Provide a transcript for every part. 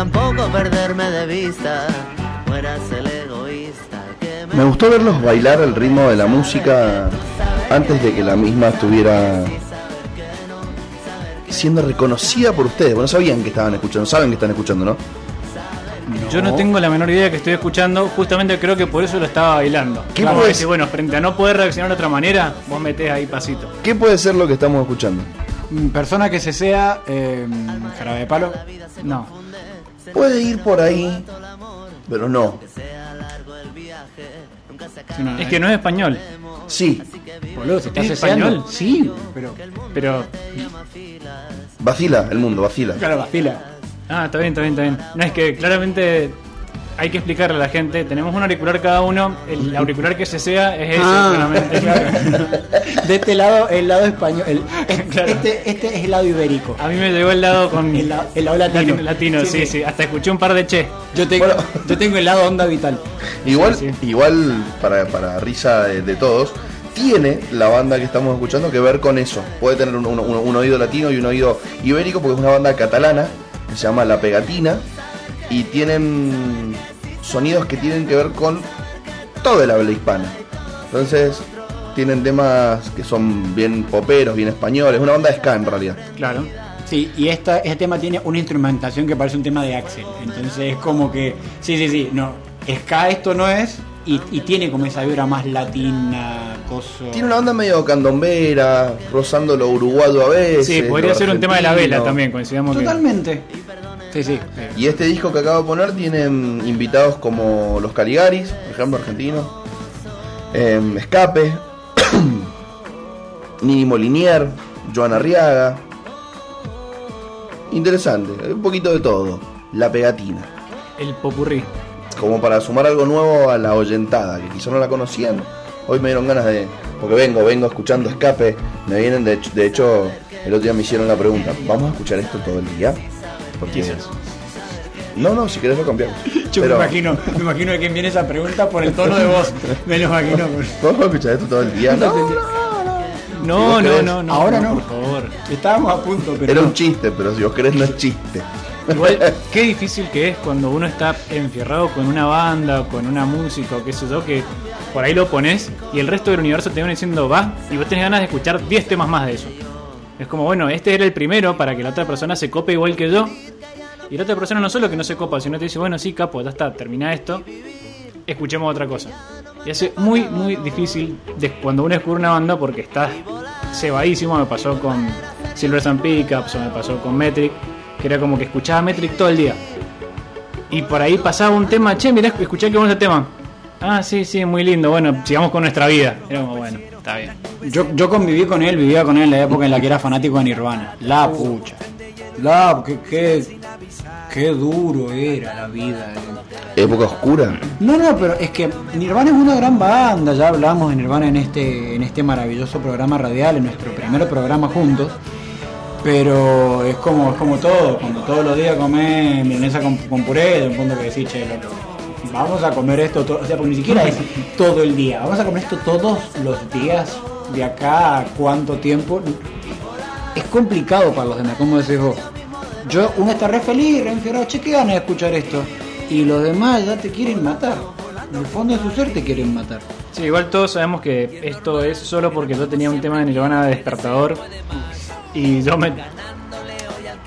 tampoco perderme de vista. Mueras el egoísta que me Me gustó verlos bailar el ritmo de la música antes de que la misma estuviera siendo reconocida por ustedes. Bueno, sabían que estaban escuchando, saben que están escuchando, ¿no? Yo no tengo la menor idea que estoy escuchando, justamente creo que por eso lo estaba bailando. ¿Qué Claro, puede si, bueno, frente a no poder reaccionar de otra manera, vos metés ahí pasito. ¿Qué puede ser lo que estamos escuchando? Mm, Persona que se sea eh, jarabe de palo. No. Puede ir por ahí, pero no. Es que no es español, Sí, boludo, se está ¿Es español? Sí, pero. pero... vacila el mundo, vacila. Claro, vacila. Ah, está bien, está bien, está bien. No, es que claramente hay que explicarle a la gente, tenemos un auricular cada uno, el auricular que se sea es ese, Ah, claro. De este lado, el lado español. el- Claro. este, este es el lado ibérico. A mí me llegó el lado con... El, la- el lado latino. latino, sí, sí, Hasta escuché un par de che. Yo, tengo, Bueno. yo tengo el lado onda vital. Igual, Sí, igual para, para risa de, de todos, tiene la banda que estamos escuchando que ver con eso. Puede tener un, un- un- un oído latino y un oído ibérico porque es una banda catalana que se llama La Pegatina y tienen sonidos que tienen que ver con todo el habla hispana. Entonces, tienen temas que son bien poperos, bien españoles, una banda de ska en realidad. Claro. Sí, y esta, este tema tiene una instrumentación que parece un tema de Axel. Entonces es como que, sí, sí, sí, no, ska esto no es, y, y tiene como esa vibra más latina, coso. Tiene una banda medio candombera, rozando lo uruguayo a veces. Sí, podría ser un tema de la vela también, coincidamos que... Sí, sí. Y este disco que acabo de poner tiene mm, invitados como los Caligaris, por ejemplo, argentinos, em, Escape, Nini Molinier, Joana Arriaga. Interesante, un poquito de todo. La pegatina. El popurrí. Como para sumar algo nuevo a la oyentada, que quizá no la conocían. Hoy me dieron ganas de. Porque vengo, vengo escuchando escape. Me vienen, de hecho, de hecho el otro día me hicieron la pregunta: ¿vamos a escuchar esto todo el día? No, no, si querés lo cambiamos. Yo Pero, me imagino, me imagino de quién viene esa pregunta por el tono de voz. Me lo imagino. ¿Vamos a escuchar esto todo el día? No, No, vos no, no, no. Ahora no. Por favor. Estábamos a punto, pero. Era un chiste, pero si vos querés no es chiste. Igual, qué difícil que es cuando uno está enfierrado con una banda, con una música o qué sé yo, que por ahí lo pones y el resto del universo te viene diciendo va y vos tenés ganas de escuchar 10 temas más de eso. Es como, bueno, este era el primero para que la otra persona se cope igual que yo. Y la otra persona no solo que no se copa, sino te dice, bueno, sí, capo, ya está, termina esto, escuchemos otra cosa. Y hace muy, muy difícil cuando uno descubre una banda porque está cebadísimo. Me pasó con Silver Sun Pickups o me pasó con Metric, que era como que escuchaba Metric todo el día. Y por ahí pasaba un tema, che, mirá, escuché que bueno este tema. Ah, sí, sí, muy lindo. Bueno, sigamos con nuestra vida. Era como, bueno, está bien. Yo, yo conviví con él, vivía con él en la época en la que era fanático de Nirvana. La pucha. La, qué, qué, qué duro era la vida. eh. Época oscura. No, no, pero es que Nirvana es una gran banda. Ya hablamos de Nirvana en este, en este maravilloso programa radial, en nuestro primer programa juntos. Pero es como, es como todo, cuando todos los días comes milanesa con, con puré, de un punto que decís, che, loco, vamos a comer esto todo, o sea, porque ni siquiera es todo el día, vamos a comer esto todos los días, de acá a cuánto tiempo. Es complicado para los demás, como decís vos. Yo, uno está re feliz, re enfierrado, che, qué ganas de escuchar esto. Y los demás ya te quieren matar. En el fondo de su ser te quieren matar. Sí, igual todos sabemos que esto es solo porque yo tenía un tema de Nirvana de despertador. Y yo me.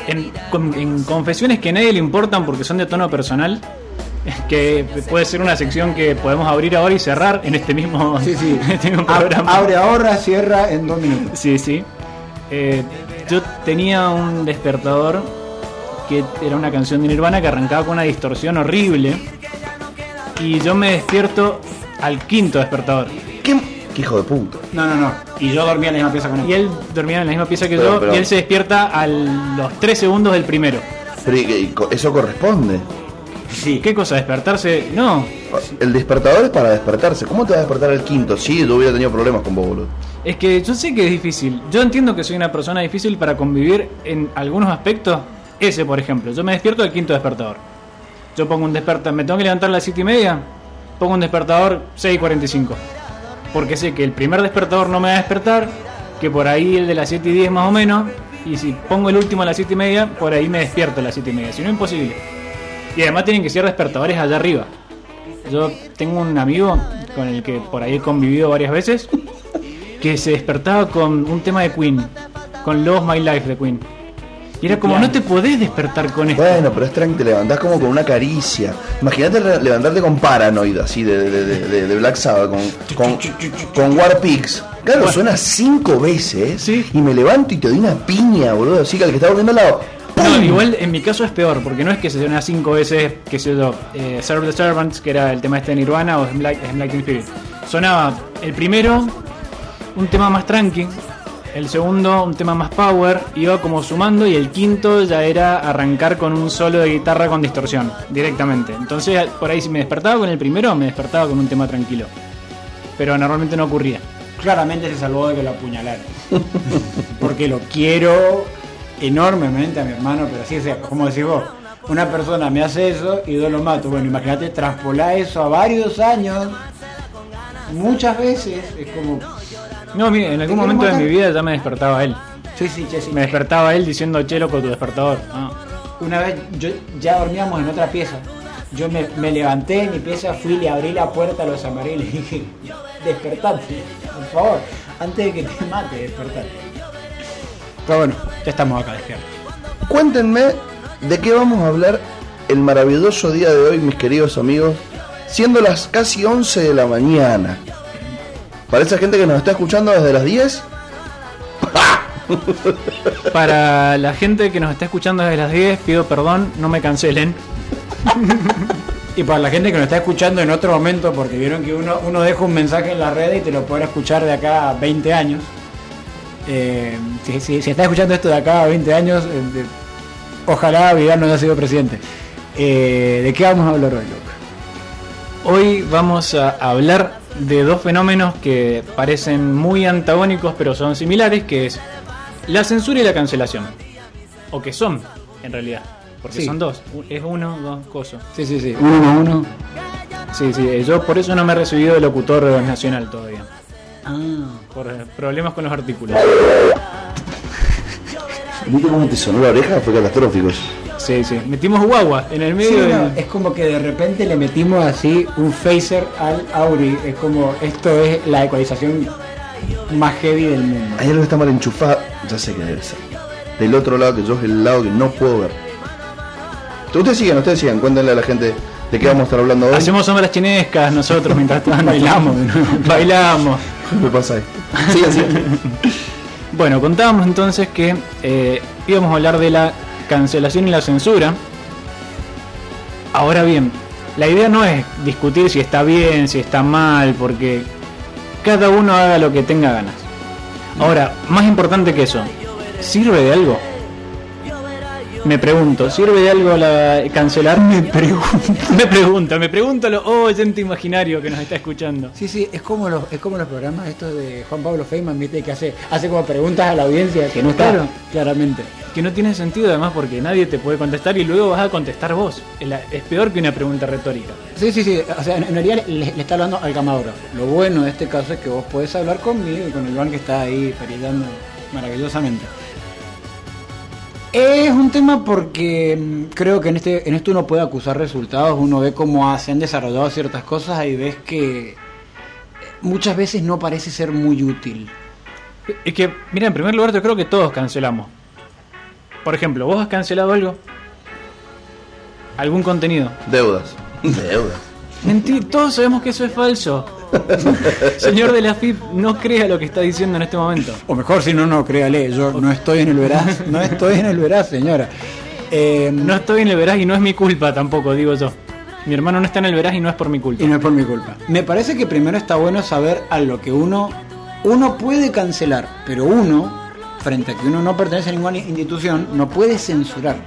En, en confesiones que a nadie le importan porque son de tono personal. Que puede ser una sección que podemos abrir ahora y cerrar en este mismo, Sí, sí. este mismo programa. Abre ahora, cierra en dos minutos. Sí, sí. Eh, yo tenía un despertador que era una canción de Nirvana que arrancaba con una distorsión horrible. Y yo me despierto al quinto despertador. ¿Qué, qué hijo de puta? No, no, no. Y yo dormía en la misma pieza con él. Y él dormía en la misma pieza que Pero, yo pero- y él se despierta a los 3 segundos del primero. Pero ¿y qué- y co- eso corresponde. Sí. ¿Qué cosa? ¿Despertarse? No. El despertador es para despertarse. ¿Cómo te va a despertar el quinto? Sí, yo hubiera tenido problemas con vos, boludo. Es que yo sé que es difícil. Yo entiendo que soy una persona difícil para convivir en algunos aspectos. Ese, por ejemplo. Yo me despierto al quinto despertador. Yo pongo un despertador. ¿Me tengo que levantar a las 7 y media? Pongo un despertador 6 y 45. Porque sé que el primer despertador no me va a despertar. Que por ahí el de las 7 y 10 más o menos. Y si pongo el último a las 7 y media, por ahí me despierto a las 7 y media. Si no, imposible. Y además tienen que ser despertadores allá arriba. Yo tengo un amigo con el que por ahí he convivido varias veces que se despertaba con un tema de Queen, con Love My Life de Queen. Y era como, no te podés despertar con esto. Bueno, pero es tranqui, te levantás como con una caricia. Imagínate levantarte con Paranoid, así de, de, de- de- Black Sabbath, con, con, con War Pigs. Claro, suena cinco veces Sí. y me levanto y te doy una piña, boludo. Así que al que está volviendo al lado. No, igual en mi caso es peor, porque no es que se suena cinco veces, que sé yo, eh, Serve the Servants, que era el tema este de Nirvana, o Black, Spirit. Sonaba el primero, un tema más tranqui, el segundo, un tema más power, iba como sumando, y el quinto ya era arrancar con un solo de guitarra con distorsión, directamente. Entonces, por ahí si me despertaba con el primero, me despertaba con un tema tranquilo. Pero normalmente no ocurría. Claramente se salvó de que lo apuñalaran. Porque lo quiero enormemente a mi hermano, pero así, o sea, como decís vos, una persona me hace eso y yo lo mato. Bueno, imagínate traspolar eso a varios años, muchas veces, es como, No, mire, en algún momento de mi vida ya me despertaba él. sí, sí, sí. Me despertaba él diciendo, che, loco, tu despertador. Ah. Una vez yo, ya dormíamos en otra pieza. Yo me, me levanté de mi pieza, fui, le abrí la puerta a los amarillos y le dije, despertate, por favor, antes de que te mate, despertate. Pero bueno, ya estamos acá despiertos. Cuéntenme de qué vamos a hablar el maravilloso día de hoy, mis queridos amigos, siendo las casi 11 de la mañana. Para esa gente que nos está escuchando desde las 10, Para la gente que nos está escuchando desde las 10, pido perdón, no me cancelen. Y para la gente que nos está escuchando en otro momento, porque vieron que uno, uno deja un mensaje en la red y te lo pueden escuchar de acá a 20 años. Eh, si, si, si estás escuchando esto de acá a 20 años, eh, de- ojalá Vidal no haya sido presidente. Eh, ¿De qué vamos a hablar hoy, Luke? Hoy vamos a hablar de dos fenómenos que parecen muy antagónicos pero son similares, que es la censura y la cancelación. O que son, en realidad. Porque Sí. son dos. Es uno, dos cosas. Sí, sí, sí. Uno uno. Sí, sí, yo por eso no me he recibido de locutor nacional todavía. Ah. Por eh, problemas con los artículos. ¿viste cómo te sonó la oreja? Fue catastrófico. Sí, sí. Metimos guagua en el medio Sí, del- no, es como que de repente le metimos así un phaser al Auri. Es como, esto es la ecualización más heavy del mundo. Hay algo que está mal enchufado, ya sé que debe ser. Del otro lado, que yo es el lado que no puedo ver. Ustedes sigan, ustedes sigan, cuéntenle a la gente de qué vamos a estar hablando hoy. Hacemos sombras chinescas nosotros mientras tanto. Bailamos. Bailamos. ¿Qué me pasa esto? Sigan, sigan. Bueno, contábamos entonces que eh, íbamos a hablar de la cancelación y la censura. Ahora bien, la idea no es discutir si está bien, si está mal, porque cada uno haga lo que tenga ganas. Ahora, más importante que eso, ¿sirve de algo? Me pregunto, ¿sirve de algo la cancelar? Me pregunto. me pregunto, me pregunto lo oyente imaginario que nos está escuchando. Sí, sí, es como los, es como los programas estos de Juan Pablo Feynman, viste, que hace, hace como preguntas a la audiencia que no está Claro. claramente. Que no tiene sentido además porque nadie te puede contestar y luego vas a contestar vos. Es peor que una pregunta retórica. Sí, sí, sí, o sea, en realidad le, le está hablando al camarógrafo. Lo bueno de este caso es que vos podés hablar conmigo y con el Iván que está ahí perillando maravillosamente. Es un tema porque mm, creo que en este en esto uno puede acusar resultados, uno ve cómo ha- se han desarrollado ciertas cosas y ves que muchas veces no parece ser muy útil. Es que, mira, en primer lugar yo creo que todos cancelamos. Por ejemplo, ¿vos has cancelado algo? ¿Algún contenido? Deudas. Deudas. Mentira, todos sabemos que eso es falso. Señor de la FIP, no crea lo que está diciendo en este momento. O mejor si no, no, créale, yo no estoy en el veraz, no estoy en el veraz, señora. Eh, No estoy en el veraz y no es mi culpa tampoco, digo yo. Mi hermano no está en el veraz y no es por mi culpa. Y no es por mi culpa. Me parece que primero está bueno saber a lo que uno uno puede cancelar, pero uno, frente a que uno no pertenece a ninguna institución, no puede censurar.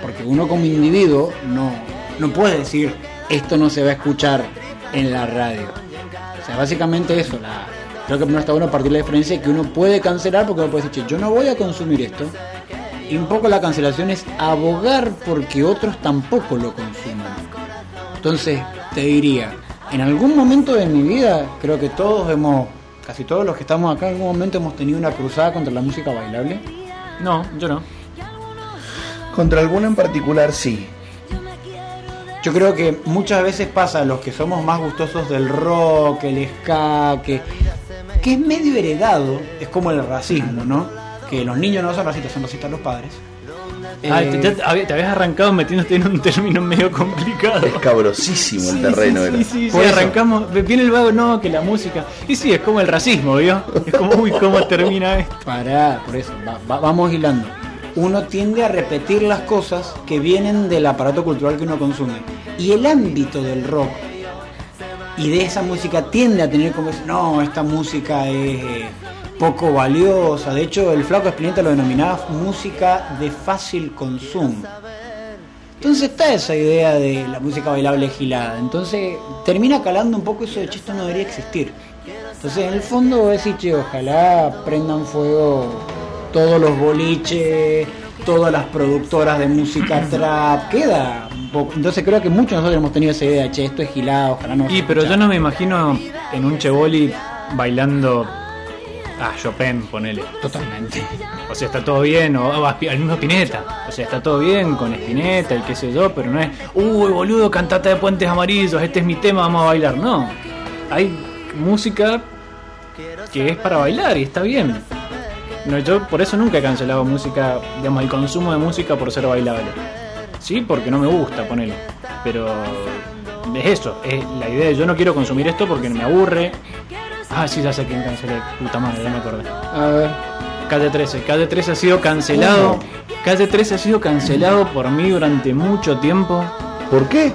Porque uno como individuo no, no puede decir esto no se va a escuchar en la radio. O sea, básicamente eso. La, creo que primero está bueno partir la diferencia que uno puede cancelar porque uno puede decir, "Che, yo no voy a consumir esto. Y un poco la cancelación es abogar porque otros tampoco lo consuman. Entonces, te diría, en algún momento de mi vida, creo que todos hemos, casi todos los que estamos acá, en algún momento hemos tenido una cruzada contra la música bailable. No, yo no. Contra alguna en particular sí. Yo creo que muchas veces pasa a los que somos más gustosos del rock, el ska, que, que es medio heredado, es como el racismo, ¿no? Que los niños no son racistas, son racistas los padres. Ah, Eh, te, te- había- te habías arrancado metiéndote en un término medio complicado. Es cabrosísimo el Sí, terreno, sí, era. sí, arrancamos. Viene el vago, no, que la música. Y sí, es como el racismo, ¿vio? Es como, uy, ¿cómo termina esto? Pará, por eso, va- va- vamos hilando. Uno tiende a repetir las cosas que vienen del aparato cultural que uno consume. Y el ámbito del rock y de esa música tiende a tener como, no, esta música es eh, poco valiosa. De hecho, el flaco Espineta lo denominaba música de fácil consumo. Entonces está esa idea de la música bailable gilada. Entonces termina calando un poco eso de che, esto no debería existir. Entonces en el fondo vos decís, che, ojalá prendan fuego todos los boliches, todas las productoras de música trap, queda un poco. Entonces creo que muchos de nosotros hemos tenido esa idea, che, esto es gilado, ojalá no. Y pero yo escucha". no me imagino en un cheboli bailando a Chopin, ponele. Totalmente. O sea, está todo bien, o, o al mismo Spinetta. O sea, está todo bien con Spinetta y qué sé yo, pero no es, uy, boludo, cantata de puentes amarillos, este es mi tema, vamos a bailar. No. Hay música que es para bailar y está bien. No, yo por eso nunca he cancelado música, digamos, el consumo de música por ser bailable. Sí, porque no me gusta, ponele. Pero es eso, es la idea de yo no quiero consumir esto porque me aburre. Ah, sí, ya sé quién cancelé. Puta madre, ya me acordé. A ver. Calle 13. Calle 13 ha sido cancelado. Calle 13 ha sido cancelado por mí durante mucho tiempo. ¿Por qué?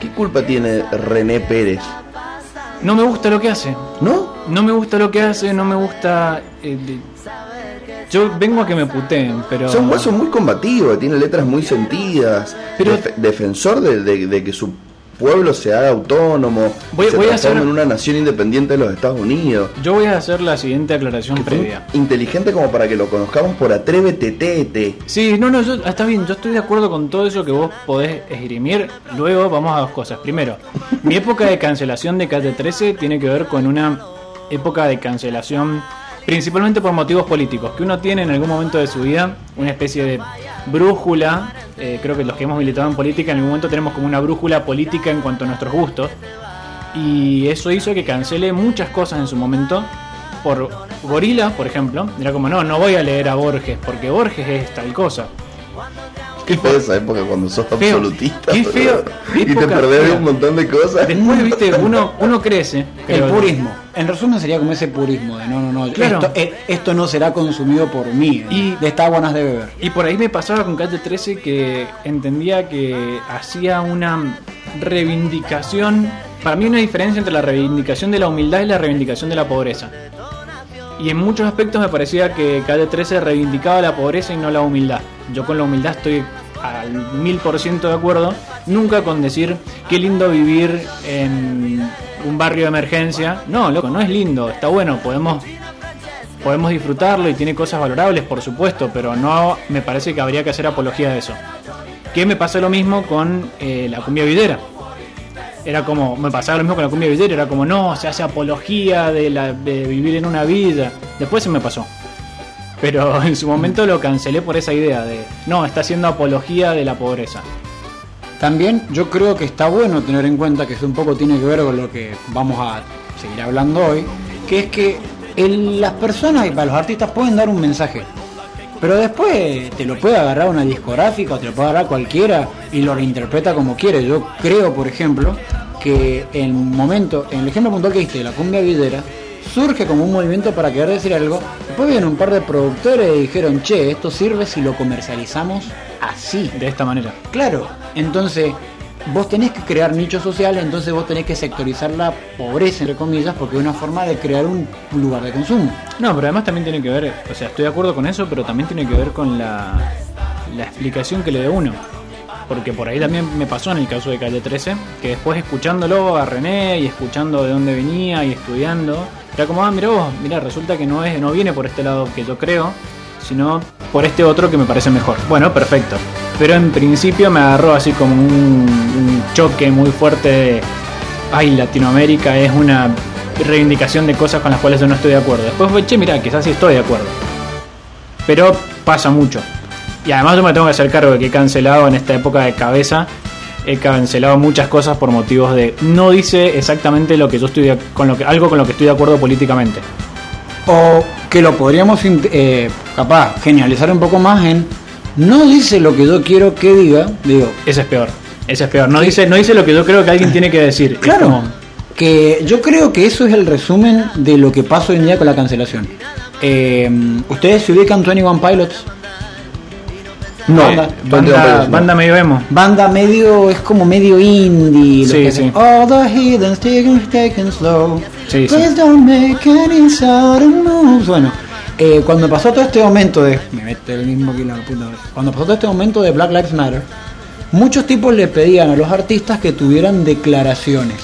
¿Qué culpa tiene René Pérez? No me gusta lo que hace. ¿No? No me gusta lo que hace, no me gusta... eh, Yo vengo a que me puteen, pero... Es un hueso muy combativo, tiene letras muy sentidas. Pero- Def- defensor de, de- de que su pueblo se haga autónomo, Voy- y se voy a transforme hacer- en una nación independiente de los Estados Unidos. Yo voy a hacer la siguiente aclaración previa. inteligente como para que lo conozcamos por Atrévete Tete. Sí, no, no, yo, está bien, yo estoy de acuerdo con todo eso que vos podés esgrimir. Luego vamos a dos cosas. Primero, mi época de cancelación de Calle 13 tiene que ver con una época de cancelación principalmente por motivos políticos, que uno tiene en algún momento de su vida una especie de brújula, eh, creo que los que hemos militado en política en algún momento tenemos como una brújula política en cuanto a nuestros gustos, y eso hizo que cancele muchas cosas en su momento por Gorila, por ejemplo, era como, no, no voy a leer a Borges, porque Borges es tal cosa. Qué fue esa época cuando sos Feo. absolutista. Qué feo. Y te perdés un montón de cosas. Después, viste, uno, uno crece. El purismo. En resumen sería como ese purismo de no, no, no. Claro. Esto, eh, esto no será consumido por mí. Y- de esta agua no de beber. Y por ahí me pasaba con Calle 13 que entendía que hacía una reivindicación. Para mí, una diferencia entre la reivindicación de la humildad y la reivindicación de la pobreza. Y en muchos aspectos me parecía que Calle 13 reivindicaba la pobreza y no la humildad. Yo con la humildad estoy al mil por ciento de acuerdo. Nunca con decir qué lindo vivir en un barrio de emergencia. No, loco, no es lindo. Está bueno, podemos podemos disfrutarlo y tiene cosas valorables, por supuesto, pero no me parece que habría que hacer apología de eso. Que me pasa lo mismo con eh, la cumbia villera. Era como, me pasaba lo mismo con la cumbia villera, era como, no, se hace apología de, la, de vivir en una villa. Después se me pasó. Pero en su momento lo cancelé por esa idea de, no, está haciendo apología de la pobreza. También yo creo que está bueno tener en cuenta que eso un poco tiene que ver con lo que vamos a seguir hablando hoy, que es que el- las personas y para los artistas pueden dar un mensaje, pero después te lo puede agarrar una discográfica o te lo puede agarrar cualquiera y lo reinterpreta como quiere. Yo creo, por ejemplo, que en el momento, en el ejemplo puntual que diste la cumbia villera, surge como un movimiento para querer decir algo. Después vienen un par de productores y dijeron, che, esto sirve si lo comercializamos así. De esta manera. Claro, entonces vos tenés que crear nichos sociales, entonces vos tenés que sectorizar la pobreza, entre comillas, porque es una forma de crear un lugar de consumo. No, pero además también tiene que ver, o sea, estoy de acuerdo con eso, pero también tiene que ver con la, la explicación que le dé uno. Porque por ahí también me pasó en el caso de Calle 13, que después escuchándolo a René y escuchando de dónde venía y estudiando, era como, ah, mira vos, mira, resulta que no, es, no viene por este lado que yo creo, sino por este otro que me parece mejor. Bueno, perfecto. Pero en principio me agarró así como un, choque muy fuerte de, ay, Latinoamérica es una reivindicación de cosas con las cuales yo no estoy de acuerdo. Después fue, che, mira, quizás sí estoy de acuerdo. Pero pasa mucho. Y además yo me tengo que hacer cargo de que he cancelado en esta época de cabeza he cancelado muchas cosas por motivos de no dice exactamente lo que yo estoy de- con lo que algo con lo que estoy de acuerdo políticamente. O que lo podríamos, eh, capaz, genializar un poco más en. No dice lo que yo quiero que diga, digo, Ese es peor. Ese es peor. No dice, no dice lo que yo creo que alguien tiene que decir. Claro, como- que yo creo que eso es el resumen de lo que pasa hoy en día con la cancelación. Eh, ¿Ustedes se ubican 21 Pilots? No, Eh, banda, Pilots, no. banda medio emo. Banda medio, es como medio indie. lo Sí, que sí. All the heathens taking, taking slow. Sí, sí. Please don't make any sudden moves. Bueno, eh, cuando pasó todo este momento de. Me mete el mismo. Cuando pasó todo este momento de Black Lives Matter, muchos tipos le pedían a los artistas que tuvieran declaraciones.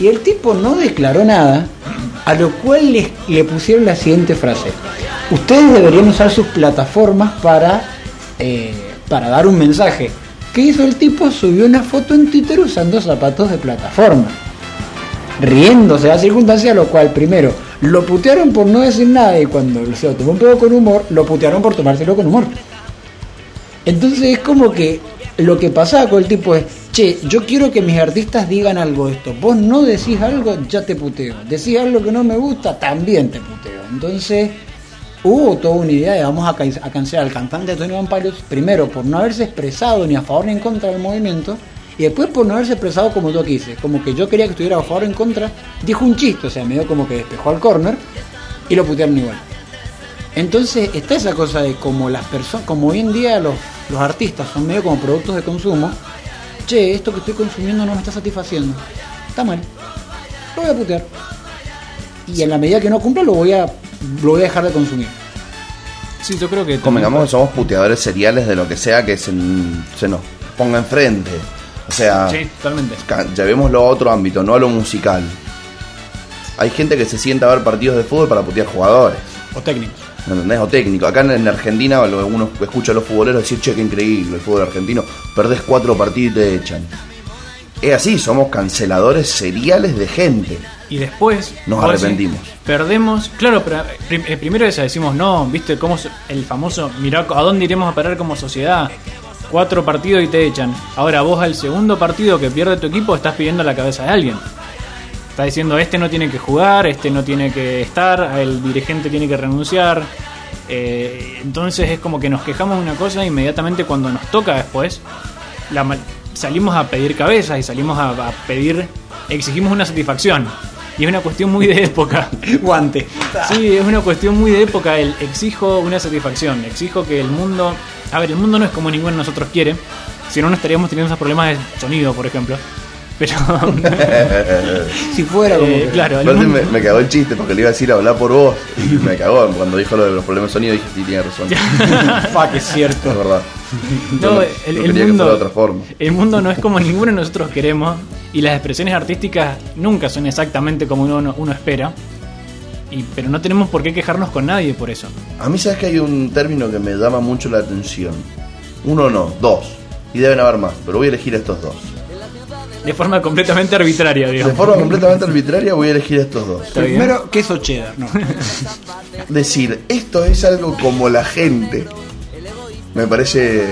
Y el tipo no declaró nada, a lo cual le, le pusieron la siguiente frase. Ustedes deberían usar sus plataformas para, eh, para dar un mensaje. ¿Qué hizo el tipo? Subió una foto en Twitter usando zapatos de plataforma. Riéndose de la circunstancia, lo cual primero lo putearon por no decir nada y cuando se tomó un poco con humor, lo putearon por tomárselo con humor. Entonces es como que lo que pasaba con el tipo es, che, yo quiero que mis artistas digan algo de esto. Vos no decís algo, ya te puteo. Decís algo que no me gusta, también te puteo. Entonces hubo toda una idea de vamos a, can- cancelar al cantante Tony Van primero por no haberse expresado ni a favor ni en contra del movimiento, y después por no haberse expresado como yo quise. Como que yo quería que estuviera a favor o en contra, dijo un chiste, o sea, medio como que despejó al corner y lo putearon igual. Entonces está esa cosa de como las personas, como hoy en día los, los artistas son medio como productos de consumo, che, esto que estoy consumiendo no me está satisfaciendo. Está mal. Lo voy a putear. Y en la medida que no cumpla lo voy a, lo voy a dejar de consumir. Sí, yo creo que. Convengamos que somos puteadores seriales de lo que sea que se, se nos ponga enfrente. O sea, Sí, totalmente. llevémoslo a otro ámbito, no a lo musical. Hay gente que se sienta a ver partidos de fútbol para putear jugadores. O técnicos. ¿Me entendés? O técnico. Acá en, en Argentina lo- uno escucha a los futboleros decir, che, qué increíble el fútbol argentino. Perdés cuatro partidos y te echan. Es así, somos canceladores seriales de gente. Y después. Nos arrepentimos. Perdemos. Claro, pero eh, primero esa decimos, no, viste, cómo es el famoso. Mirá a dónde iremos a parar como sociedad. Cuatro partidos y te echan. Ahora vos al segundo partido que pierde tu equipo estás pidiendo la cabeza de alguien. Está diciendo, este no tiene que jugar, este no tiene que estar, el dirigente tiene que renunciar. Eh, entonces es como que nos quejamos de una cosa e inmediatamente cuando nos toca después, la salimos a pedir cabezas y salimos a pedir, exigimos una satisfacción. Y es una cuestión muy de época. Guante. Sí, es una cuestión muy de época el exijo una satisfacción, exijo que el mundo, a ver, el mundo no es como ninguno de nosotros quiere, si no no estaríamos teniendo esos problemas de sonido, por ejemplo. Pero Si fuera como eh, claro, el Aparte mundo- me, me cagó el chiste porque le iba a decir hablar por vos. Y me cagó cuando dijo lo de los problemas de sonido. Dije, sí, tiene razón. Es Fuck, es cierto. verdad. No, Yo no- el, mundo, fuera de otra forma. el mundo no es como ninguno de nosotros queremos y las expresiones artísticas nunca son exactamente como uno, uno espera. Y, pero no tenemos por qué quejarnos con nadie por eso. A mí sabes que hay un término que me llama mucho la atención. Uno no, dos. Y deben haber más, pero voy a elegir estos dos. De forma completamente arbitraria, De digamos. forma completamente arbitraria voy a elegir estos dos. Primero, queso cheddar. No. Decir, esto es algo como la gente. Me parece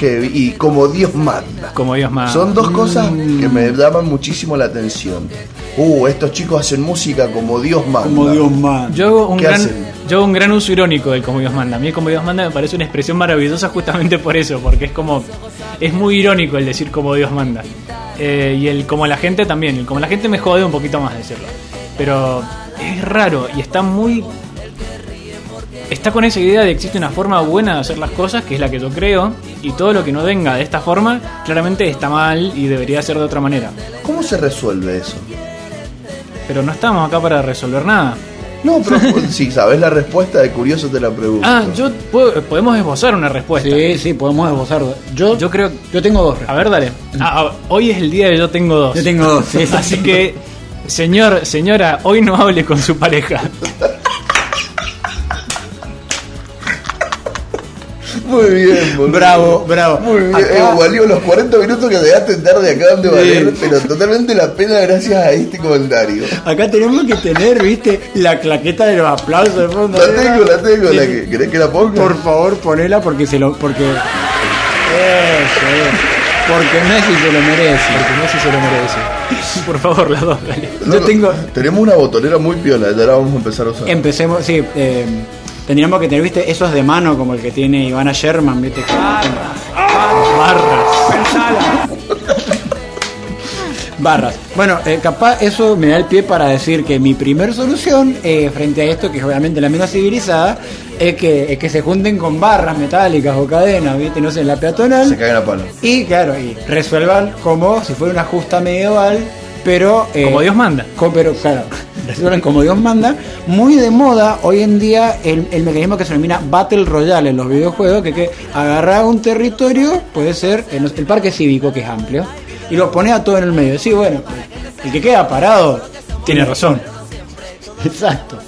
heavy y como Dios manda. Como Dios más. Son dos cosas que me llaman muchísimo la atención. Uh, estos chicos hacen música como Dios manda. Como Dios manda. Yo hago, un ¿Qué gran, hacen? yo hago un gran uso irónico del como Dios manda. A mí como Dios manda me parece una expresión maravillosa justamente por eso, porque es como es muy irónico el decir como Dios manda. Eh, y el como la gente también, el como la gente me jode un poquito más decirlo. Pero es raro y está muy está con esa idea de que existe una forma buena de hacer las cosas, que es la que yo creo, y todo lo que no venga de esta forma claramente está mal y debería ser de otra manera. ¿Cómo se resuelve eso? Pero no estamos acá para resolver nada. No, pero si sabes la respuesta de curioso te la pregunto. Ah, yo puedo- podemos esbozar una respuesta. Sí, sí, podemos esbozar. Yo, Yo creo. yo tengo dos. A ver, dale. Ah, ah, hoy es el día de yo tengo dos. Yo tengo dos. sí, sí. Así que, señor, señora, hoy no hable con su pareja. Muy bien, boludo. Bravo, bravo. Muy bien. Acá- Eh, valió los 40 minutos que llegaste tarde acá donde valer, Sí. pero totalmente la pena gracias a este comentario. Acá tenemos que tener, viste, la claqueta de los aplausos de fondo. La tengo, la tengo, la Sí. que, ¿querés que la ponga? Por favor, ponela porque se lo. Porque. Eso, Porque Messi se lo merece. Porque Messi se lo merece. Por favor, las dos, dale. Yo Loco, tengo- Tenemos una botonera muy piola, ya la vamos a empezar a usar. Empecemos, sí. eh, tendríamos que tener, viste, esos de mano como el que tiene Ivana Sherman, viste. que- Barras. Barras. Bueno, eh, capaz eso me da el pie para decir que mi primer solución eh, frente a esto, que es obviamente la menos civilizada, es que, es que se junten con barras metálicas o cadenas, viste, no sé, en la peatonal. Se cagan a palo. Y claro, y resuelvan como si fuera una justa medieval, pero... eh, Como Dios manda. co- pero claro, resuelven como Dios manda. Muy de moda hoy en día el, el mecanismo que se denomina Battle Royale en los videojuegos, que, que agarrar un territorio, puede ser el, el parque cívico, que es amplio, y lo pone a todo en el medio. Sí, bueno, el que queda parado Tiene razón. Exacto.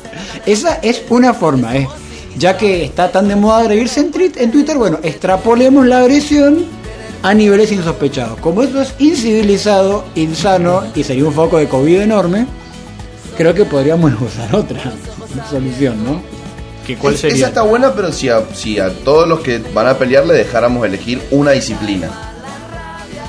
Esa es una forma, ¿eh? Ya que está tan de moda agredirse en Twitter, bueno, extrapolemos la agresión a niveles insospechados. Como eso es incivilizado, insano y sería un foco de COVID enorme, creo que podríamos usar otra solución, ¿no? ¿Que ¿Cuál Es- sería? Esa está buena, pero si a, si a todos los que van a pelear le dejáramos elegir una disciplina.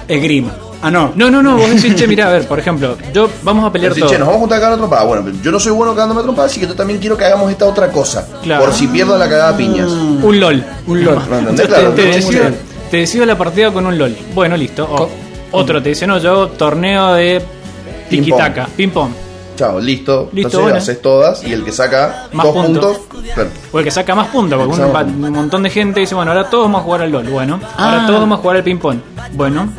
Esgrima. Ah, no. No, no, no, vos decís, che, mira, a ver, por ejemplo, yo vamos a pelear Decir, todo. che, nos vamos a juntar a cagar trompada. Bueno, pero yo no soy bueno cagándome trompada, así que yo también quiero que hagamos esta otra cosa. Claro. Por si pierdo la cagada a piñas. Un LOL. Un LOL. Claro, te, te no. Te decido la partida con un LOL. Bueno, listo. O- Co- otro te dice, no, yo torneo de tiki-taka, ping-pong. Chao, listo. Listo, Entonces bueno. haces todas y el que saca Más dos puntos. puntos. claro. O el que saca más puntos, porque un, Exacto. un montón de gente dice, bueno, ahora todos vamos a jugar al LOL. Bueno, ahora Ah. todos vamos a jugar al ping-pong. Bueno,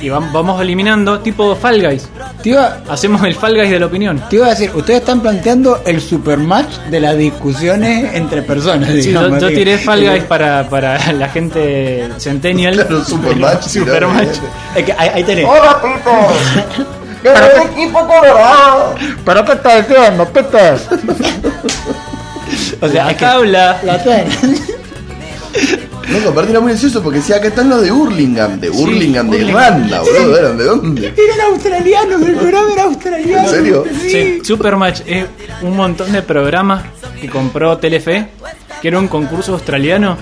y vam- vamos eliminando tipo Fall Guys. Te iba, Hacemos el Fall Guys de la opinión. te iba a decir, ustedes están planteando el supermatch de las discusiones entre personas. Sí, yo, digamos, yo que- tiré Fall Guys para, para la gente Centennial. Claro, Supermatch, Supermatch. Es que ahí, ahí tenés. ¡Hola, Pito! ¡Pero equipo colorado! ¿Pero qué estás diciendo, Peter? o sea, La es que tabla. la tenés. No, aparte era muy gracioso porque decía, acá están los de Hurlingham. De Hurlingham, de. Irlanda, boludo. ¿Eran de dónde? Eran australianos, el programa era australiano. ¿En serio? Sí, Supermatch es un montón de programas que compró Telefe, que era un concurso australiano.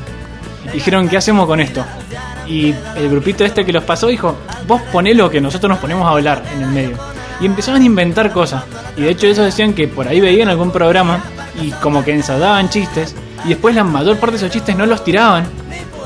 Dijeron, ¿qué hacemos con esto? Y el grupito este que los pasó dijo, vos ponelo que nosotros nos ponemos a hablar en el medio. Y empezaban a inventar cosas. Y de hecho ellos decían que por ahí veían algún programa y como que ensadaban chistes. Y después la mayor parte de esos chistes no los tiraban.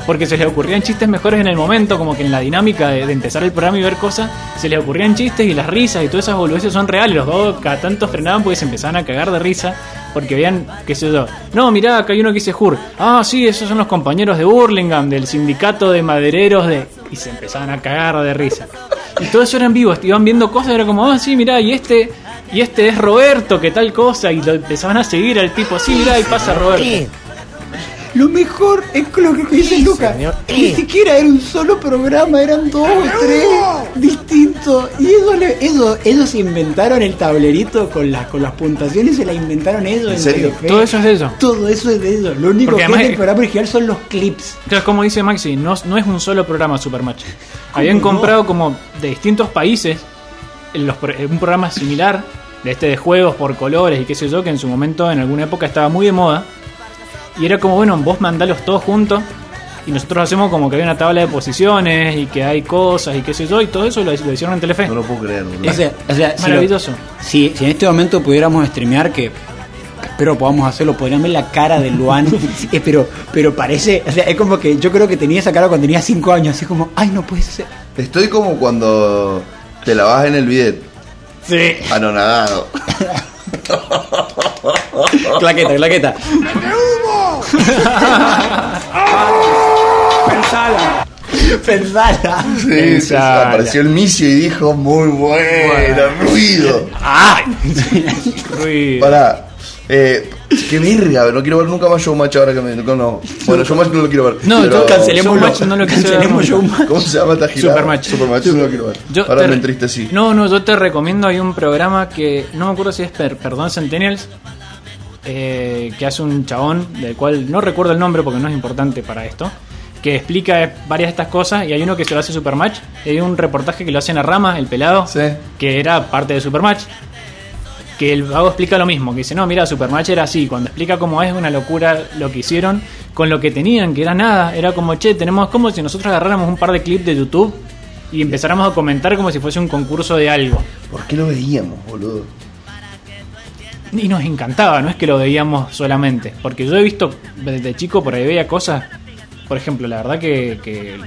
Porque se les ocurrían chistes mejores en el momento, como que en la dinámica de, empezar el programa y ver cosas, se les ocurrían chistes y las risas y todas esas boludeces son reales. Los dos cada tanto frenaban porque se empezaban a cagar de risa, porque veían, qué sé yo, no, mirá, acá hay uno que dice Hur, ah, sí, esos son los compañeros de Burlingame, del sindicato de madereros de... Y se empezaban a cagar de risa. Y todo eso eran vivos, iban viendo cosas, era como, ah, sí, mirá, y este... Y este es Roberto, que tal cosa, y lo empezaban a seguir al tipo, sí, mirá, y pasa Roberto. Lo mejor es lo que dice Lucas. Ni siquiera era un solo programa, eran dos o tres distintos. Y ellos, le- ellos, ellos inventaron el tablerito con las, con las puntuaciones, se la inventaron ellos. ¿En serio? Todo eso es de ellos. Todo eso es de ellos. Lo único Porque que además es del programa original son los clips. Claro, como dice Maxi, no, no es un solo programa Supermatch. Habían no? comprado como de distintos países en los pro- en un programa similar, de este de juegos por colores y qué sé yo, que en su momento, en alguna época, estaba muy de moda. Y era como, bueno, vos mandalos todos juntos y nosotros hacemos como que hay una tabla de posiciones y que hay cosas y qué sé yo, y todo eso lo, lo hicieron en Telefe. No lo puedo creer, boludo. O sea, si lo- Maravilloso. Si, si en este momento pudiéramos streamear, que espero podamos hacerlo, podrían ver la cara de Luan, Eh, pero, pero parece, o sea, es como que yo creo que tenía esa cara cuando tenía 5 años, así como, ay, no puede ser. Estoy como cuando te lavas en el bidet. Sí. Anonadado. Claqueta, claqueta. Pensala. Pensala. Sí, sí, Pensala. apareció el misio y dijo, muy bueno, ruido. ¡Ay! Ruido. Pará. Eh, qué verga, no quiero ver nunca más Showmatch ahora que me. No, no. Bueno, Showmatch no lo quiero ver. No, pero- yo Cancelemos Showmatch no lo cancelemos. Showmatch. ¿Cómo se llama esta gira? Supermatch. Supermatch no lo quiero ver. Yo ahora te- me entristecí. No, no, yo te recomiendo, hay un programa que no me acuerdo si es per- Perdón Centennials, eh, que hace un chabón, del cual no recuerdo el nombre porque no es importante para esto, que explica varias de estas cosas y hay uno que se lo hace Supermatch, y hay un reportaje que lo hace en Rama, el pelado, Sí. que era parte de Supermatch. Que el vago explica lo mismo, que dice, no, mira, Supermatch era así, cuando explica cómo es una locura lo que hicieron con lo que tenían, que era nada, era como, che, tenemos como si nosotros agarráramos un par de clips de YouTube y empezáramos a comentar como si fuese un concurso de algo. ¿Por qué lo veíamos, boludo? Y nos encantaba, no es que lo veíamos solamente. Porque yo he visto desde chico por ahí veía cosas. Por ejemplo, la verdad que, que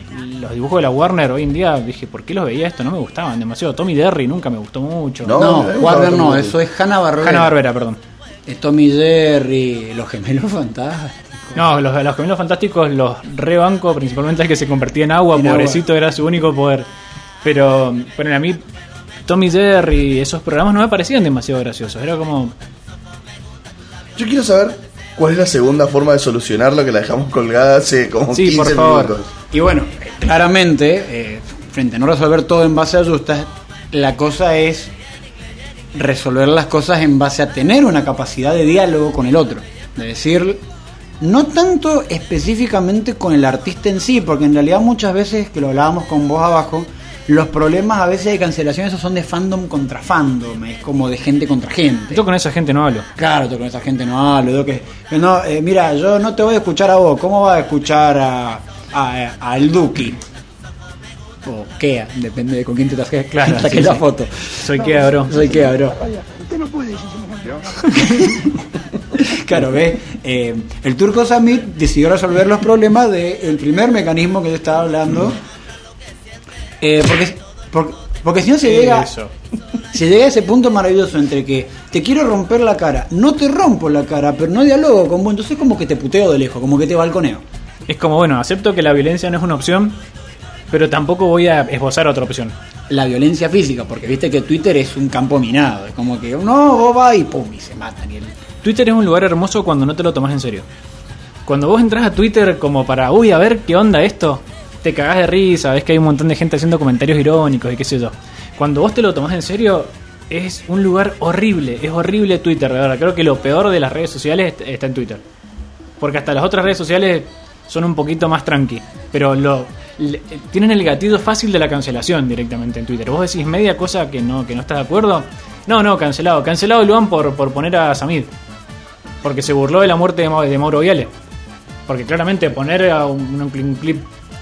los dibujos de la Warner hoy en día dije, ¿por qué los veía esto? No me gustaban demasiado. Tommy Derry nunca me gustó mucho. No, No, Warner no, eso es Hanna Barbera. Hanna Barbera, perdón. Tommy Jerry, los gemelos fantásticos. No, los, los gemelos fantásticos los rebanco, principalmente el que se convertía en agua, En agua. pobrecito, era su único poder. Pero, pero a mí, Tommy Jerry, esos programas no me parecían demasiado graciosos. Era como, Yo quiero saber cuál es la segunda forma de solucionarlo que la dejamos colgada hace como Sí, 15 por favor. minutos. Y bueno, claramente, eh, frente a no resolver todo en base a justas, la cosa es resolver las cosas en base a tener una capacidad de diálogo con el otro. De decir, no tanto específicamente con el artista en sí, porque en realidad muchas veces, que lo hablábamos con vos abajo, los problemas a veces de cancelación esos son de fandom contra fandom, es como de gente contra gente. yo con esa gente no hablo. Claro, yo con esa gente no hablo. Yo que, que no, eh, mira, yo no te voy a escuchar a vos. ¿Cómo vas a escuchar a, a, a el Duki? O Kea, depende de con quién te saques Claro, saques sí, la sí. foto. Soy que bro. Soy Kea, bro. Claro, ve, eh, el turco Samit decidió resolver los problemas del primer mecanismo que yo estaba hablando. Eh, porque, porque, porque si no se llega, Eso. se llega a ese punto maravilloso entre que te quiero romper la cara, no te rompo la cara, pero no dialogo con vos, entonces como que te puteo de lejos, como que te balconeo. Es como, bueno, acepto que la violencia no es una opción, pero tampoco voy a esbozar otra opción. La violencia física, porque viste que Twitter es un campo minado, es como que no, vos vas y pum, y se matan. Y el- Twitter es un lugar hermoso cuando no te lo tomas en serio. Cuando vos entras a Twitter como para, uy, a ver qué onda esto, te cagás de risa, ves que hay un montón de gente haciendo comentarios irónicos y qué sé yo. Cuando vos te lo tomás en serio, es un lugar horrible, es horrible Twitter, de verdad. Creo que lo peor de las redes sociales est- está en Twitter. Porque hasta las otras redes sociales son un poquito más tranqui. Pero lo, tienen el gatillo fácil de la cancelación directamente en Twitter. Vos decís media cosa que no, que no estás de acuerdo. No, no, cancelado. Cancelado Luan por, por poner a Samid. Porque se burló de la muerte de, Ma- de Mauro Viale. Porque claramente poner a un clip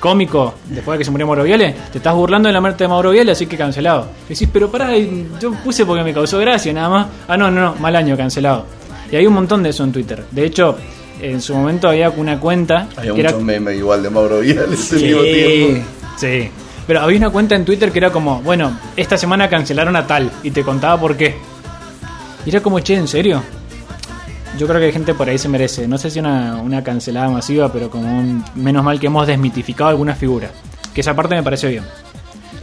cómico después de que se murió Mauro Viale, te estás burlando de la muerte de Mauro Viale, así que cancelado. Decís, pero pará, y yo puse porque me causó gracia nada más. Ah, no, no, no, mal año, cancelado. Y hay un montón de eso en Twitter. De hecho, en su momento había una cuenta Había que era muchos memes igual de Mauro Viales al Sí. mismo tiempo. Sí. Pero había una cuenta en Twitter que era como, bueno, esta semana cancelaron a tal y te contaba por qué. Y era como, che, ¿en serio? Yo creo que hay gente por ahí se merece, no sé si una, una cancelada masiva, pero como un, menos mal que hemos desmitificado algunas figuras. Que esa parte me pareció bien.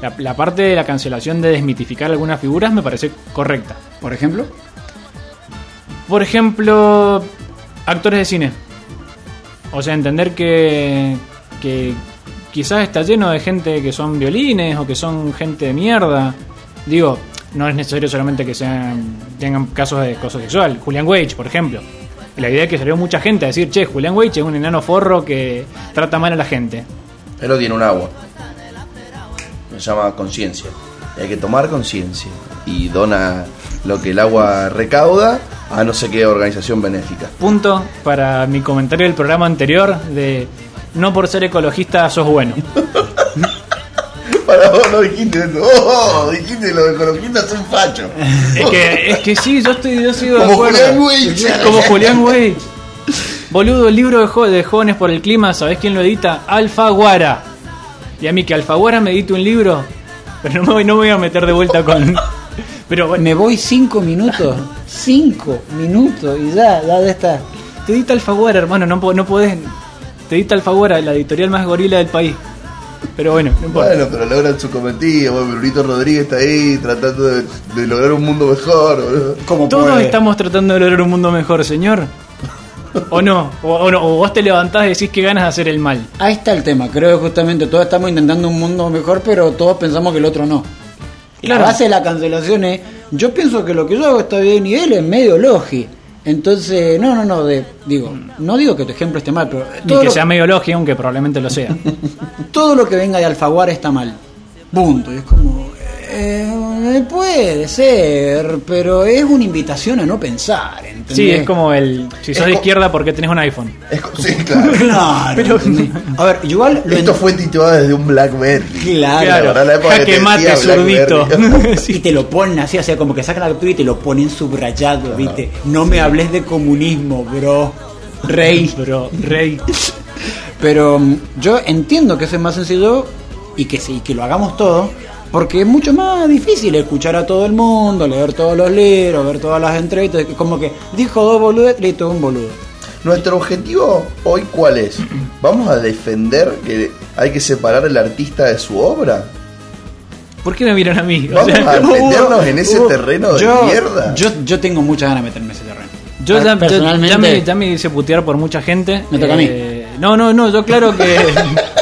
La, la parte de la cancelación de desmitificar algunas figuras me parece correcta. Por ejemplo, Por ejemplo, actores de cine. O sea, entender que, que quizás está lleno de gente que son violines o que son gente de mierda. Digo, no es necesario solamente que sean tengan casos de acoso sexual. Julian Wage, por ejemplo. La idea es que salió mucha gente a decir, che, Julian Wage es un enano forro que trata mal a la gente. Pero tiene un agua. Se llama conciencia. Y hay que tomar conciencia. Y dona lo que el agua recauda a no sé qué organización benéfica. Punto para mi comentario del programa anterior de no por ser ecologista sos bueno. Para vos no dijiste eso. Oh, dijiste los ecologistas son fachos. Es que, es que sí, yo estoy yo sigo de Como acuerdo. Julián Wage. Como Julián Wage. Boludo, el libro de, jo- de Jóvenes por el Clima, ¿sabés quién lo edita? Alfaguara. Y a mí que Alfaguara me edite un libro, pero no me, voy, no me voy a meter de vuelta con... Pero bueno, me voy cinco minutos, cinco minutos y ya, ya de esta. te edita Alfaguara, hermano, no, no podés... Te edita Alfaguara, la editorial más gorila del país. Pero bueno, no importa. Bueno, pero logran su cometido. Bueno, Brunito Rodríguez está ahí tratando de, de lograr un mundo mejor. Como Todos puede. estamos tratando de lograr un mundo mejor, señor. ¿O no? O, o no? o vos te levantás y decís que ganas de hacer el mal. Ahí está el tema, creo que justamente todos estamos intentando un mundo mejor, pero todos pensamos que el otro no. Y Claro. La base de la cancelación es, yo pienso que lo que yo hago está bien y él es medio logi. Entonces, no, no, no, de, digo, no digo que tu ejemplo esté mal, pero Ni que lo, sea medio logia, aunque probablemente lo sea. todo lo que venga de Alfaguara está mal. Punto. Y es como, eh, puede ser, pero es una invitación a no pensar. ¿entendés? Sí, es como el. Si sos de izquierda, ¿por qué tenés un iPhone? Es sí, claro. Claro. Pero- a ver, igual lo Esto fue tituado desde un Blackberry. Claro. Claro, ¿verdad? La época que te mate, zurdito. Y te lo ponen así, o sea, como que sacan la captura y te lo ponen subrayado, ¿viste? No me hables de comunismo, bro. Rey. Pero, Rey. Pero mm, yo entiendo que eso es más sencillo y que sí, que lo hagamos todos, porque es mucho más difícil escuchar a todo el mundo, leer todos los libros, ver todas las entrevistas, como que dijo dos boludes, listo, un boludo. Nuestro objetivo hoy, ¿cuál es? ¿Vamos a defender que hay que separar al artista de su obra? ¿Por qué me miran a mí? O Vamos sea, a meternos en ese Uh, terreno de yo, mierda. Yo, yo tengo muchas ganas de meterme en ese terreno. Yo ya, Per- ya- ya me, ya me hice putear por mucha gente. Me toca a mí. Eh, No, no, no, yo claro que.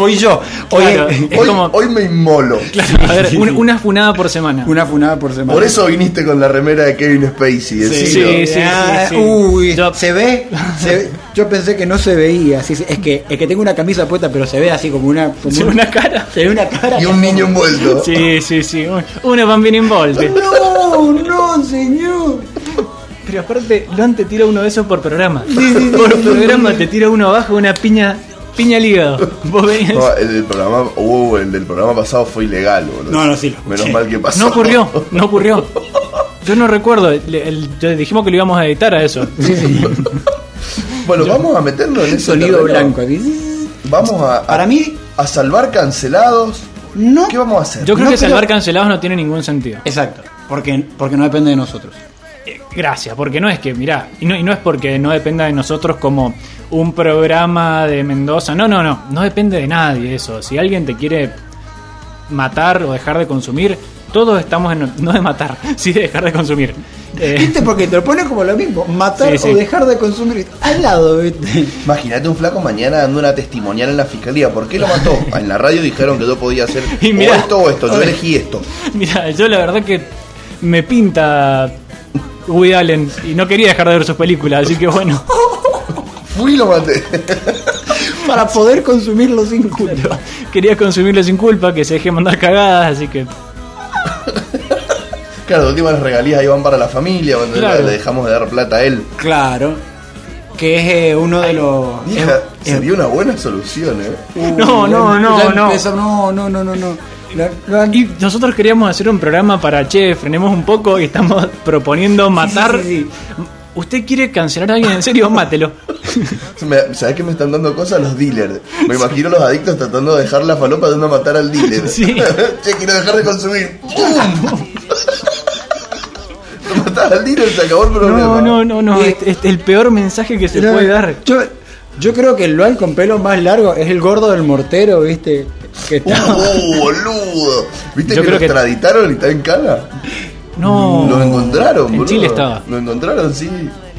voy yo. Claro, Oye, es hoy, como- hoy me inmolo. Claro, a ver, un- una funada por semana. una funada por semana. Por eso viniste con la remera de Kevin Spacey. decilo. sí, sí. Ah, sí. Uy, Yo- ¿se ve? Se ve- Yo pensé que no se veía. sí, sí, es, que, es que tengo una camisa puesta, pero se ve así como una. Como Sí, una cara. Se ve una cara. Y un niño envuelto. Sí, sí, sí. un- Una bambina involte. No, no, señor. Pero aparte, Luan te tira uno de esos por programa. por programa te tira uno abajo una piña piña al hígado. Vos venías- No, el del programa, uh, el del programa pasado fue ilegal, boludo. No, no, sí, lo. Menos mal que pasó. No ocurrió, no ocurrió. Yo no recuerdo, el- el- ya dijimos que lo íbamos a editar a eso. Bueno, vamos a meternos en ese Sonido terreno. blanco. así. Vamos a, a- Para mí, a salvar cancelados. no. ¿Qué vamos a hacer? Yo creo No que creo- salvar cancelados no tiene ningún sentido. Exacto. Porque, porque no depende de nosotros. Eh, Gracias, porque no es que, mirá, y no, y no es porque no dependa de nosotros como un programa de Mendoza, no, no, no, no depende de nadie eso. Si alguien te quiere matar o dejar de consumir, todos estamos en... No de matar, sí de dejar de consumir. Eh, ¿Viste? Porque te lo pone como lo mismo. Matar Sí, sí. o dejar de consumir. Al lado, ¿viste? Imagínate un flaco mañana dando una testimonial en la fiscalía. ¿Por qué lo mató? En la radio dijeron que yo podía hacer Y o mirá. esto o esto. Yo elegí esto. mira, yo la verdad que me pinta Woody Allen y no quería dejar de ver sus películas, así que bueno. Fui y lo maté. Para poder consumirlo sin culpa. Quería consumirlo sin culpa, que se deje mandar cagadas, así que Claro, de última las regalías ahí van para la familia. Cuando Claro. le dejamos de dar plata a él. Claro. Que es eh, uno de los. Hija, es- sería una buena solución, ¿eh? No, no, no, no. empezó- no, no, no, no, no. La- la- Y nosotros queríamos hacer un programa para, che, frenemos un poco y estamos proponiendo matar. sí, sí. ¿Usted quiere cancelar a alguien en serio? Mátelo. ¿Sabes que me están dando cosas los dealers? Me imagino los adictos tratando de dejar la falopa de uno matar al dealer. Sí. che, quiero dejar de consumir. ¡Pum! Lo matás al dealer, se acabó el problema. No, no, no, no. Y- Este es el peor mensaje que se No, puede dar. Yo, yo creo que el Luan con pelo más largo es el gordo del mortero, ¿viste? Que está. ¡Uh, boludo! ¿Viste Yo que lo que- extraditaron y está en cana? No. Lo encontraron, En boludo. Chile estaba. Lo encontraron, sí.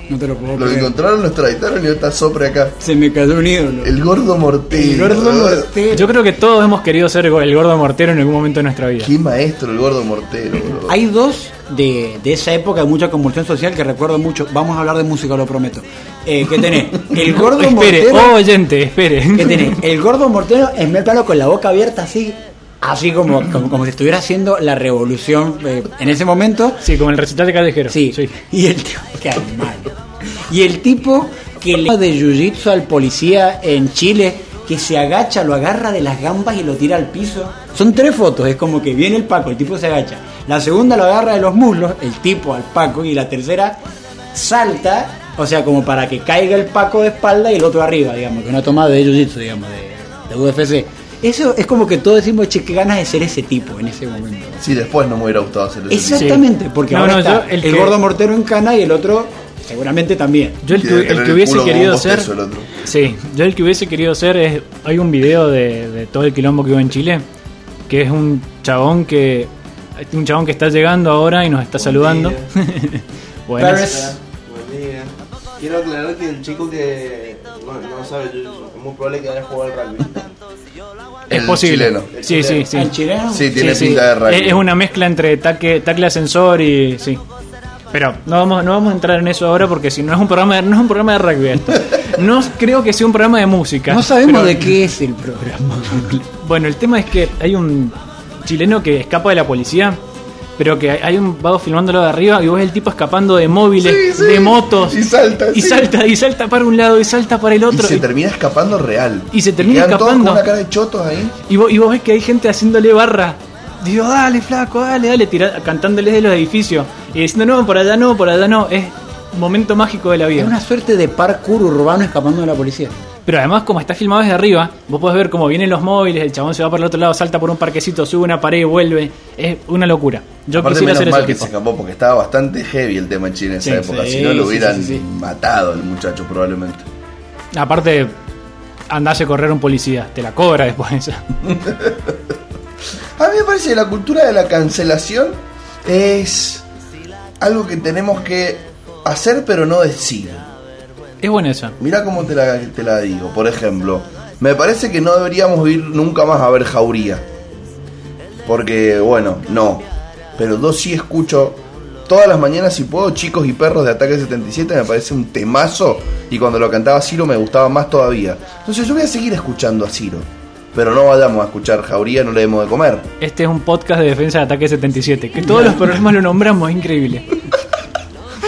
No te lo puedo Lo creer. encontraron, lo extraditaron y está sopre acá. Se me cayó un ídolo. El gordo mortero. El gordo mortero. Yo creo que todos hemos querido ser el gordo mortero en algún momento de nuestra vida. Qué maestro el gordo mortero, boludo. Hay dos de, de esa época de mucha convulsión social que recuerdo mucho. Vamos a hablar de música, lo prometo. Eh, ¿Qué tenés? El gordo espere, mortero. oh, oyente, espere. ¿Qué tenés? El gordo mortero en medio plano con la boca abierta así. Así como, como, como si estuviera haciendo la revolución eh, en ese momento. Sí, como el recital de callejero. Sí. Y el tipo. Qué animal. Y el tipo que le de jiu-jitsu al policía en Chile, que se agacha, lo agarra de las gambas y lo tira al piso. Son tres fotos, es como que viene el Paco, el tipo se agacha. La segunda lo agarra de los muslos, el tipo al Paco, y la tercera salta, o sea, como para que caiga el Paco de espalda y el otro arriba, digamos, que una toma de jiu-jitsu, digamos, de, de UFC. Eso es como que todos decimos, che, qué ganas de ser ese tipo en ese momento. Sí, después no me hubiera gustado hacer eso. Exactamente, porque No, ahora no, está yo- el el, que- gordo mortero en cana y el otro seguramente también. Yo el que, el hubiese querido un ser. bostezo el otro. Sí, yo el que hubiese querido ser es. Hay un video de, de todo el quilombo que hubo en Chile. Que es un chabón que. Un chabón que está llegando ahora y nos está saludando. Buenas. Paris. Buen día. Quiero aclarar que el chico que no, no sabe, es muy probable que haya jugado al rugby. Es El posible. chileno. Sí, sí, sí. ¿El chileno? Sí, tiene Sí, pinta sí. de rugby. Es, una mezcla entre taque, tacle ascensor y. Sí. Pero no vamos, no vamos a entrar en eso ahora porque si no es un programa de, no es un programa de rugby esto. No creo que sea un programa de música. No sabemos pero- de qué es el programa. Bueno, el tema es que hay un chileno que escapa de la policía, pero que hay un vago filmándolo de arriba y vos ves el tipo escapando de móviles, Sí, sí. de motos. Y salta, Y sí. salta, y salta para un lado y salta para el Y otro. se Y, termina escapando real. Y se termina todos escapando. con una cara de chotos ahí. y vos, y vos ves que hay gente haciéndole barra. Digo, dale, flaco, dale, dale, tira- cantándoles de los edificios. Y diciendo, no, por allá no, por allá no. Es momento mágico de la Es vida. una suerte de parkour urbano escapando de la policía. Pero además, como está filmado desde arriba, vos podés ver cómo vienen los móviles, el chabón se va por el otro lado, salta por un parquecito, sube una pared y vuelve. Es una locura. Yo Aparte, quisiera menos hacer mal que tipo. se escapó porque estaba bastante heavy el tema en Chile en esa Sí, época. sí, si no, lo hubieran sí. matado el muchacho probablemente. Aparte, andase a correr un policía, te la cobra después. A mí me parece que la cultura de la cancelación es algo que tenemos que hacer pero no decir. Es buena esa. Mira cómo te la, te la digo. Por ejemplo, me parece que no deberíamos ir nunca más a ver Jauría. Porque, bueno, no. Pero yo sí escucho todas las mañanas, si puedo, Chicos y Perros de Ataque 77. Me parece un temazo. Y cuando lo cantaba Ciro me gustaba más todavía. Entonces yo voy a seguir escuchando a Ciro. Pero no vayamos a escuchar Jauría, no le demos de comer. Este es un podcast de defensa de Ataque 77, que todos los programas lo nombramos, es increíble.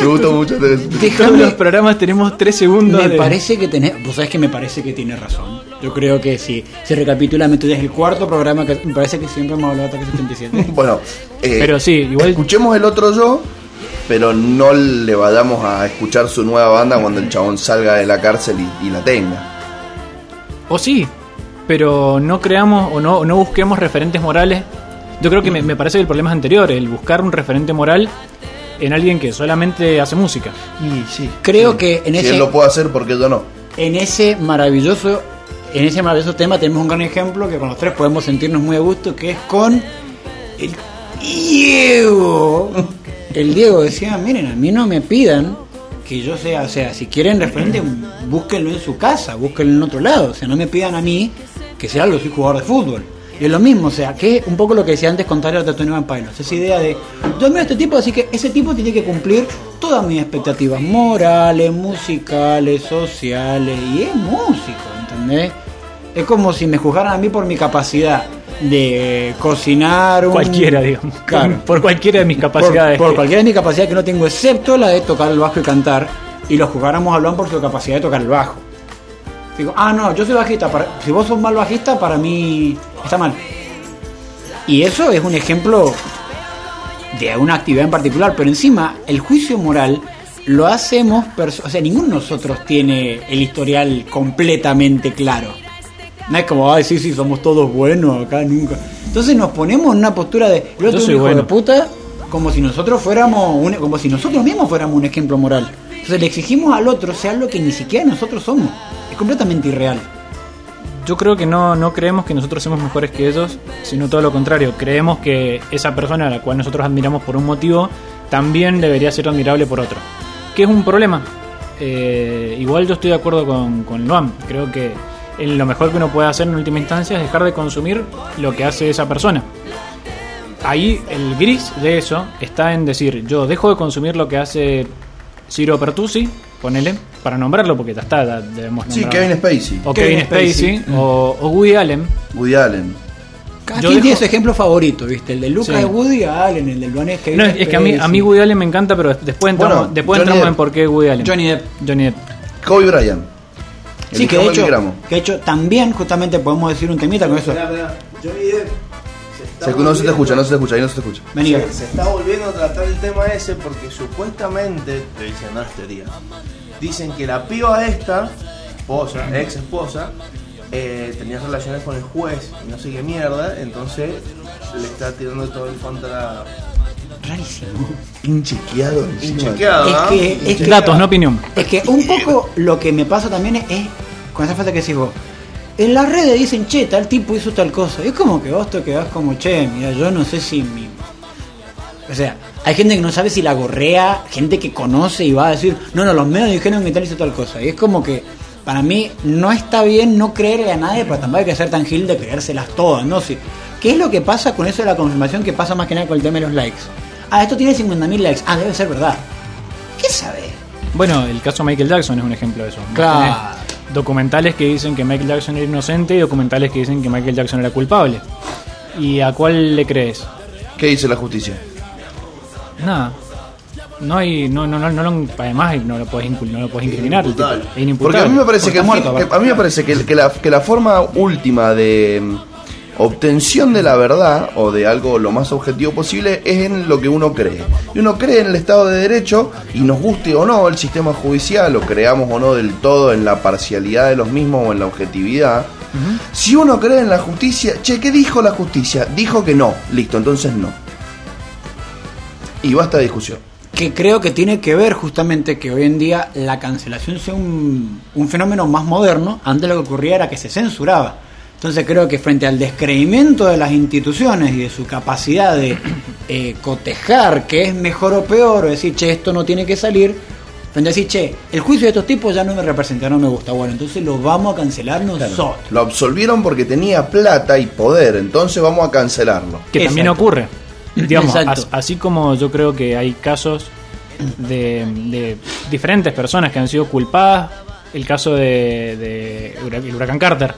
Me gusta mucho. Ataque 77. Todos los programas tenemos 3 segundos me de... parece que tenés, vos sabés que me parece que tiene razón. Yo creo que si se recapitula, me es el cuarto programa que me parece que siempre hemos hablado de Ataque 77. Bueno, eh, Pero sí, igual- Escuchemos el otro yo, pero no le vayamos a escuchar su nueva banda cuando el chabón salga de la cárcel y, y la tenga. O sí, pero no creamos o no, no busquemos referentes morales. Yo creo que me, me parece que el problema es anterior, el buscar un referente moral en alguien que solamente hace música. Y sí. Creo que en si ese- él lo puede hacer, porque yo no? en ese maravilloso en ese maravilloso tema tenemos un gran ejemplo que con los tres podemos sentirnos muy a gusto que es con el Diego el Diego decía miren a mí no me pidan que yo sea o sea si quieren referente búsquenlo en su casa búsquenlo en otro lado o sea no me pidan a mí que sea yo soy jugador de fútbol es lo mismo, o sea, que un poco lo que decía antes con Tyler de Tony Van Pilots, esa idea de yo admiro a este tipo, así que ese tipo tiene que cumplir todas mis expectativas morales, musicales, sociales, y es músico, ¿entendés? Es como si me juzgaran a mí por mi capacidad de cocinar un... Cualquiera, digamos. Claro. Por, cualquiera de mis capacidades. por cualquiera de mis capacidades que no tengo, excepto la de tocar el bajo y cantar, y lo juzgáramos a Luan por su capacidad de tocar el bajo. Digo, ah, no, yo soy bajista. Para, si vos sos mal bajista, para mí está mal. Y eso es un ejemplo de una actividad en particular, pero encima el juicio moral lo hacemos, o sea, ninguno de nosotros tiene el historial completamente claro. No es como, ay, sí, sí, somos todos buenos, acá nunca. Entonces nos ponemos en una postura de, Yo soy hijo bueno. de puta, como si nosotros fuéramos, un- como si nosotros mismos fuéramos un ejemplo moral. Entonces le exigimos al otro sea lo que ni siquiera nosotros somos. Es completamente irreal. Yo creo que no, no creemos que nosotros somos mejores que ellos, sino todo lo contrario. Creemos que esa persona a la cual nosotros admiramos por un motivo también debería ser admirable por otro. Que es un problema. Eh, igual yo estoy de acuerdo con, con Noam. Creo que lo mejor que uno puede hacer en última instancia es dejar de consumir lo que hace esa persona. Ahí el gris de eso está en decir, yo dejo de consumir lo que hace Ciro Pertusi, ponele, para nombrarlo porque ya está, ya debemos Sí, nombrarlo. Kevin Spacey, O Kevin Kevin Spacey, Spacey. o, o Woody Allen. Woody Allen. Cada Yo quien tiene su ejemplo favorito, ¿viste? El de Lucas Sí. Woody Allen, el del Luan es Kevin No, es, es que a mí, a mí. Woody Allen me encanta, pero después entramos, Bueno, después Johnny entramos Depp. en por qué Woody Allen. Johnny Depp. Johnny Depp. Kobe Bryant. Sí, que de, hecho, que de hecho también justamente podemos decir un temita con eso. Johnny Depp se no se te escucha, no se te escucha, ahí no se te escucha. Vení, se, se está volviendo a tratar el tema ese porque supuestamente, estoy diciendo las teorías, dicen que la piba esta, esposa, ex esposa, eh, tenía relaciones con el juez y no sé qué mierda, entonces le está tirando todo el contra rarísimo. Inchequeado. inchequeado, Es ¿no? que- es que- Datos, no opinión. Es que un poco lo que me pasa también es, es con esa frase que vos. En las redes dicen, che, tal tipo hizo tal cosa. Y es como que vos te quedás como, che, mira, yo no sé si mi... O sea, hay gente que no sabe si la gorrea, gente que conoce y va a decir, no, no, los medios dijeron que tal hizo tal cosa. Y es como que, para mí, no está bien no creerle a nadie, pero tampoco hay que ser tan gil de creérselas todas, ¿no? Si, ¿Qué es lo que pasa con eso de la confirmación que pasa más que nada con el tema de los likes? Ah, esto tiene 50.000 likes. Ah, debe ser verdad. ¿Qué sabe? Bueno, el caso Michael Jackson es un ejemplo de eso. Claro. Documentales que dicen que Michael Jackson era inocente y documentales que dicen que Michael Jackson era culpable. ¿Y a cuál le crees? ¿Qué dice la justicia? Nada. No hay, no, no, no, no, lo- además no lo puedes no lo puedes incriminar. Inimputable. Porque a mí me parece que, muerto, a mí me parece que, que la, que la forma última de obtención de la verdad o de algo lo más objetivo posible es en lo que uno cree. Y uno cree en el Estado de Derecho y nos guste o no el sistema judicial o creamos o no del todo en la parcialidad de los mismos o en la objetividad. Si uno cree en la justicia, che, ¿qué dijo la justicia? Dijo que no, listo, entonces no. Y basta de discusión. que creo que tiene que ver justamente que hoy en día la cancelación sea un, un fenómeno más moderno. Antes lo que ocurría era que se censuraba. Entonces creo que frente al descreimiento de las instituciones y de su capacidad de eh, cotejar qué es mejor o peor, o decir, che, esto no tiene que salir, frente a decir, che, el juicio de estos tipos ya no me representa, no me gusta, bueno, entonces lo vamos a cancelar nosotros. Lo absolvieron porque tenía plata y poder, entonces vamos a cancelarlo. que también ocurre. Digamos, as- así como yo creo que hay casos de, de diferentes personas que han sido culpadas, el caso de, de el huracán Carter.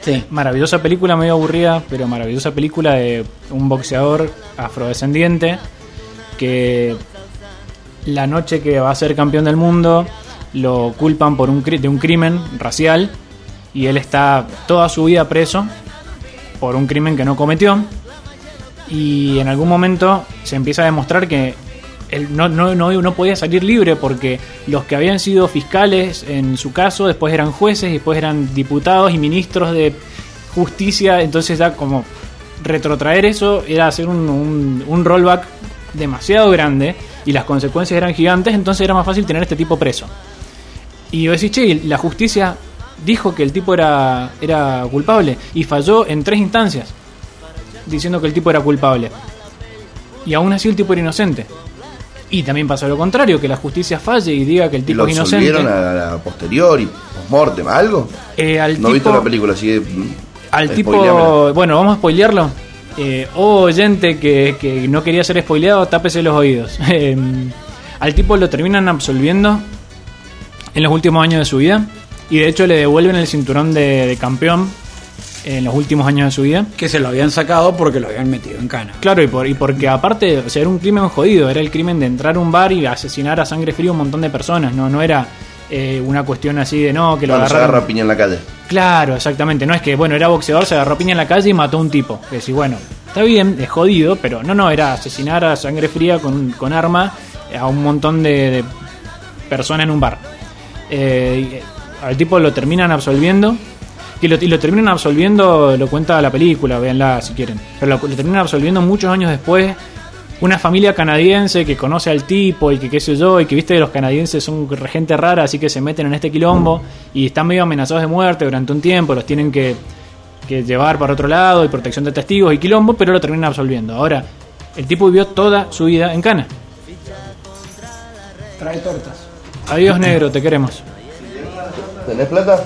Sí. Maravillosa película, medio aburrida, pero maravillosa película de un boxeador afrodescendiente que la noche que va a ser campeón del mundo lo culpan por un de un crimen racial y él está toda su vida preso por un crimen que no cometió y en algún momento se empieza a demostrar que no, no, podía salir libre porque los que habían sido fiscales en su caso después eran jueces después eran diputados y ministros de justicia entonces ya como retrotraer eso era hacer un, rollback demasiado grande y las consecuencias eran gigantes entonces era más fácil tener este tipo preso y vos decís, che, la justicia dijo que el tipo era, era culpable y falló en tres instancias diciendo que el tipo era culpable. Y aún así el tipo era inocente. Y también pasa lo contrario, que la justicia falle y diga que el ¿Y tipo lo es inocente. a la, a la posterior y post-mortem? ¿Algo? Eh, al no he visto la película, así que... mm, Al tipo, bueno, vamos a spoilearlo. Eh, oh, oyente que, que no quería ser spoileado, tápese los oídos. Eh, al tipo lo terminan absolviendo en los últimos años de su vida. Y de hecho le devuelven el cinturón de, de campeón en los últimos años de su vida. Que se lo habían sacado porque lo habían metido en cana. Claro, y, por, y porque aparte, o sea, era un crimen jodido, era el crimen de entrar a un bar y asesinar a sangre fría a un montón de personas, no, no era eh, una cuestión así de no, que lo Cuando se agarraron. agarra piña en la calle. Claro, exactamente. No es que, bueno, era boxeador, se agarró piña en la calle y mató a un tipo. Es decir, bueno, está bien, es jodido, pero no, no, era asesinar a sangre fría con, con arma a un montón de, de personas en un bar. Eh, y al tipo lo terminan absolviendo. Y lo, y lo terminan absolviendo, lo cuenta la película, véanla si quieren. Pero lo, lo terminan absolviendo muchos años después. Una familia canadiense que conoce al tipo y que qué sé yo, y que viste los canadienses son gente rara, así que se meten en este quilombo y están medio amenazados de muerte durante un tiempo, los tienen que, que llevar para otro lado y protección de testigos y quilombo, pero lo terminan absolviendo. Ahora, el tipo vivió toda su vida en Cana. Trae tortas. Adiós negro, te queremos. ¿Tenés plata?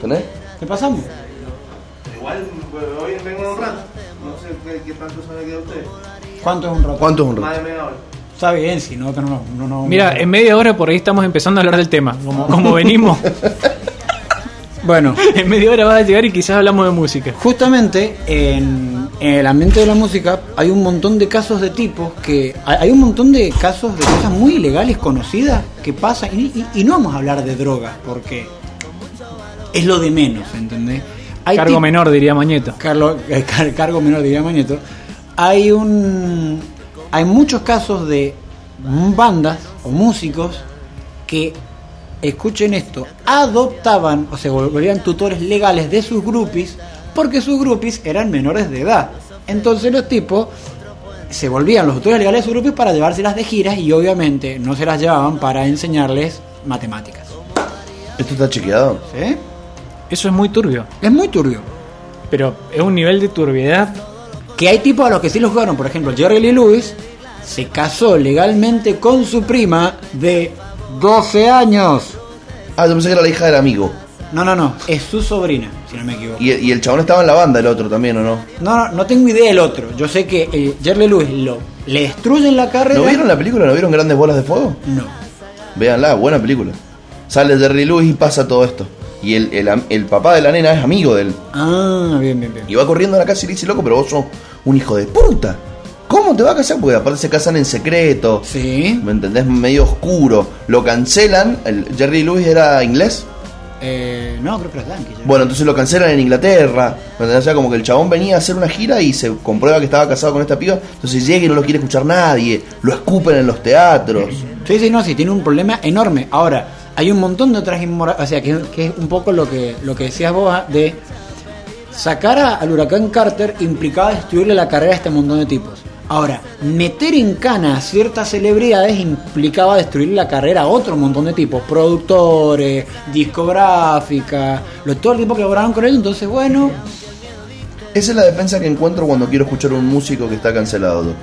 ¿Tenés? ¿Qué pasamos? Igual hoy vengo en un rato. No sé qué, qué tanto se me queda usted. ¿Cuánto es un rato? ¿Cuánto es un Más rato? de media hora. Está bien, si no, no, no, no- Mira, en media hora por ahí estamos empezando a hablar del tema, como, como venimos. Bueno, en media hora vas a llegar y quizás hablamos de música. justamente en, en el ambiente de la música hay un montón de casos de tipos que. Hay hay un montón de casos de cosas muy ilegales conocidas que pasan. Y, y- y no vamos a hablar de drogas, porque es lo de menos, ¿entendés? Hay Cargo menor, diría Mañeto. Carlo- eh, car- cargo menor diría Mañeto, hay un hay muchos casos de bandas o músicos que escuchen esto, adoptaban o se volvían tutores legales de sus groupies porque sus groupies eran menores de edad. Entonces los tipos se volvían los tutores legales de sus groupies para llevárselas de giras y obviamente no se las llevaban para enseñarles matemáticas. ¿Esto está chequeado? ¿Sí? Eso es muy turbio, Es muy turbio. pero es un nivel de turbiedad. Que hay tipos a los que sí los jugaron, por ejemplo, Jerry Lee Lewis se casó legalmente con su prima de 12 años. Ah, yo pensé que era la hija del amigo. No, no, no, es su sobrina, si no me equivoco. Y, y el chabón estaba en la banda, el otro también, ¿o no? No, no, no tengo idea del otro. Yo sé que eh, Jerry Lee Lewis lo, le destruyen la carrera. ¿No vieron la película? ¿No vieron Grandes Bolas de Fuego? No. Véanla, buena película. Sale Jerry Lewis y pasa todo esto. Y el, el, el papá de la nena es amigo de él. Ah, bien, bien, bien. Y va corriendo a la casa y le dice, loco, pero vos sos un hijo de puta. ¿Cómo te va a casar? Porque aparte se casan en secreto. Sí. ¿Me entendés? Medio oscuro. Lo cancelan. El Jerry Lewis era inglés. Eh, no, creo que era Yankee. ya. Bueno, entonces lo cancelan en Inglaterra. ¿Me entendés? O sea, como que el chabón venía a hacer una gira y se comprueba que estaba casado con esta piba. Entonces llega y no lo quiere escuchar nadie. Lo escupen en los teatros. Sí, sí, no, sí, tiene un problema enorme. Ahora, hay un montón de otras inmoralidades, o sea, que, que es un poco lo que, lo que decías vos ah, de sacar a- al huracán Carter implicaba destruirle la carrera a este montón de tipos. Ahora, meter en cana a ciertas celebridades implicaba destruirle la carrera a otro montón de tipos, productores, discográfica, lo, todo el tiempo que laboraron con él, entonces bueno, Esa es la defensa que encuentro cuando quiero escuchar a un músico que está cancelado.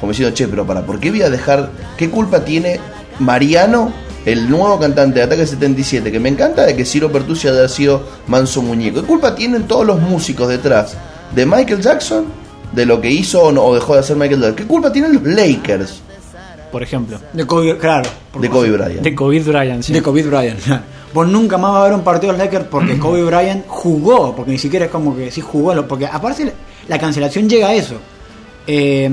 Como diciendo, che, pero para, ¿por qué voy a dejar? ¿Qué culpa tiene Mariano, el nuevo cantante de Ataque 77, que me encanta de que Ciro Pertusi haya sido manso muñeco? ¿Qué culpa tienen todos los músicos detrás de Michael Jackson, de lo que hizo o, no- o dejó de hacer Michael Jackson? ¿Qué culpa tienen los Lakers Por ejemplo. de Kobe, claro, de Kobe Bryant? De COVID Bryant, sí. De Kobe Bryant. Vos nunca más va a ver un partido de los Lakers porque Kobe Bryant jugó, porque ni siquiera es como que sí jugó, lo- porque aparte la cancelación llega a eso. Eh,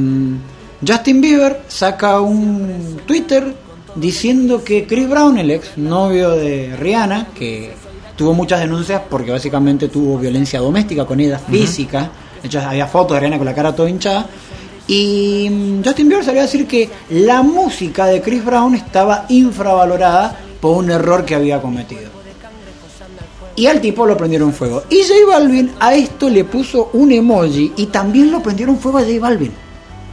Justin Bieber saca un Twitter diciendo que Chris Brown, el ex novio de Rihanna, que tuvo muchas denuncias porque básicamente tuvo violencia doméstica con ella, física, de hecho había fotos de Rihanna con la cara toda hinchada, y mm, Justin Bieber salió a decir que la música de Chris Brown estaba infravalorada por un error que había cometido. Y al tipo lo prendieron fuego. Y J Balvin a esto le puso un emoji y también lo prendieron fuego a J Balvin.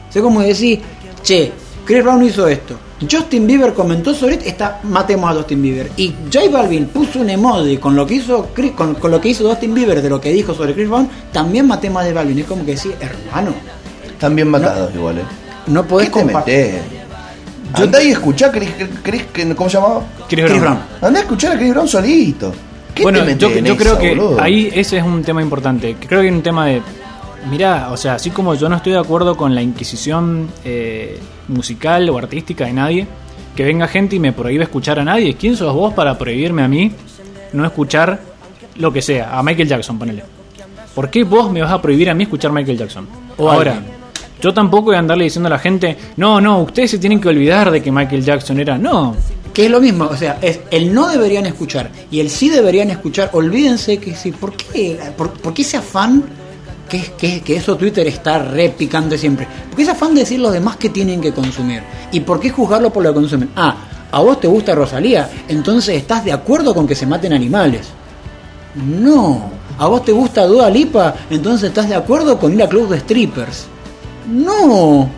O sea, como decir, che, Chris Brown hizo esto. Justin Bieber comentó sobre esto, está, matemos a Justin Bieber. Y J Balvin puso un emoji con lo que hizo Chris- con, con lo que hizo Justin Bieber de lo que dijo sobre Chris Brown, también matemos a J Balvin. Es como que decir, hermano, Están bien matados igual, ¿eh? no ¿Qué podés compartir. metés? Andá y escuchá a Chris, Chris- ¿cómo se llamaba? Chris Chris Brown. Brown. Andá a escuchar a Chris Brown solito. ¿Qué Bueno, te yo, yo creo esa, que boludo? ahí ese es un tema importante. Creo que hay un tema de. Mirá, o sea, así como yo no estoy de acuerdo con la inquisición eh, musical o artística de nadie, que venga gente y me prohíbe escuchar a nadie. ¿Quién sos vos para prohibirme a mí no escuchar lo que sea? A Michael Jackson, ponele. ¿Por qué vos me vas a prohibir a mí escuchar Michael Jackson? O Ahora, alguien. yo tampoco voy a andarle diciendo a la gente, no, no, ustedes se tienen que olvidar de que Michael Jackson era. No, Que es lo mismo, o sea, es el no deberían escuchar y el sí deberían escuchar. Olvídense que sí, ¿por qué, por, por qué ese afán que, que, que eso Twitter está repicando siempre? ¿Por qué ese afán de decir los demás que tienen que consumir? ¿Y por qué juzgarlo por lo que consumen? Ah, a vos te gusta Rosalía, entonces estás de acuerdo con que se maten animales. No, a vos te gusta Dua Lipa, entonces estás de acuerdo con ir a clubs de strippers. No.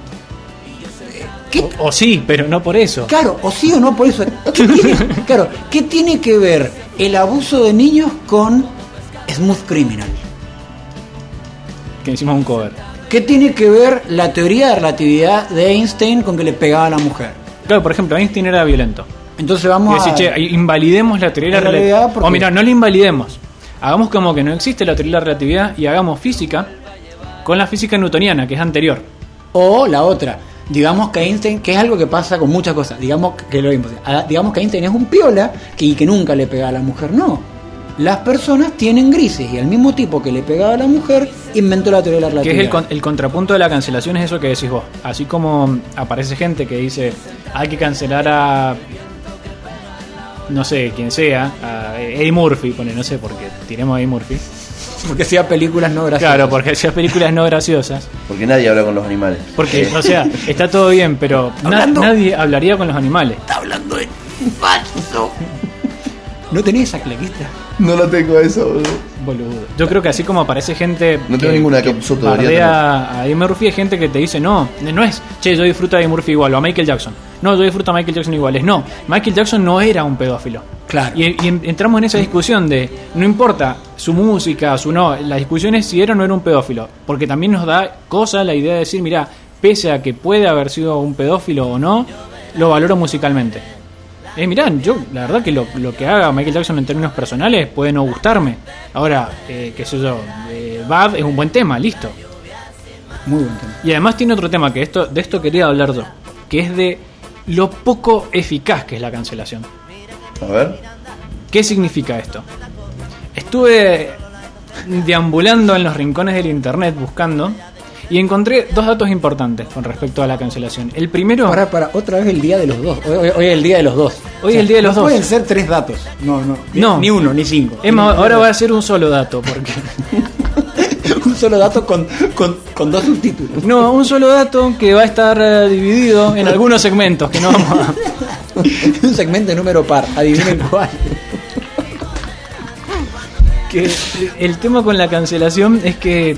¿Qué, o, o sí, pero no por eso. Claro, o sí o no por eso. ¿Qué tiene, claro, ¿qué tiene que ver el abuso de niños con Smooth Criminal? Que hicimos un cover. ¿Qué tiene que ver la teoría de relatividad de Einstein con que le pegaba a la mujer? Claro, por ejemplo, Einstein era violento. Entonces Y vamos decir, a... che, invalidemos la teoría de La relatividad. O mira, no la invalidemos. Hagamos como que no existe la teoría de la relatividad y hagamos física con la física newtoniana, que es anterior. O la otra, digamos que Einstein, que es algo que pasa con muchas cosas, digamos que lo mismo, ah, digamos que Einstein es un piola que, y que nunca le pega a la mujer, no. Las personas tienen grises y al mismo tipo que le pegaba a la mujer inventó la teoría de la Que es relatividad. el, con- el contrapunto de la cancelación, es eso que decís vos. Así como aparece gente que dice, hay que cancelar a. No sé, quien sea, a Eddie Murphy, pone, no sé, porque tiremos a Eddie Murphy. Porque hacía películas no graciosas. Claro, porque hacía películas no graciosas. Porque nadie habla con los animales. Porque, Eh, o sea, está todo bien, pero na- nadie hablaría con los animales. está hablando en falso. ¿No tenés esa claquista? no lo tengo eso, boludo. Boludo. Yo creo que así como aparece gente No tengo ninguna que debería bardea a Eddie Murphy, hay gente que te dice, no, no es, che, yo disfruto a Eddie Murphy igual, o a Michael Jackson. No, yo disfruto a Michael Jackson igual. Es no, Michael Jackson no era un pedófilo. Claro. Y, y en- entramos en esa discusión de, no importa su música, su no, la discusión es si era o no era un pedófilo. Porque también nos da cosa la idea de decir, mira, pese a que puede haber sido un pedófilo o no, lo valoro musicalmente. Eh, mirá, yo la verdad que lo, lo que haga Michael Jackson en términos personales puede no gustarme. Ahora, eh, qué sé yo, eh, Bad es un buen tema, listo. Muy buen tema. Y además tiene otro tema que esto, de esto quería hablar yo, que es de lo poco eficaz que es la cancelación. A ver. ¿Qué significa esto? Estuve deambulando en los rincones del internet buscando Y encontré dos datos importantes con respecto a la cancelación. El primero, Para, para, otra vez el día de los dos. Hoy, hoy- hoy es el día de los dos. Hoy es el día de los no dos. Pueden ser tres datos. No, no. No. Ni uno, ni cinco. más, ahora voy a hacer un solo dato, porque un solo dato con, con, con dos subtítulos. no, un solo dato que va a estar eh, dividido en algunos segmentos que no vamos a un segmento de número par. Adivinen cuál. que el tema con la cancelación es que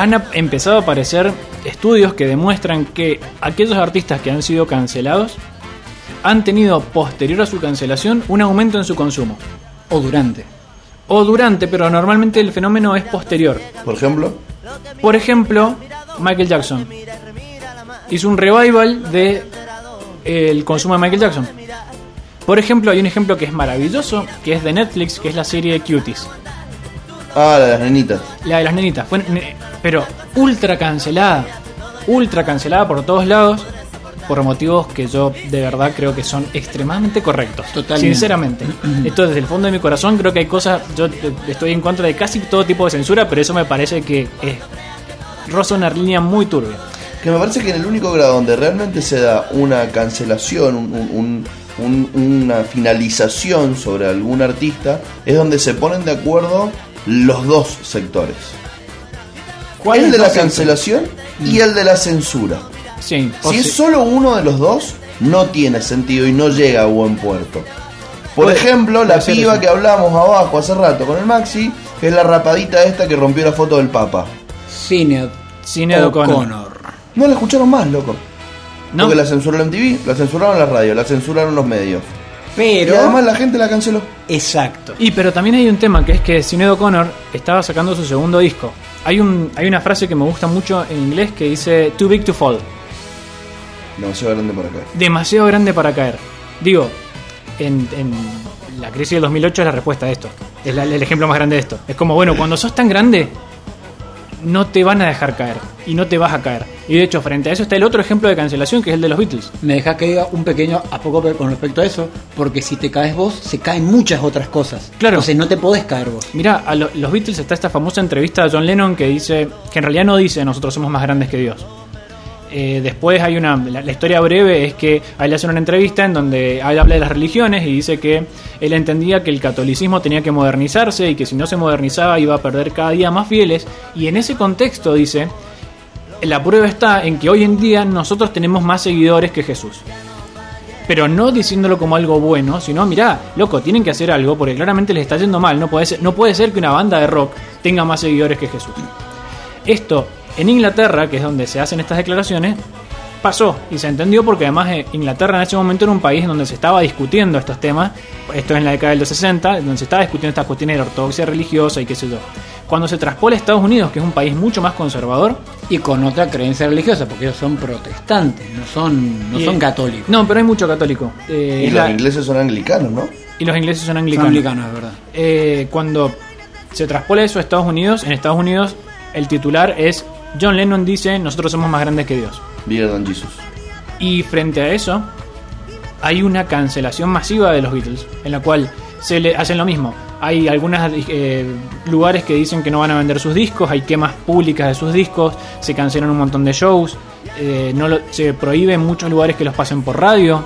han empezado a aparecer estudios que demuestran que aquellos artistas que han sido cancelados han tenido posterior a su cancelación un aumento en su consumo. O durante. O durante, pero normalmente el fenómeno es posterior. Por ejemplo, Por ejemplo, Michael Jackson hizo un revival de el consumo de Michael Jackson. Por ejemplo, hay un ejemplo que es maravilloso, que es de Netflix, que es la serie Cuties. ah, la de las nenitas. La de las nenitas. Fue, pero ultra cancelada. Ultra cancelada por todos lados. Por motivos que yo de verdad creo que son extremadamente correctos. Totalmente. Sinceramente. Esto desde el fondo de mi corazón creo que hay cosas. Yo estoy en contra de casi todo tipo de censura, pero eso me parece que es. Roza una línea muy turbia. Que me parece que en el único grado donde realmente se da una cancelación, un- un- un- un- una finalización sobre algún artista, es donde se ponen de acuerdo los dos sectores. El de la cancelación y el de la censura. Sí. Si es se- solo uno de los dos, no tiene sentido y no llega a buen puerto. Por Puede- ejemplo, la puede piba eso. que hablamos abajo hace rato con el Maxi, que es la rapadita esta que rompió la foto del Papa. Cine. Sinead O'Connor. No la escucharon más, loco. ¿No? Porque la censuró la MTV, la censuraron la radio, la censuraron los medios. Pero. Y además la gente la canceló. Exacto. Y pero también hay un tema que es que Sinead O'Connor estaba sacando su segundo disco. Hay un hay una frase que me gusta mucho en inglés que dice too big to fall, Demasiado grande para acá. demasiado grande para caer. Digo, en, en la crisis del 2008 es la respuesta a esto. Es la- el ejemplo más grande de esto. Es como, bueno, cuando sos tan grande no te van a dejar caer y no te vas a caer. Y de hecho, frente a eso está el otro ejemplo de cancelación que es el de los Beatles. Me deja que diga un pequeño a poco con respecto a eso, porque si te caes vos, se caen muchas otras cosas. Claro. Entonces no te podés caer vos. Mira, a lo- los Beatles está esta famosa entrevista de John Lennon que dice, que en realidad no dice nosotros somos más grandes que Dios. Eh, después hay una, la, historia breve es que él le una entrevista en donde él habla de las religiones y dice que él entendía que el catolicismo tenía que modernizarse y que si no se modernizaba iba a perder cada día más fieles. Y en ese contexto dice, la prueba está en que hoy en día nosotros tenemos más seguidores que Jesús. Pero no diciéndolo como algo bueno, sino, mirá, loco, tienen que hacer algo porque claramente les está yendo mal. No puede ser, no puede ser que una banda de rock tenga más seguidores que Jesús. Esto en Inglaterra, que es donde se hacen estas declaraciones, pasó y se entendió porque además eh, Inglaterra en ese momento era un país donde se estaba discutiendo estos temas, esto es en la década de los 60, donde se estaba discutiendo estas cuestiones de la ortodoxia religiosa y qué sé yo. Cuando se traspola a Estados Unidos, que es un país mucho más conservador, Y con otra creencia religiosa, porque ellos son protestantes, no son, no y- son católicos. No, pero hay mucho católico. Eh, Y los la- ingleses son anglicanos, ¿no? y los ingleses son son anglicanos. anglicanos, es verdad. Eh, cuando se traspola eso a Estados Unidos, en Estados Unidos el titular es John Lennon dice nosotros somos más grandes que Dios. Than Jesus. Y frente a eso, hay una cancelación masiva de los Beatles, en la cual se le hacen lo mismo. Hay algunos lugares que dicen que no van a vender sus discos, hay quemas públicas de sus discos, se cancelan un montón de shows, eh, no lo- se prohíbe en muchos lugares que los pasen por radio.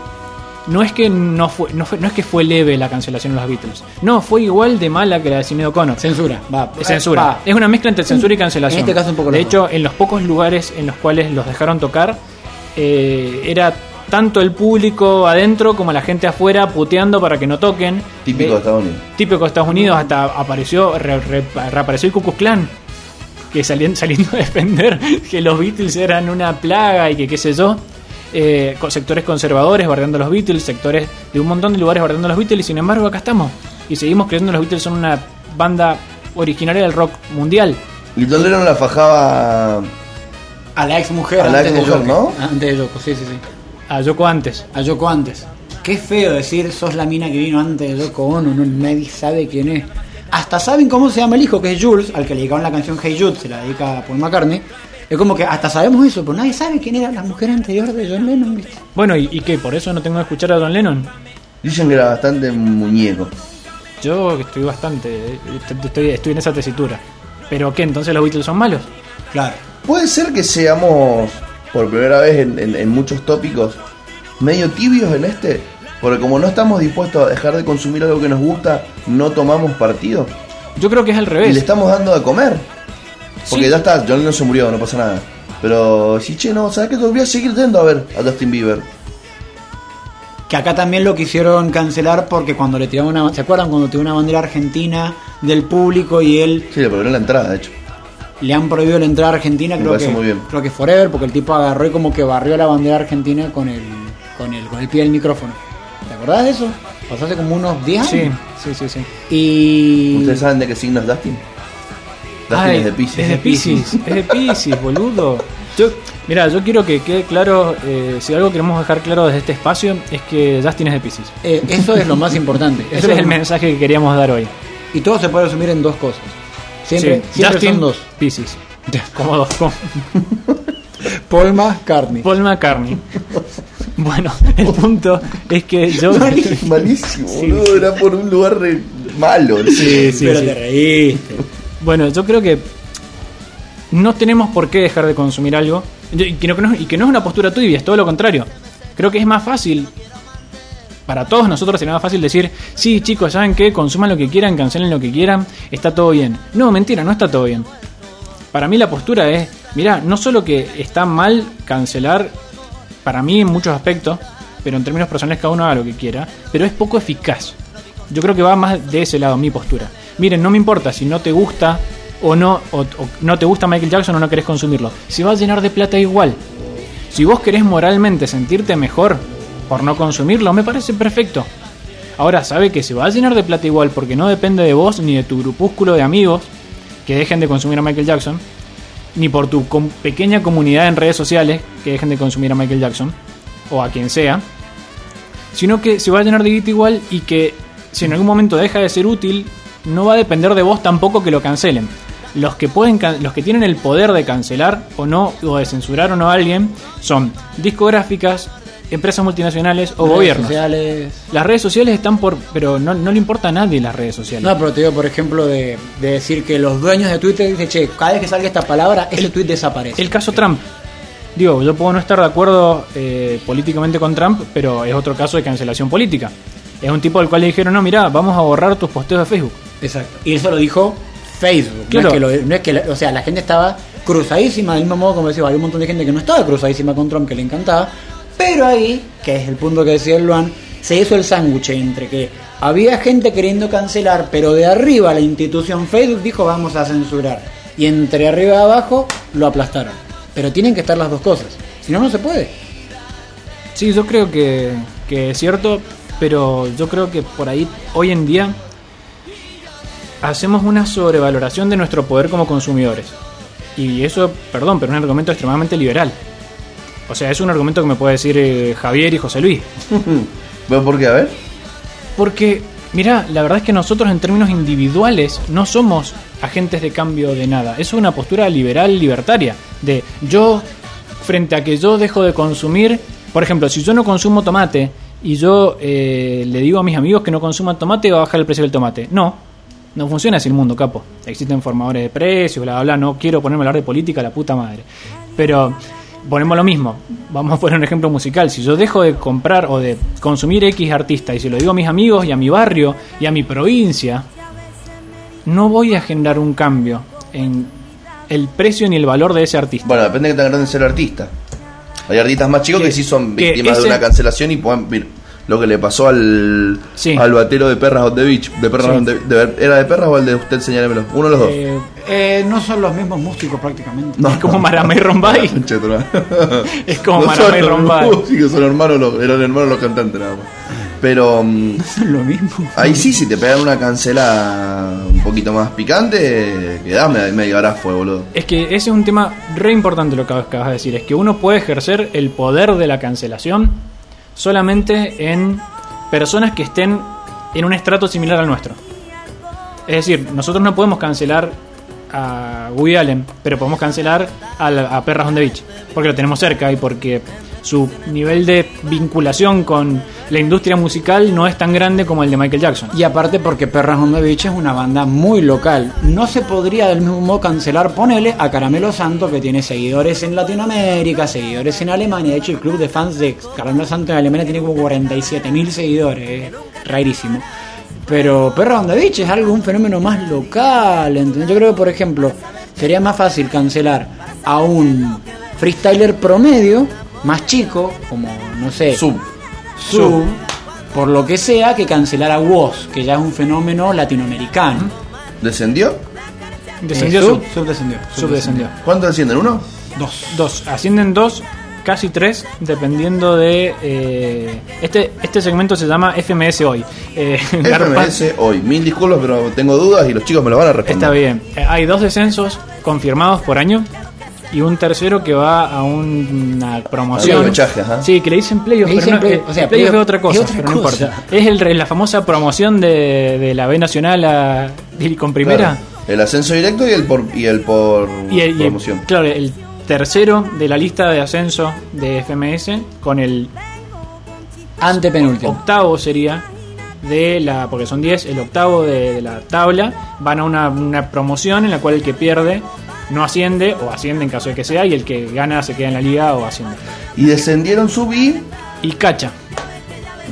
No es que no fue, no fue, no es que fue leve la cancelación de los Beatles. No, fue igual de mala que la de Sinead O'Connor. Censura, va. Es censura. va. Es una mezcla entre censura y cancelación. En este caso un poco De hecho, en los pocos lugares en los cuales los dejaron tocar, eh, era tanto el público adentro como la gente afuera puteando para que no toquen. Típico Eh, de Estados Unidos. típico de Estados Unidos, hasta apareció, re- re- reapareció el Ku Klux Klan, que salían, saliendo a defender que los Beatles eran una plaga y que qué sé yo. Eh, con sectores conservadores bardeando a los Beatles, sectores de un montón de lugares bardeando a los Beatles, y sin embargo acá estamos. Y seguimos creyendo que los Beatles son una banda originaria del rock mundial. Y Lennon la fajaba A la ex mujer, A la antes, de exmujer, Yoko. ¿no? Antes de Yoko, sí, sí, sí. A Yoko antes. A Yoko antes. Qué feo decir sos la mina que vino antes de Yoko Ono, no, nadie sabe quién es. Hasta saben cómo se llama el hijo, que es Jules, al que le dedicaron la canción Hey Jude, se la dedica a Paul McCartney. Es como que hasta sabemos eso, pero nadie sabe quién era la mujer anterior de John Lennon, ¿viste? Bueno, ¿y, y qué? ¿Por eso no tengo que escuchar a John Lennon? Dicen que era bastante muñeco. Yo estoy bastante. Estoy, estoy en esa tesitura. ¿Pero qué? ¿Entonces los Beatles son malos? Claro. Puede ser que seamos, por primera vez en, en- en muchos tópicos, medio tibios en este. Porque como no estamos dispuestos a dejar de consumir algo que nos gusta, no tomamos partido. Yo creo que es al Y le revés. estamos dando de comer. Porque Sí. ya está, John no se murió, no pasa nada. Pero si, che, no, ¿sabes qué? Voy a seguir yendo a ver a Justin Bieber. Que acá también lo quisieron cancelar porque cuando le tiraron una... ¿Se acuerdan cuando tiró una bandera argentina del público y él Sí, le prohibieron la entrada, de hecho. le han prohibido la entrada a Argentina? Me Creo que, muy bien. creo que Forever, porque el tipo agarró y como que barrió la bandera argentina con el, con el, con el pie del micrófono. ¿Te acordás de eso? Pasó hace como unos 10 Sí, años. sí, sí, sí. Y... ¿Ustedes saben de qué signo es Dustin? Dustin Ay, es de Pisces. Es de Pisces, es de Pisces, boludo. Yo, mira, yo quiero que quede claro, eh, si algo queremos dejar claro desde este espacio, es que Justin es de Pisces. Eh, eso es lo más importante. Eso Ese es el mensaje que queríamos dar hoy. Y todo se puede resumir en dos cosas. Siempre, Sí, siempre Justin, son dos. Pisces. Como dos. como Paul McCartney. Paul McCartney. Bueno, el punto es que yo... Malísimo, Sí, boludo. Era por un lugar re malo. Sí, sí, Pero sí. te reíste. Bueno, yo creo que no tenemos por qué dejar de consumir algo y que no, y que no es una postura tibia, es todo lo contrario. Creo que es más fácil, para todos nosotros sería más fácil decir, sí chicos, ¿saben qué? Consuman lo que quieran, cancelen lo que quieran, está todo bien. No, mentira, no está todo bien. Para mí la postura es, mira, no solo que está mal cancelar, para mí en muchos aspectos, pero en términos personales cada uno haga lo que quiera, pero es poco eficaz. Yo creo que va más de ese lado mi postura. Miren, no me importa si no te gusta o no o, no te gusta Michael Jackson o no querés consumirlo. Si va a llenar de plata igual. Si vos querés moralmente sentirte mejor por no consumirlo, me parece perfecto. Ahora sabe que se va a llenar de plata igual porque no depende de vos ni de tu grupúsculo de amigos que dejen de consumir a Michael Jackson, ni por tu com- pequeña comunidad en redes sociales que dejen de consumir a Michael Jackson o a quien sea, sino que se va a llenar de guita igual y que si en algún momento deja de ser útil, no va a depender de vos tampoco que lo cancelen. Los que pueden los que tienen el poder de cancelar o no o de censurar o no a alguien son discográficas, empresas multinacionales o Redes gobiernos. sociales. Las redes sociales están por pero no, no le importa a nadie las redes sociales. No, pero te digo, por ejemplo, de, de decir que los dueños de Twitter dicen, che, cada vez que salga esta palabra, ese tweet desaparece. El caso Trump. Digo, yo puedo no estar de acuerdo eh, políticamente con Trump, pero es otro caso de cancelación política. Es un tipo al cual le dijeron, no, mira, vamos a borrar tus posteos de Facebook. Exacto. Y eso lo dijo Facebook. Claro. No, es que lo- no es que, la- o sea, la gente estaba cruzadísima, del mismo modo como decía, había un montón de gente que no estaba cruzadísima con Trump, que le encantaba, pero ahí, que es el punto que decía el Luan, se hizo el sándwich entre que había gente queriendo cancelar, pero de arriba la institución Facebook dijo vamos a censurar. Y entre arriba y abajo lo aplastaron. Pero tienen que estar las dos cosas. Si no, no se puede. Sí, yo creo que, que es cierto, pero yo creo que por ahí, hoy en día, hacemos una sobrevaloración de nuestro poder como consumidores. Y eso, perdón, pero es un argumento extremadamente liberal. O sea, es un argumento que me puede decir eh, Javier y José Luis. ¿Ves por qué? A ver. Porque, mira, la verdad es que nosotros en términos individuales no somos agentes de cambio de nada. Es una postura liberal libertaria. De yo, frente a que yo dejo de consumir, por ejemplo, si yo no consumo tomate y yo eh, le digo a mis amigos que no consuman tomate, va a bajar el precio del tomate. No, no funciona así el mundo, capo. Existen formadores de precios, bla, bla, bla. No quiero ponerme a hablar de política, la puta madre. Pero ponemos lo mismo. Vamos a poner un ejemplo musical. Si yo dejo de comprar o de consumir X artista y se lo digo a mis amigos y a mi barrio y a mi provincia, no voy a generar un cambio en el precio ni el valor de ese artista. Bueno, depende de qué tan grande sea el artista. Hay artistas más chicos que, Que- sí son víctimas ese- de una cancelación y puedan lo que le pasó al, Sí. al batero de Perras on the Beach. De Perras Sí. on the- de- ¿Era de Perras o el de usted? Señálemelo. Uno de los dos. Eh, Eh, no son los mismos músicos prácticamente. es como Maramé y Rombay. Es como No Maramé y Rombay. los músicos, son hermanos los, eran hermanos los cantantes nada más. Pero mm, Son lo mismo. ahí sí, si te pegan una cancela un poquito más picante, quedás medio, medio garafo, boludo. Es que ese es un tema re importante lo que acabas de decir. Es que uno puede ejercer el poder de la cancelación solamente en personas que estén en un estrato similar al nuestro. Es decir, nosotros no podemos cancelar a Woody Allen, pero podemos cancelar a, a Perras on the Beach, porque lo tenemos cerca y porque su nivel de vinculación con la industria musical no es tan grande como el de Michael Jackson. Y aparte porque the Beach es una banda muy local. No se podría del mismo modo cancelar, ponele a Caramelo Santo que tiene seguidores en Latinoamérica, seguidores en Alemania. De hecho el club de fans de Caramelo Santo en Alemania tiene como 47 mil seguidores. Es rarísimo. Pero Perras on the Beach es algo, un fenómeno más local. ¿entendés? Yo creo que por ejemplo sería más fácil cancelar a un freestyler promedio, más chico, como no sé. Sub. Sub, por lo que sea, que cancelar a Woz, que ya es un fenómeno latinoamericano. ¿Descendió? Descendió Eh, sub, sub, sub descendió. sub descendió. ¿Cuánto descienden? ¿Uno? Dos. Dos, ascienden dos, casi tres, dependiendo de... eh, este, este segmento se llama FMS hoy. Eh, FMS hoy. Mil disculpas, pero tengo dudas y los chicos me lo van a responder. Está bien. Eh, Hay dos descensos confirmados por año y un tercero que va a un- una promoción. Ajá. Sí, que le dicen playoff, Le pero dicen no, playoff, eh, o sea, playoff playoff es otra cosa, es otra pero no cosa. importa. Es el, la famosa promoción de, de la B Nacional a, con primera. Claro. El ascenso directo y el por, y el por Y el, y el- promoción. claro, el tercero de la lista de ascenso de FMS con el Antepenúltimo. octavo sería de la porque son 10 el octavo de, de la tabla van a una, una promoción en la cual el que pierde no asciende o asciende en caso de que sea y el que gana se queda en la liga o asciende Y descendieron subí. y Cacha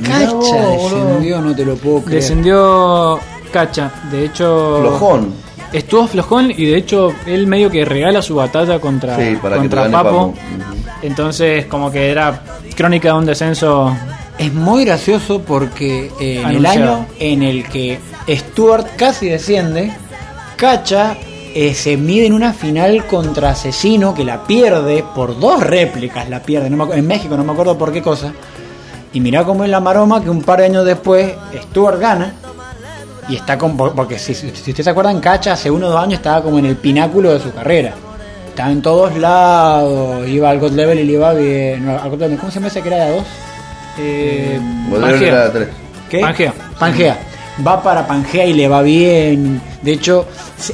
Cacha boludo. descendió, no te lo puedo creer. descendió Cacha de hecho Flojón. estuvo flojón y de hecho él medio que regala su batalla contra, Sí, para contra Papo entonces como que era crónica de un descenso Es muy gracioso porque eh, en el año en el que Stuart casi desciende, Cacha eh, se mide en una final contra Asesino que la pierde por dos réplicas, la pierde no me en México, no me acuerdo por qué cosa. Y mirá cómo es la maroma que un par de años después Stuart gana y está con. Porque si, si ustedes se acuerdan, Cacha hace uno o dos años estaba como en el pináculo de su carrera. Estaba en todos lados, iba al God Level y le iba bien. no, al God Level, ¿Cómo se llama ese que era de dos? eh, Pangea. era tres. ¿Qué? Pangea. Pangea. Va para Pangea y le va bien. De hecho,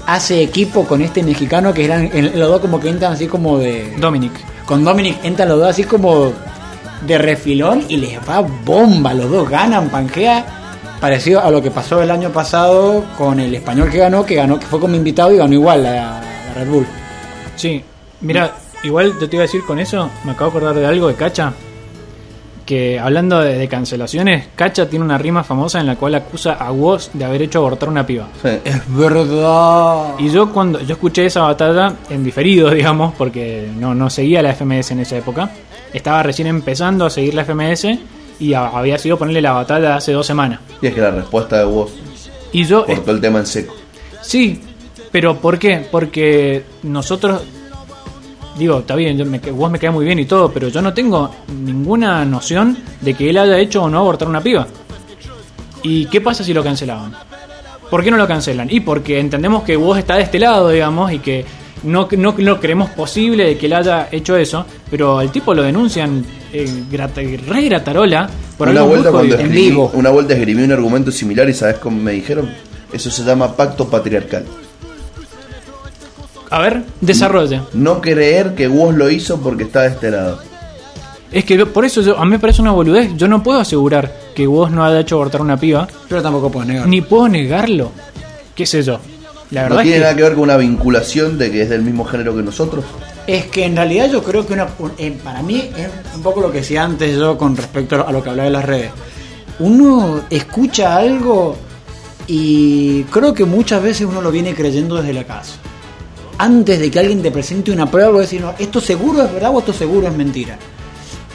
hace equipo con este mexicano que eran los dos como que entran así como de. Dominic Con Dominic entran los dos así como de refilón y les va bomba. Los dos ganan Pangea. Parecido a lo que pasó el año pasado con el español que ganó, que ganó, que fue como invitado y ganó igual la, la Red Bull. Sí, mira, igual yo te iba a decir con eso, me acabo de acordar de algo de Cacha. Que hablando de, de cancelaciones, Cacha tiene una rima famosa en la cual acusa a Woz de haber hecho abortar una piba. Sí. Es verdad. Y yo cuando yo escuché esa batalla en diferido, digamos, porque no, no seguía la FMS en esa época, estaba recién empezando a seguir la FMS y a- había sido ponerle la batalla hace dos semanas. Y es que la respuesta de vos Y yo cortó el tema en seco. Sí, pero ¿por qué? Porque nosotros, digo, está bien, yo me, vos me queda muy bien y todo, pero yo no tengo ninguna noción de que él haya hecho o no abortar una piba. ¿Y qué pasa si lo cancelaban? ¿Por qué no lo cancelan? Y porque entendemos que vos está de este lado, digamos, y que no, no, no creemos posible de que él haya hecho eso, pero al tipo lo denuncian eh, grata- re gratarola por Una vuelta, cuando jodido. en escribí, vivo. una vuelta escribí un argumento similar y ¿sabes cómo me dijeron? Eso se llama pacto patriarcal. A ver, desarrolla. No creer que vos lo hizo porque está de este lado. Es que por eso yo- a mí me parece una boludez. Yo no puedo asegurar que vos no haya hecho abortar una piba, Pero tampoco puedo negar. ni puedo negarlo. ¿Qué sé yo? La verdad no es tiene que, nada que ver con una vinculación de que es del mismo género que nosotros. Es que en realidad yo creo que una, un- eh, para mí es un poco lo que decía antes yo con respecto a lo- a lo que hablaba de las redes. Uno escucha algo y creo que muchas veces uno lo viene creyendo desde la casa. Antes de que alguien te presente una prueba, vos decís, no, esto seguro es verdad o esto seguro es mentira.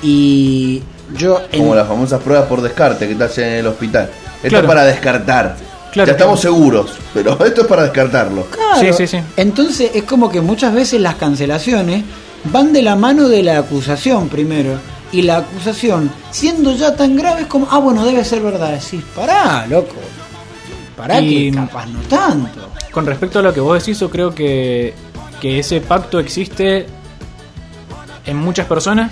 Y yo... en- Como las famosas pruebas por descarte que te hacen en el hospital. Esto Claro. es para descartar. Claro, ya estamos claro. seguros, pero esto es para descartarlo. Claro. Sí, sí, sí. Entonces es como que muchas veces las cancelaciones van de la mano de la acusación primero. Y la acusación, siendo ya tan grave, es como, ah, bueno, debe ser verdad. Decís, pará, loco. Pará Y- que capaz no tanto. con respecto a lo que vos decís, yo creo que, que ese pacto existe en muchas personas.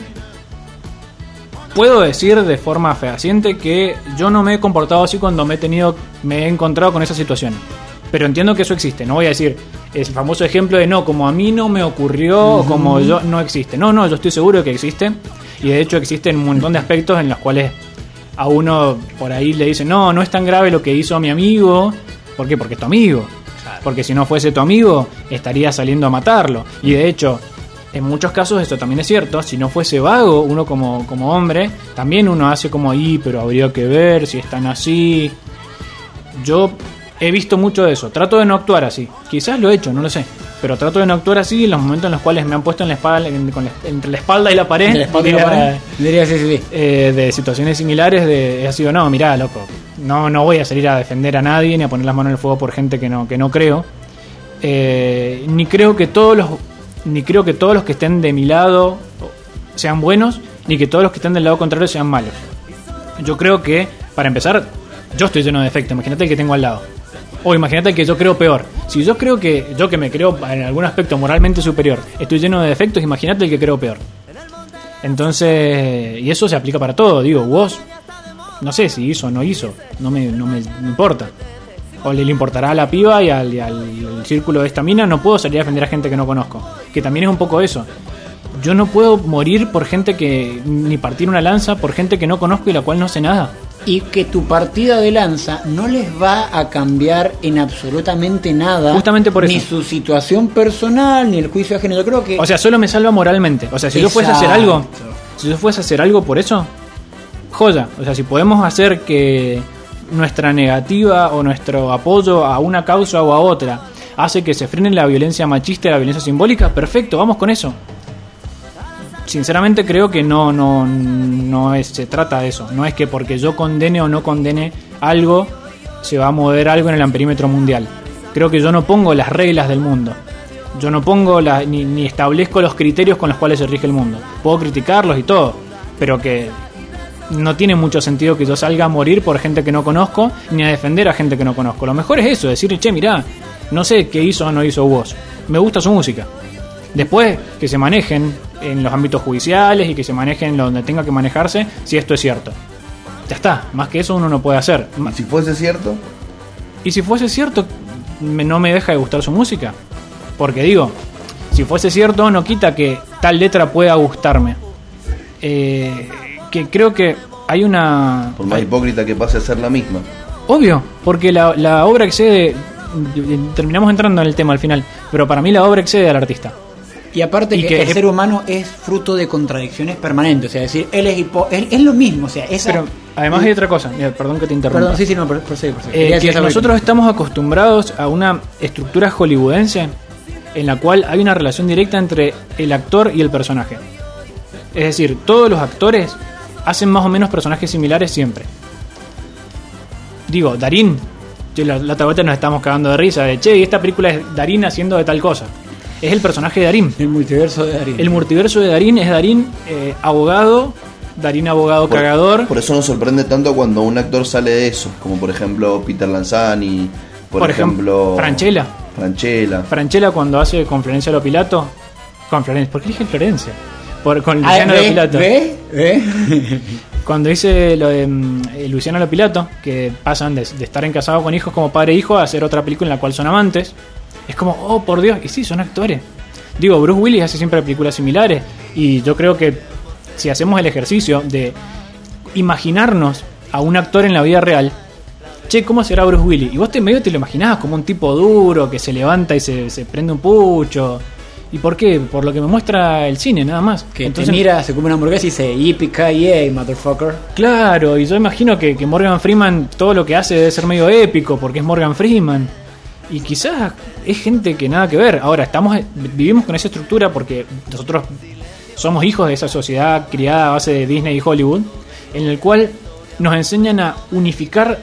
Puedo decir de forma fehaciente que yo no me he comportado así cuando me he tenido, me he encontrado con esa situación. Pero entiendo que eso existe. No voy a decir el famoso ejemplo de no, como a mí no me ocurrió o como yo no existe. No, no, yo estoy seguro de que existe. Y de hecho existen un montón de aspectos en los cuales a uno por ahí le dicen, no, no es tan grave lo que hizo mi amigo. ¿Por qué? Porque es tu amigo. Porque si no fuese tu amigo, estaría saliendo a matarlo. Y de hecho, en muchos casos esto también es cierto. Si no fuese vago, uno como, como hombre, también uno hace como ahí, pero habría que ver si están así. Yo he visto mucho de eso. Trato de no actuar así. Quizás lo he hecho, no lo sé. Pero trato de no actuar así en los momentos en los cuales me han puesto en la espalda, en- con la- entre la espalda y la pared. De la espalda y la pared. Diría, sí, sí, sí. eh, de situaciones similares de ha sido no mirá loco no no voy a salir a defender a nadie ni a poner las manos en el fuego por gente que no que no creo Eh, ni creo que todos los ni creo que todos los que estén de mi lado sean buenos ni que todos los que estén del lado contrario sean malos yo creo que para empezar yo estoy lleno de defectos imagínate el que tengo al lado o imagínate que yo creo peor si yo creo que yo que me creo en algún aspecto moralmente superior estoy lleno de defectos imagínate el que creo peor entonces, y eso se aplica para todo. Digo, vos, no sé si hizo o no hizo, no me, no me importa. O le, importará a la piba y al, y al círculo de esta mina, no puedo salir a defender a gente que no conozco. Que también es un poco eso. Yo no puedo morir por gente que, ni partir una lanza por gente que no conozco y la cual no sé nada. Y que tu partida de lanza no les va a cambiar en absolutamente nada. Justamente por Ni eso. su situación personal, ni el juicio ajeno. Yo creo que. O sea, solo me salva moralmente. O sea, si yo fuese a hacer algo, si yo fuese a hacer algo por eso, joya. O sea, si podemos hacer que nuestra negativa o nuestro apoyo a una causa o a otra hace que se frene la violencia machista y la violencia simbólica, perfecto, vamos con eso. Sinceramente creo que no, no, no es, se trata de eso. No es que porque yo condene o no condene algo, se va a mover algo en el amperímetro mundial. Creo que yo no pongo las reglas del mundo. Yo no pongo la, ni, establezco los criterios con los cuales se rige el mundo. Puedo criticarlos y todo, pero que no tiene mucho sentido que yo salga a morir por gente que no conozco, ni a defender a gente que no conozco. Lo mejor es eso, decir, che, mirá, no sé qué hizo o no hizo vos. Me gusta su música. Después, que se manejen en los ámbitos judiciales y que se manejen donde tenga que manejarse, si esto es cierto. Ya está, más que eso uno no puede hacer. Y si fuese cierto, Y si fuese cierto, me- no me deja de gustar su música. Porque digo, si fuese cierto, no quita que tal letra pueda gustarme. Eh, que creo que hay una... por más hipócrita que pase a ser la misma. Obvio, porque la, la obra excede... Terminamos entrando en el tema al final, pero para mí la obra excede al artista. Y aparte Y que, que el es- ser humano es fruto de contradicciones permanentes. O sea, decir, él es hipo él, es lo mismo. O sea, esa. Pero además hay otra cosa, mira, perdón que te interrumpa. Perdón, sí, sí, no. Eh, que nosotros estamos acostumbrados a una estructura hollywoodense en la cual hay una relación directa entre el actor y el personaje. Es decir, todos los actores hacen más o menos personajes similares siempre. Digo, Darín, yo la, la otra nos estamos cagando de risa de che, y esta película es Darín haciendo de tal cosa. Es el personaje de Darín. El multiverso de Darín. El multiverso de Darín es Darín eh, abogado, Darín abogado Por, cagador. por eso nos sorprende tanto cuando un actor sale de eso, como por ejemplo Peter Lanzani, por, Por ejemplo, ejemplo, Franchella. Franchella. Franchella cuando hace con Florencia Lopilato. Con Florencia, ¿por qué dije Florencia? Por, con Ah, Luciano ¿ve? Lopilato. ¿Ve? ¿Ve? Cuando dice lo de mm, eh, Luciano Lopilato, que pasan de, de estar en casado con hijos como padre e hijo a hacer otra película en la cual son amantes. Es como, oh por Dios, y sí, son actores. Digo, Bruce Willis hace siempre películas similares. Y yo creo que si hacemos el ejercicio de imaginarnos a un actor en la vida real, che, ¿cómo será Bruce Willis? Y vos te medio te lo imaginabas como un tipo duro que se levanta y se, se prende un pucho. ¿Y por qué? Por lo que me muestra el cine, nada más. Que Entonces, te mira, se come una hamburguesa y dice, yippee motherfucker. Claro, y yo imagino que, que Morgan Freeman todo lo que hace debe ser medio épico porque es Morgan Freeman. Y quizás es gente que nada que ver. Ahora, estamos vivimos con esa estructura porque nosotros somos hijos de esa sociedad criada a base de Disney y Hollywood, en el cual nos enseñan a unificar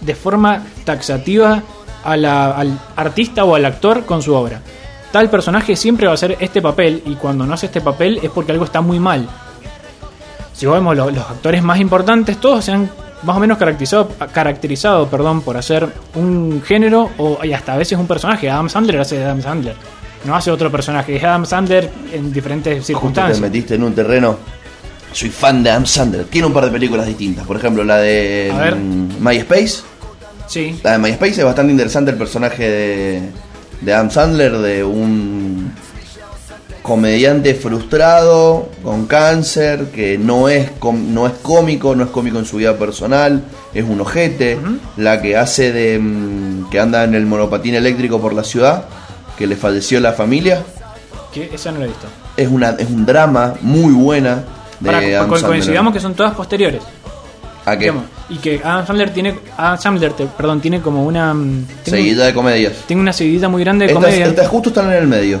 de forma taxativa al artista o al actor con su obra. Tal personaje siempre va a hacer este papel y cuando no hace este papel es porque algo está muy mal si vemos lo- los actores más importantes, todos se han más o menos caracterizado, caracterizado perdón, por hacer un género o y hasta a veces un personaje. Adam Sandler hace de Adam Sandler. No hace otro personaje, es Adam Sandler en diferentes Justo te circunstancias. metiste en un terreno. Soy fan de Adam Sandler. Tiene un par de películas distintas. Por ejemplo, la de mm, MySpace. Sí, La de MySpace es bastante interesante el personaje de, de Adam Sandler, de un comediante frustrado, con cáncer, que no es, com- no es cómico, no es cómico en su vida personal, es un ojete, la que hace de... mm, que anda en el monopatín eléctrico por la ciudad, que le falleció la familia, Que esa no la he visto. es, una, es un drama muy buena de Para, Adam co- coincidamos que son todas posteriores. ¿A qué? Digamos, y que Adam Sandler tiene, Adam Sandler, te- perdón, tiene como una mm, Seguida de comedias. tiene una seguidita muy grande de Estas, comedia. estas justo están en el medio.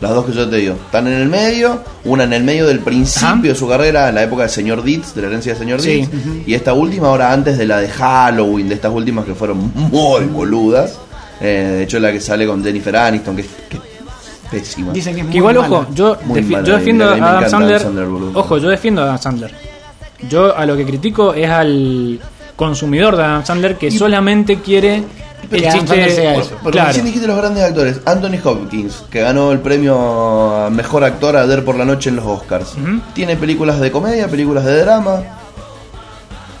Las dos que yo te digo. Están en el medio. Una en el medio del principio Ajá. de su carrera, en la época del señor Dietz, de la herencia del señor Sí. Dietz. Y esta última, ahora antes de la de Halloween, de estas últimas que fueron muy boludas. Eh, de hecho, la que sale con Jennifer Aniston, que es, que pésima. Dicen que es muy igual, mala. ojo, yo, Muy defi- mala, yo defiendo a Adam Sandler. Adam Sandler, boludo. ojo, yo defiendo a Adam Sandler. Yo a lo que critico es al consumidor de Adam Sandler que solamente quiere el Adam chiste. Sandler sea eso. Porque claro. recién dijiste los grandes actores. Anthony Hopkins, que ganó el premio a Mejor Actor ayer por la noche en los Oscars. Tiene películas de comedia, películas de drama.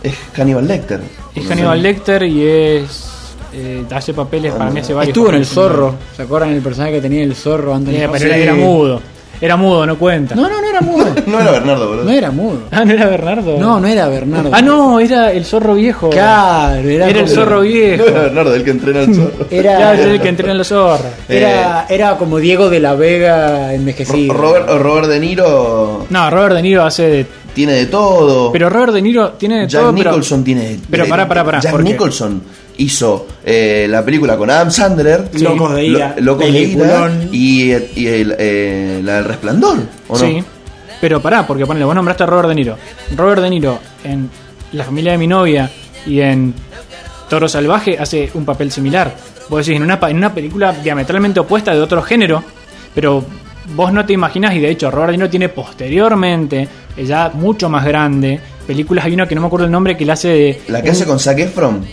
Es Hannibal Lecter. Es Hannibal Lecter y es. eh, hace papeles, para mí hace varios. Estuvo en el zorro. ¿Se acuerdan el personaje que tenía el zorro Anthony Eh, Hopkins? pero era mudo. Era mudo, no cuenta. No, no, no era mudo. No era Bernardo, boludo. No era mudo. Ah, no era Bernardo. No, no era Bernardo. Ah, no, era el zorro viejo. Claro, era, Era el zorro viejo. No era Bernardo, el que entrena al zorro. Era, es el que entrena a los zorros. era, era como Diego de la Vega envejecido. Ro- Robert, Robert De Niro No, Robert De Niro hace de. tiene de todo. Pero Robert De Niro tiene de Jack todo. pero- Nicholson tiene de pero de- pará, pará, pará, Jack porque- Nicholson hizo eh, la película con Adam Sandler. Sí. Locos de ira. Lo- Locos de ira. Y, y el, eh, la del resplandor. ¿o no? Sí. Pero pará, porque ponele, vos nombraste a Robert De Niro. Robert De Niro en La familia de mi novia y en Toro Salvaje hace un papel similar. Vos decís, en una, en una película diametralmente opuesta de otro género, pero vos no te imaginás, y de hecho Robert De Niro tiene posteriormente, ya mucho más grande, películas, hay una que no me acuerdo el nombre, que la hace de... La que hace con Zac Efron.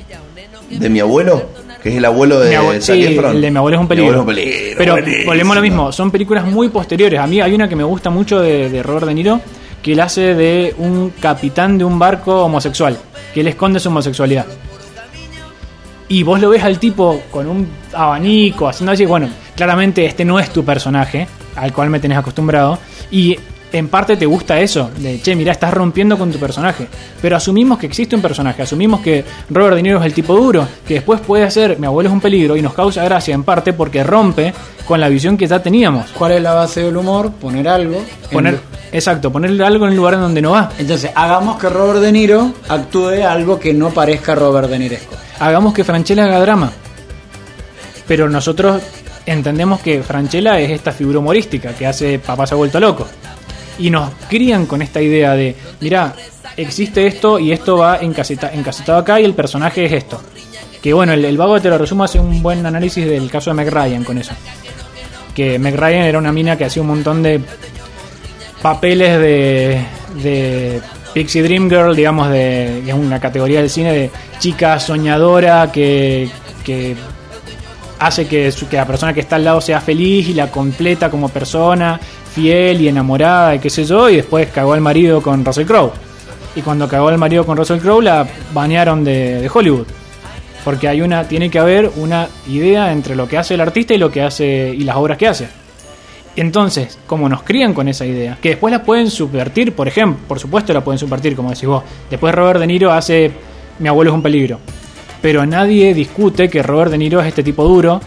De mi abuelo. Que es el abuelo de Mi sí, el de mi abuelo es un Mi peligro. abuelo es un peligro, Pero buenísimo. volvemos a lo mismo, son películas muy posteriores. A mí hay una que me gusta mucho de, de Robert De Niro, que él hace de un capitán de un barco homosexual, que él esconde su homosexualidad. Y vos lo ves al tipo con un abanico, haciendo así, bueno, claramente este no es tu personaje, al cual me tenés acostumbrado, y en parte te gusta eso, de, che, mira, estás rompiendo con tu personaje. Pero asumimos que existe un personaje, asumimos que Robert De Niro es el tipo duro, que después puede hacer, mi abuelo es un peligro, y nos causa gracia en parte porque rompe con la visión que ya teníamos. ¿Cuál es la base del humor? Poner algo. en- Poner, exacto, ponerle algo en el lugar en donde no va. Entonces, hagamos que Robert De Niro actúe algo que no parezca Robert De Niresco. hagamos que Franchella haga drama. Pero nosotros entendemos que Franchella es esta figura humorística que hace Papá se ha vuelto loco. Y nos crían con esta idea de, mira, existe esto y esto va encaseta- encasetado acá y el personaje es esto. Que bueno, el, el vago te lo resumo hace un buen análisis del caso de Meg Ryan con eso. Que Meg Ryan era una mina que hacía un montón de papeles de, de Pixie Dream Girl, digamos, de, que es una categoría del cine de chica soñadora que, que hace que, que la persona que está al lado sea feliz y la completa como persona, fiel y enamorada y qué sé yo, y después cagó al marido con Russell Crowe. Y cuando cagó al marido con Russell Crowe la banearon de, de Hollywood. Porque hay una, tiene que haber una idea entre lo que hace el artista y lo que hace y las obras que hace. Entonces, como nos crían con esa idea, que después la pueden subvertir, por ejemplo, por supuesto la pueden subvertir, como decís vos. Después Robert De Niro hace Mi abuelo es un peligro. Pero nadie discute que Robert De Niro es este tipo duro,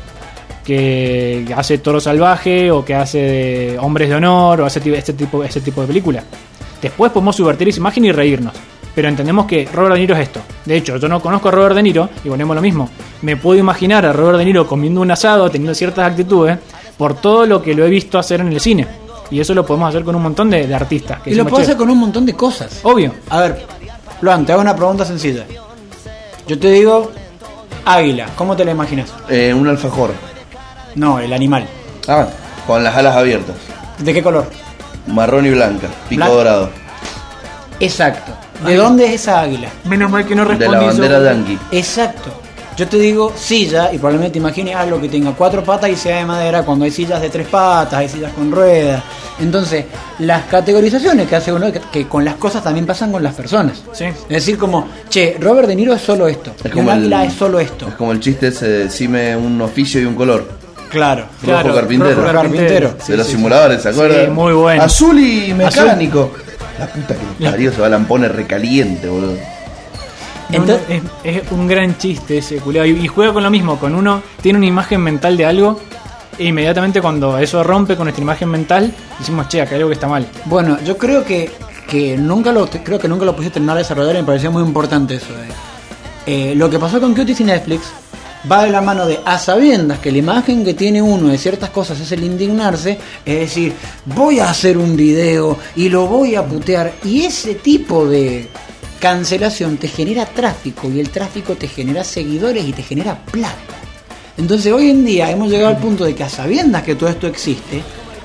que hace Toro Salvaje o que hace de Hombres de Honor o hace ti- este tipo, ese tipo de película. Después podemos subvertir esa imagen y reírnos. Pero entendemos que Robert De Niro es esto. De hecho, yo no conozco a Robert De Niro y ponemos lo mismo. Me puedo imaginar a Robert De Niro comiendo un asado, teniendo ciertas actitudes, por todo lo que lo he visto hacer en el cine. Y eso lo podemos hacer con un montón de, de artistas. que Y lo puedo "Che, hacer con un montón de cosas. Obvio. A ver, Luan, te hago una pregunta sencilla. Yo te digo, águila, ¿cómo te la imaginas? Eh, un alfajor. No, el animal. Ah, con las alas abiertas. ¿De qué color? Marrón y blanca. Pico Blanca. dorado. Exacto. ¿De dónde es esa águila? Menos mal que no De respondí la bandera yankee. Exacto. Yo te digo silla y probablemente te imagines algo que tenga cuatro patas y sea de madera cuando hay sillas de tres patas, hay sillas con ruedas. Entonces, las categorizaciones que hace uno, que, que con las cosas también pasan con las personas. Sí. Es decir, como, che, Robert De Niro es solo esto. Es y un como, el, águila es solo esto. es como el chiste ese, de decime un oficio y un color. Claro. Claro, Rojo Carpintero. Rojo Carpintero. de los simuladores, ¿se acuerdan? Sí, muy bueno. Azul y mecánico. La puta que los parió, se va la pone recaliente, boludo. No, Entonces- no, es, es un gran chiste ese culiado. Y, y juega con lo mismo, con uno tiene una imagen mental de algo e inmediatamente cuando eso rompe con nuestra imagen mental, decimos, che, acá hay algo que está mal. Bueno, yo creo que, que nunca lo creo que nunca lo puse terminar de desarrollar y me parecía muy importante eso. de- eh, lo que pasó con Cuties y Netflix va de la mano de a sabiendas que la imagen que tiene uno de ciertas cosas es el indignarse, es decir, voy a hacer un video y lo voy a putear y ese tipo de cancelación te genera tráfico y el tráfico te genera seguidores y te genera plata. Entonces hoy en día hemos llegado al punto de que a sabiendas que todo esto existe,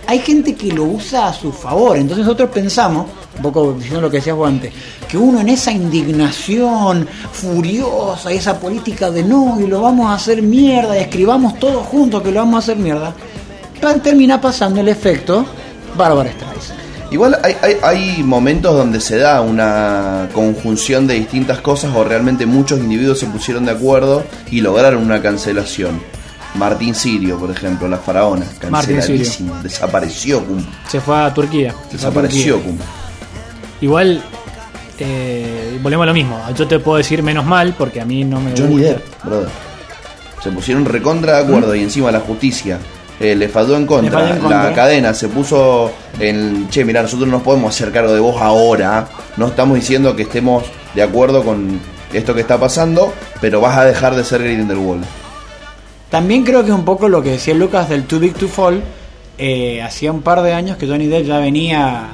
hay gente que lo usa a su favor. Entonces nosotros pensamos, un poco diciendo lo que decías vos antes, que uno en esa indignación furiosa, esa política de no, y lo vamos a hacer mierda, y escribamos todos juntos que lo vamos a hacer mierda, termina pasando el efecto Bárbara Streisand. Igual hay, hay, hay momentos donde se da una conjunción de distintas cosas o realmente muchos individuos se pusieron de acuerdo y lograron una cancelación. Martín Sirio, por ejemplo, la faraona, canceladísimo, desapareció, cum, Se fue a Turquía. desapareció, cum. Igual, eh, volvemos a lo mismo. Yo te puedo decir menos mal porque a mí no me Johnny gusta. Depp, brother. Se pusieron recontra de acuerdo y encima la justicia eh, le falló en contra. falló en contra. La cadena se puso en, che, mira, nosotros no nos podemos hacer cargo de vos ahora. No estamos diciendo que estemos de acuerdo con esto que está pasando, pero vas a dejar de ser Grindelwald. También creo que es un poco lo que decía Lucas del Too Big to Fall. eh, hacía un par de años que Johnny Depp ya venía.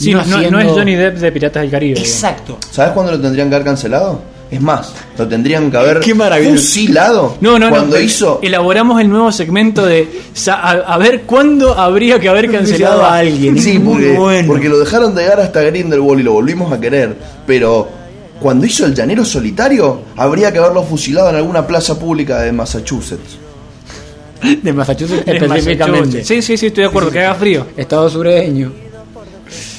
Sí, no, es Johnny Depp de Piratas del Caribe. digamos. Exacto. ¿Sabes cuándo lo tendrían que haber cancelado? Es más, lo tendrían que haber Qué fusilado No, no, cuando no. hizo Elaboramos el nuevo segmento de a, a ver cuándo habría que haber cancelado a alguien. Sí, muy porque, bueno. porque lo dejaron de llegar hasta Grindelwald y lo volvimos a querer. Pero cuando hizo el llanero solitario, habría que haberlo fusilado en alguna plaza pública de Massachusetts. De Massachusetts En específicamente. Massachusetts. Sí, sí, sí, estoy de acuerdo, que haga frío. Estado sureño.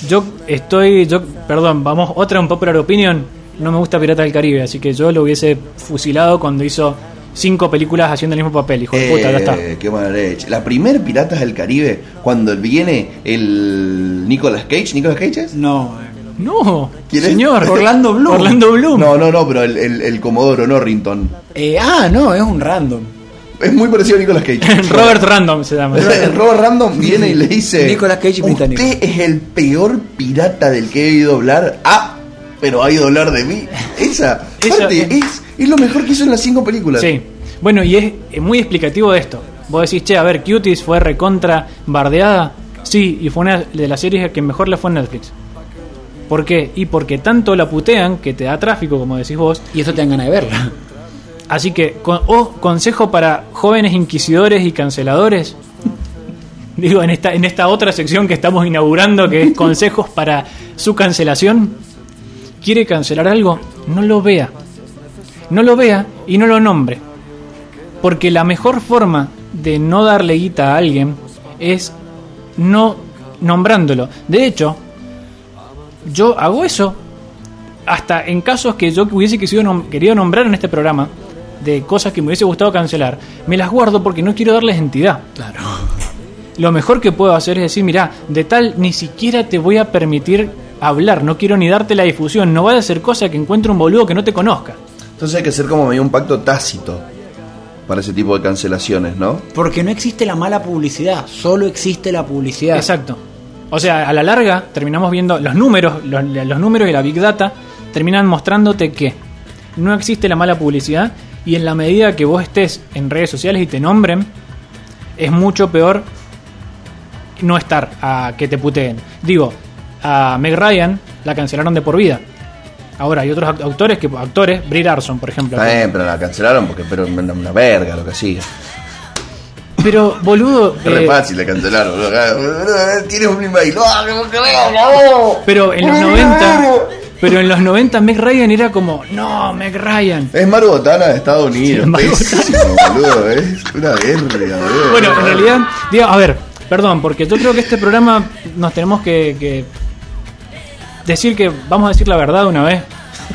Yo estoy, yo, perdón, vamos, otra un popular opinion. No me gusta Piratas del Caribe, así que yo lo hubiese fusilado cuando hizo cinco películas haciendo el mismo papel, hijo de puta, ya está. Eh, qué mala leche. La primer Piratas del Caribe, cuando viene el Nicolas Cage, ¿Nicolas Cage es? No. No, ¿Quién es? señor. Orlando Bloom. Orlando Bloom. No, no, no, pero el, el, el Comodoro Norrington. eh, ah, no, es un random. Es muy parecido a Nicolas Cage. Robert Random se llama. El Robert Random viene y le dice: Nicolas Cage británico. Usted es el peor pirata del que he oído hablar. Ah, pero ha oído hablar de mí. Esa, Esa- aparte, es, es lo mejor que hizo en las cinco películas. Sí. Bueno, y es muy explicativo de esto. Vos decís, che, a ver, Cuties fue recontra bardeada. Sí, y fue una de las series que mejor le fue en Netflix. ¿Por qué? Y porque tanto la putean que te da tráfico, como decís vos. Y eso te dan ganas de verla. Así que, con, o consejo para jóvenes inquisidores y canceladores. Digo, en esta, en esta otra sección que estamos inaugurando, que es consejos para su cancelación. ¿Quiere cancelar algo? No lo vea. No lo vea y no lo nombre. Porque la mejor forma de no darle guita a alguien es no nombrándolo. De hecho, yo hago eso hasta en casos que yo hubiese quisido nom- querido nombrar en este programa de cosas que me hubiese gustado cancelar, me las guardo porque no quiero darles entidad. Claro. Lo mejor que puedo hacer es decir, mira, de tal ni siquiera te voy a permitir hablar, no quiero ni darte la difusión, no vaya a ser cosa que encuentre un boludo que no te conozca. Entonces hay que hacer como medio un pacto tácito para ese tipo de cancelaciones, ¿no? Porque no existe la mala publicidad, solo existe la publicidad. Exacto. O sea, a la larga terminamos viendo los números, los, los números y la big data terminan mostrándote que no existe la mala publicidad y en la medida que vos estés en redes sociales y te nombren, es mucho peor no estar a que te puteen. Digo, a Meg Ryan la cancelaron de por vida. Ahora hay otros autores que actores, Brie Larson, por ejemplo. Bien, pero la cancelaron porque pero una, verga lo que hacía. Pero boludo, Es re eh, fácil de cancelaron. boludo. Tienes un email. ¡Ah, que no creo, no! pero en los 90, pero en los 90 Meg Ryan era como, no, Meg Ryan. Es Maru Botana de Estados Unidos. Sí, Pésimo, boludo. Es una verga, boludo. Bueno, en realidad, digo, a ver, perdón, porque yo creo que este programa nos tenemos que, que decir que vamos a decir la verdad una vez.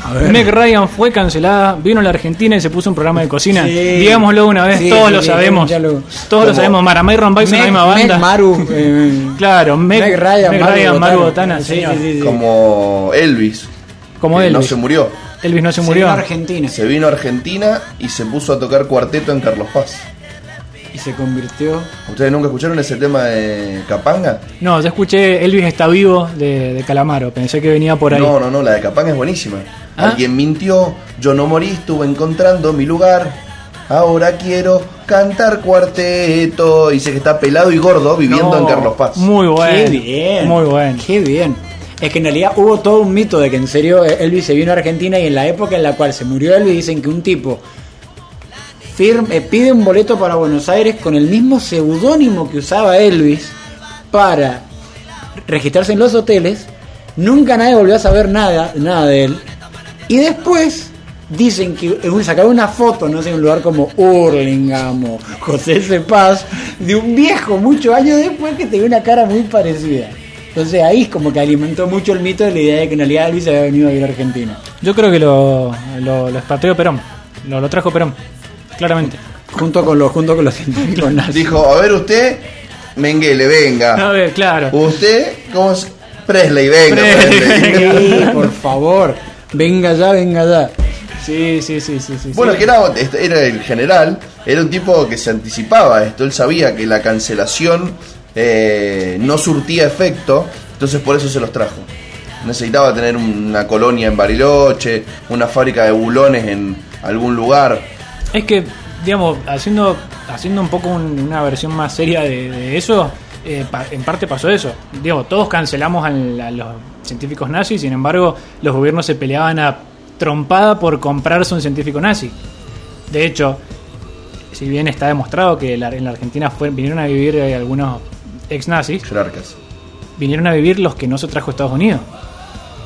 A ver. Meg Ryan fue cancelada, vino a la Argentina y se puso un programa de cocina. Sí. Digámoslo una vez, Sí, todos sí, lo sabemos. lo- Todos lo sabemos. Maramay Rombay es la misma banda. Meg Maru. eh, Claro, Meg, Meg Ryan, Meg Maru Ryan, Maru Botana. Botana, Sí, señor. sí, sí, sí. Como Elvis. Como que No se murió. Elvis no se Se murió. vino a Argentina Se vino a Argentina y se puso a tocar cuarteto en Carlos Paz. y se convirtió. ¿Ustedes nunca escucharon ese tema de Capanga? No, yo escuché Elvis está vivo de, de Calamaro. Pensé que venía por ahí. No, no, no, la de Capanga es buenísima. ¿Ah? Alguien mintió, yo no morí, estuve encontrando mi lugar. Ahora quiero cantar cuarteto. Dice que está pelado y gordo viviendo No, en Carlos Paz. Muy bueno. Qué bien. Muy bueno. Qué bien. Es que en realidad hubo todo un mito de que en serio Elvis se vino a Argentina y en la época en la cual se murió Elvis dicen que un tipo firma, eh, pide un boleto para Buenos Aires con el mismo seudónimo que usaba Elvis para registrarse en los hoteles. Nunca nadie volvió a saber nada, nada de él. Y después dicen que eh, sacaron una foto, no sé, en un lugar como Hurlingham o José C. Paz, de un viejo muchos años después que tenía una cara muy parecida. Entonces ahí es como que alimentó mucho el mito de la idea de que en realidad Elvis había venido a vivir a Argentina. Yo creo que lo, lo, lo expatrió Perón. Lo, lo trajo Perón. Claramente. Junto con los, junto con los científicos nazis. Dijo, a ver usted, Menguele, A venga. ver, claro. Usted, ¿cómo es? Presley, venga. Presley, Presley. Sí, por favor. Venga ya, venga ya. Sí, sí, sí, sí. sí Bueno, sí. que era, este, era el general, era un tipo que se anticipaba a esto, él sabía que la cancelación eh, no surtía efecto, entonces por eso se los trajo. Necesitaba tener una colonia en Bariloche, una fábrica de bulones en algún lugar. Es que, digamos, haciendo, haciendo un poco un- una versión más seria de, eso, eh, en parte pasó eso. Digo, todos cancelamos a, los científicos nazis, sin embargo, los gobiernos se peleaban a trompada por comprarse un científico nazi. De hecho, si bien está demostrado que en la Argentina vinieron a vivir eh, algunos ex nazis, Jerarcas. vinieron a vivir los que no se trajo Estados Unidos.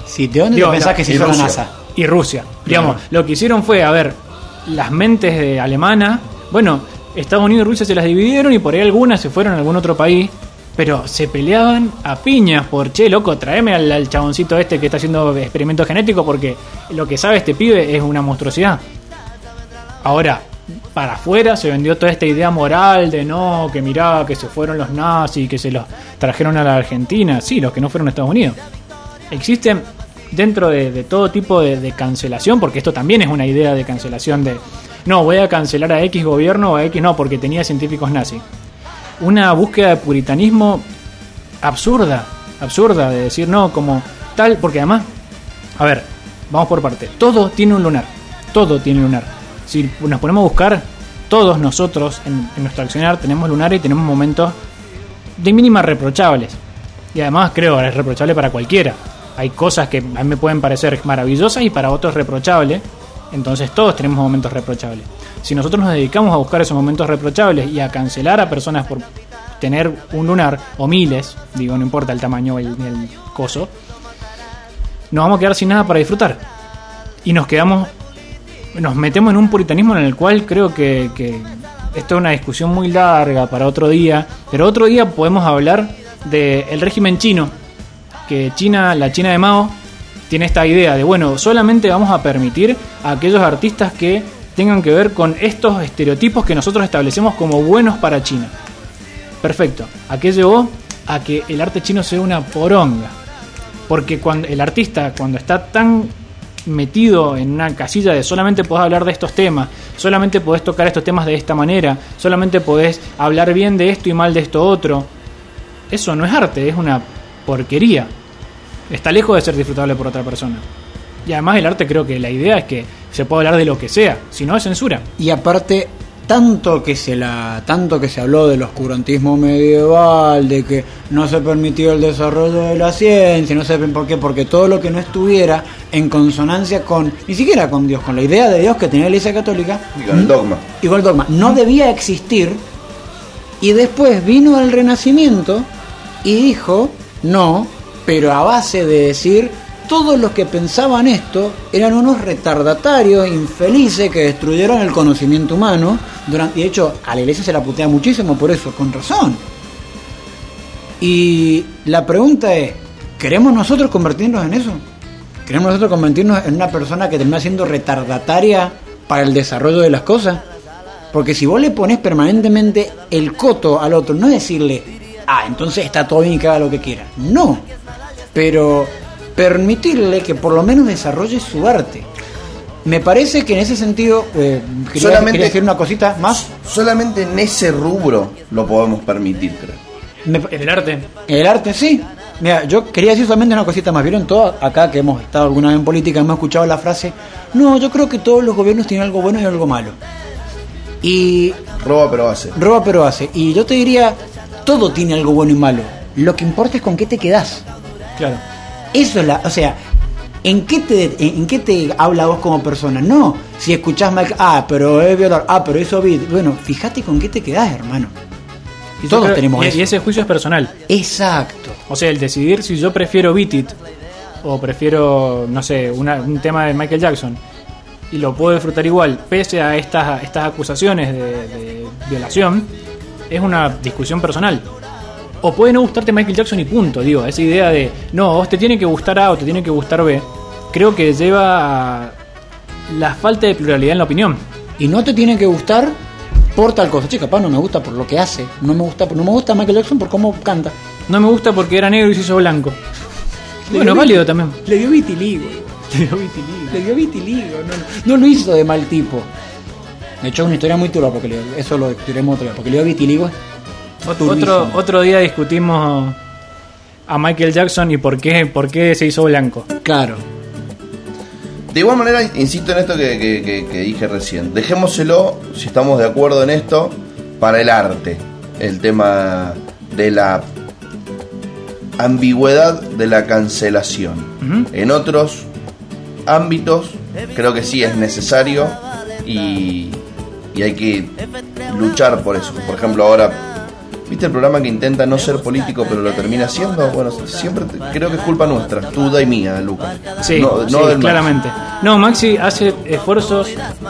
Sí, ¿de dónde Digo, te pensás la- que se y hizo la Rusia. NASA? y Rusia. Digamos, lo que hicieron fue, a ver, las mentes de alemana, bueno, Estados Unidos y Rusia se las dividieron y por ahí algunas se fueron a algún otro país, pero se peleaban a piñas por, che, loco, tráeme al, al chaboncito este que está haciendo experimentos genéticos porque lo que sabe este pibe es una monstruosidad. Ahora, para afuera se vendió toda esta idea moral de no, que mirá, que se fueron los nazis, que se los trajeron a la Argentina. Sí, los que no fueron a Estados Unidos. Existen dentro de, todo tipo de, de cancelación, porque esto también es una idea de cancelación de, no, voy a cancelar a X gobierno o a X no, porque tenía científicos nazis. Una búsqueda de puritanismo absurda, absurda, de decir no, como tal, porque además, a ver, vamos por parte, todo tiene un lunar, todo tiene lunar. Si nos ponemos a buscar, todos nosotros en, nuestro accionar tenemos lunares y tenemos momentos de mínima reprochables. Y además creo que es reprochable para cualquiera. Hay cosas que a mí me pueden parecer maravillosas y para otros reprochables. Entonces todos tenemos momentos reprochables. Si nosotros nos dedicamos a buscar esos momentos reprochables y a cancelar a personas por tener un lunar, o miles, digo, no importa el tamaño el, el coso, nos vamos a quedar sin nada para disfrutar. Y nos quedamos, nos metemos en un puritanismo en el cual creo que, esto es una discusión muy larga para otro día, pero otro día podemos hablar del régimen chino, que China, la China de Mao, tiene esta idea de, bueno, solamente vamos a permitir a aquellos artistas que tengan que ver con estos estereotipos que nosotros establecemos como buenos para China. Perfecto. ¿A qué llevó? A que el arte chino sea una poronga. Porque cuando el artista, cuando está tan metido en una casilla de solamente podés hablar de estos temas, solamente podés tocar estos temas de esta manera, solamente podés hablar bien de esto y mal de esto otro, eso no es arte, es una porquería. Está lejos de ser disfrutable por otra persona. Y además el arte creo que la idea es que se puede hablar de lo que sea, si no es censura. Y aparte, tanto que se la, tanto que se habló del oscurantismo medieval, de que no se permitió el desarrollo de la ciencia, no sé por qué, porque todo lo que no estuviera en consonancia con, ni siquiera con Dios, con la idea de Dios que tenía la Iglesia Católica, Y con el dogma. igual el dogma, no debía existir. Y después vino el Renacimiento y dijo, no, pero a base de decir, todos los que pensaban esto eran unos retardatarios, infelices, que destruyeron el conocimiento humano. Durante, y de hecho, a la iglesia se la putea muchísimo por eso, con razón. Y la pregunta es, ¿queremos nosotros convertirnos en eso? queremos nosotros convertirnos en una persona que termina siendo retardataria para el desarrollo de las cosas. Porque si vos le pones permanentemente el coto al otro, no es decirle, ah, entonces está todo bien y que haga lo que quiera. No. Pero permitirle que por lo menos desarrolle su arte. Me parece que en ese sentido, eh, quería, Solamente- quería decir una cosita más. Solamente en ese rubro lo podemos permitir, creo. Me- En el arte. El arte sí. Mira, yo quería decir solamente una cosita más. ¿Vieron todo acá que hemos estado alguna vez en política? Hemos escuchado la frase, no, yo creo que todos los gobiernos tienen algo bueno y algo malo. Y Roba pero hace. roba pero hace. Y yo te diría, todo tiene algo bueno y malo. Lo que importa es con qué te quedás. Claro. Eso es la, o sea, ¿en qué te en, en qué te habla vos como persona? No, si escuchás Mike, ah, pero es violador, ah, pero eso beat. Bueno, fíjate con qué te quedás, hermano. Y Todos creo- tenemos y, eso. y ese juicio es personal. Exacto. O sea, el decidir si yo prefiero Beat It o prefiero, no sé, una- un tema de Michael Jackson y lo puedo disfrutar igual, pese a estas, estas acusaciones de, de violación, es una discusión personal. O puede no gustarte Michael Jackson y punto, digo, esa idea de, no, vos te tiene que gustar A o te tiene que gustar B, creo que lleva a la falta de pluralidad en la opinión. Y no te tiene que gustar por tal cosa. Che, capaz no me gusta por lo que hace. No me gusta, no me gusta Michael Jackson por cómo canta. No me gusta porque era negro y se hizo blanco. Le Bueno, válido también. Le dio vitiligo. Le dio vitiligo. Le dio vitiligo. No, no, no lo hizo de mal tipo. De hecho, es una historia muy turba porque le- eso lo discutiremos otro día. Porque le dio vitiligo. Otro, otro día discutimos a Michael Jackson y por qué, por qué se hizo blanco. Claro. De igual manera, insisto en esto que, que- que- que dije recién. Dejémoselo, si estamos de acuerdo en esto, para el arte. El tema de la ambigüedad de la cancelación. En otros ámbitos, creo que sí es necesario y, y hay que luchar por eso. Por ejemplo, ahora, ¿viste el programa que intenta no ser político pero lo termina siendo? Bueno, siempre te- creo que es culpa nuestra, tuya y mía, Lucas. Sí, no, no sí, del claramente. No, Maxi hace esfuerzos